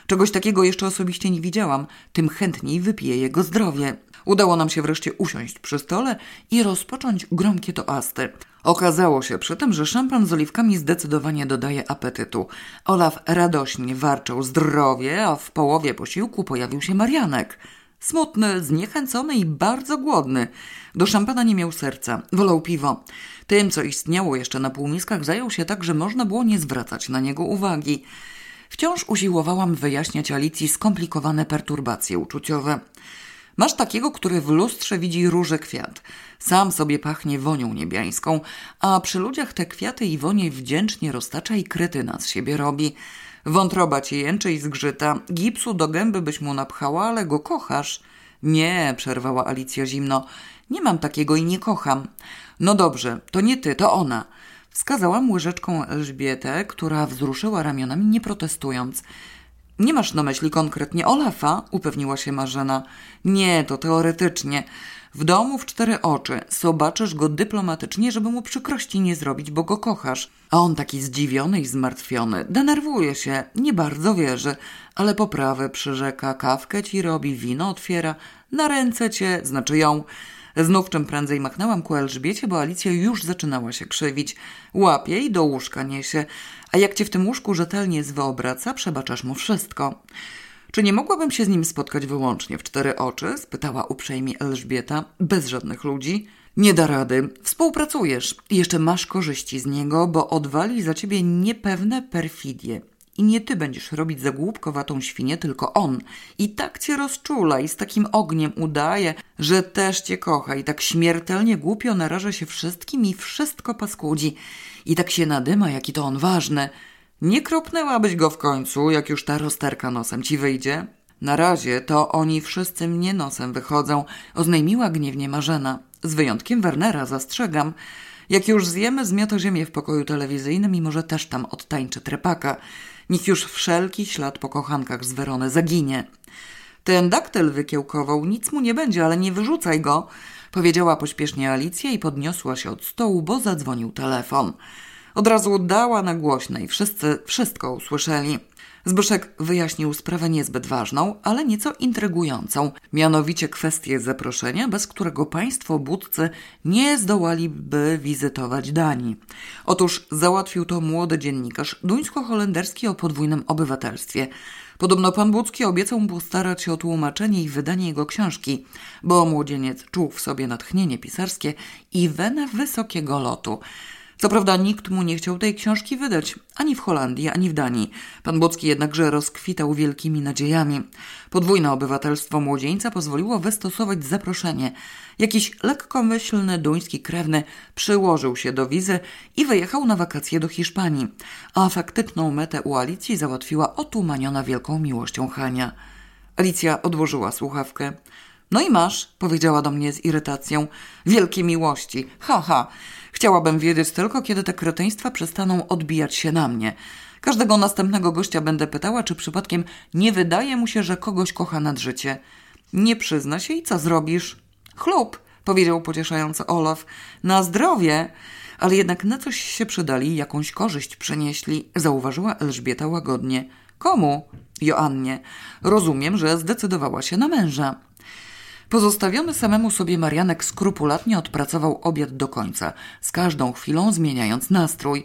[SPEAKER 1] Czegoś takiego jeszcze osobiście nie widziałam, tym chętniej wypiję jego zdrowie. Udało nam się wreszcie usiąść przy stole i rozpocząć gromkie toasty. Okazało się przy tym, że szampan z oliwkami zdecydowanie dodaje apetytu. Olaf radośnie warczał zdrowie, a w połowie posiłku pojawił się Marianek. Smutny, zniechęcony i bardzo głodny. Do szampana nie miał serca, wolał piwo. Tym, co istniało jeszcze na półmiskach, zajął się tak, że można było nie zwracać na niego uwagi. Wciąż usiłowałam wyjaśniać Alicji skomplikowane perturbacje uczuciowe. Masz takiego, który w lustrze widzi róże kwiat. Sam sobie pachnie wonią niebiańską, a przy ludziach te kwiaty i wonie wdzięcznie roztacza i krytyna z siebie robi. Wątroba ci jęczy i zgrzyta. Gipsu do gęby byś mu napchała, ale go kochasz. Nie, przerwała Alicja zimno. Nie mam takiego i nie kocham. No dobrze, to nie ty, to ona. Wskazałam łyżeczką Elżbietę, która wzruszyła ramionami, nie protestując. Nie masz na myśli konkretnie Olafa? upewniła się Marzena. Nie, to teoretycznie. W domu w cztery oczy. Zobaczysz go dyplomatycznie, żeby mu przykrości nie zrobić, bo go kochasz. A on taki zdziwiony i zmartwiony. Denerwuje się, nie bardzo wierzy, ale poprawę przyrzeka, kawkę ci robi, wino otwiera, na ręce cię, znaczy ją. Znów czym prędzej machnęłam ku Elżbiecie, bo Alicja już zaczynała się krzywić. Łapie i do łóżka niesie. A jak cię w tym łóżku rzetelnie zwyobraca, przebaczasz mu wszystko. Czy nie mogłabym się z nim spotkać wyłącznie w cztery oczy? spytała uprzejmie Elżbieta, bez żadnych ludzi. Nie da rady. Współpracujesz i jeszcze masz korzyści z niego, bo odwali za ciebie niepewne perfidie. I nie ty będziesz robić za głupkowatą świnię, tylko on. I tak cię rozczula i z takim ogniem udaje, że też cię kocha i tak śmiertelnie głupio naraża się wszystkim i wszystko paskudzi. I tak się nadyma, jaki to on ważny. Nie kropnęłabyś go w końcu, jak już ta rozterka nosem ci wyjdzie? Na razie to oni wszyscy mnie nosem wychodzą, oznajmiła gniewnie Marzena. Z wyjątkiem Wernera, zastrzegam. Jak już zjemy, zmiota ziemię w pokoju telewizyjnym i może też tam odtańczy trepaka. Niech już wszelki ślad po kochankach z Werony zaginie. Ten daktyl wykiełkował, nic mu nie będzie, ale nie wyrzucaj go, powiedziała pośpiesznie Alicja i podniosła się od stołu, bo zadzwonił telefon. Od razu dała na głośnej, wszyscy wszystko usłyszeli. Zbyszek wyjaśnił sprawę niezbyt ważną, ale nieco intrygującą, mianowicie kwestię zaproszenia, bez którego państwo budcy nie zdołaliby wizytować Danii. Otóż załatwił to młody dziennikarz duńsko-holenderski o podwójnym obywatelstwie. Podobno pan Budzki obiecał mu postarać się o tłumaczenie i wydanie jego książki, bo młodzieniec czuł w sobie natchnienie pisarskie i wenę wysokiego lotu. Co prawda nikt mu nie chciał tej książki wydać, ani w Holandii, ani w Danii. Pan Bocki jednakże rozkwitał wielkimi nadziejami. Podwójne obywatelstwo młodzieńca pozwoliło wystosować zaproszenie. Jakiś lekkomyślny duński krewny przyłożył się do wizy i wyjechał na wakacje do Hiszpanii, a faktyczną metę u Alicji załatwiła otumaniona wielką miłością Hania. Alicja odłożyła słuchawkę. No i masz, powiedziała do mnie z irytacją. Wielkie miłości. Ha, ha. Chciałabym wiedzieć tylko, kiedy te kreteństwa przestaną odbijać się na mnie. Każdego następnego gościa będę pytała, czy przypadkiem nie wydaje mu się, że kogoś kocha nad życie. Nie przyzna się i co zrobisz? Chlub, powiedział pocieszająco Olaf. Na zdrowie. Ale jednak na coś się przydali, jakąś korzyść przynieśli, zauważyła Elżbieta łagodnie. Komu? Joannie. Rozumiem, że zdecydowała się na męża. Pozostawiony samemu sobie Marianek skrupulatnie odpracował obiad do końca, z każdą chwilą zmieniając nastrój.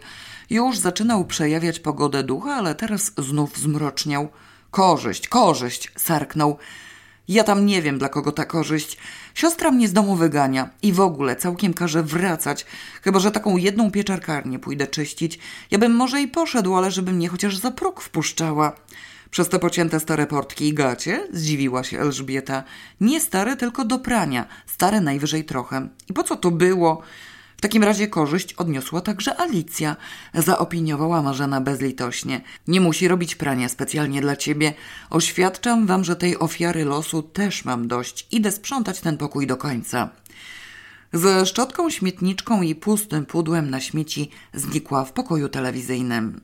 [SPEAKER 1] Już zaczynał przejawiać pogodę ducha, ale teraz znów zmroczniał. Korzyść, korzyść, sarknął. Ja tam nie wiem, dla kogo ta korzyść. Siostra mnie z domu wygania i w ogóle całkiem każe wracać, chyba że taką jedną pieczarkarnię pójdę czyścić. Ja bym może i poszedł, ale żeby mnie chociaż za próg wpuszczała. Przez te pocięte stare portki i gacie? Zdziwiła się Elżbieta. Nie stare, tylko do prania. Stare najwyżej trochę. I po co to było? W takim razie korzyść odniosła także Alicja, zaopiniowała Marzena bezlitośnie. Nie musi robić prania specjalnie dla ciebie. Oświadczam wam, że tej ofiary losu też mam dość. Idę sprzątać ten pokój do końca. Ze szczotką, śmietniczką i pustym pudłem na śmieci znikła w pokoju telewizyjnym.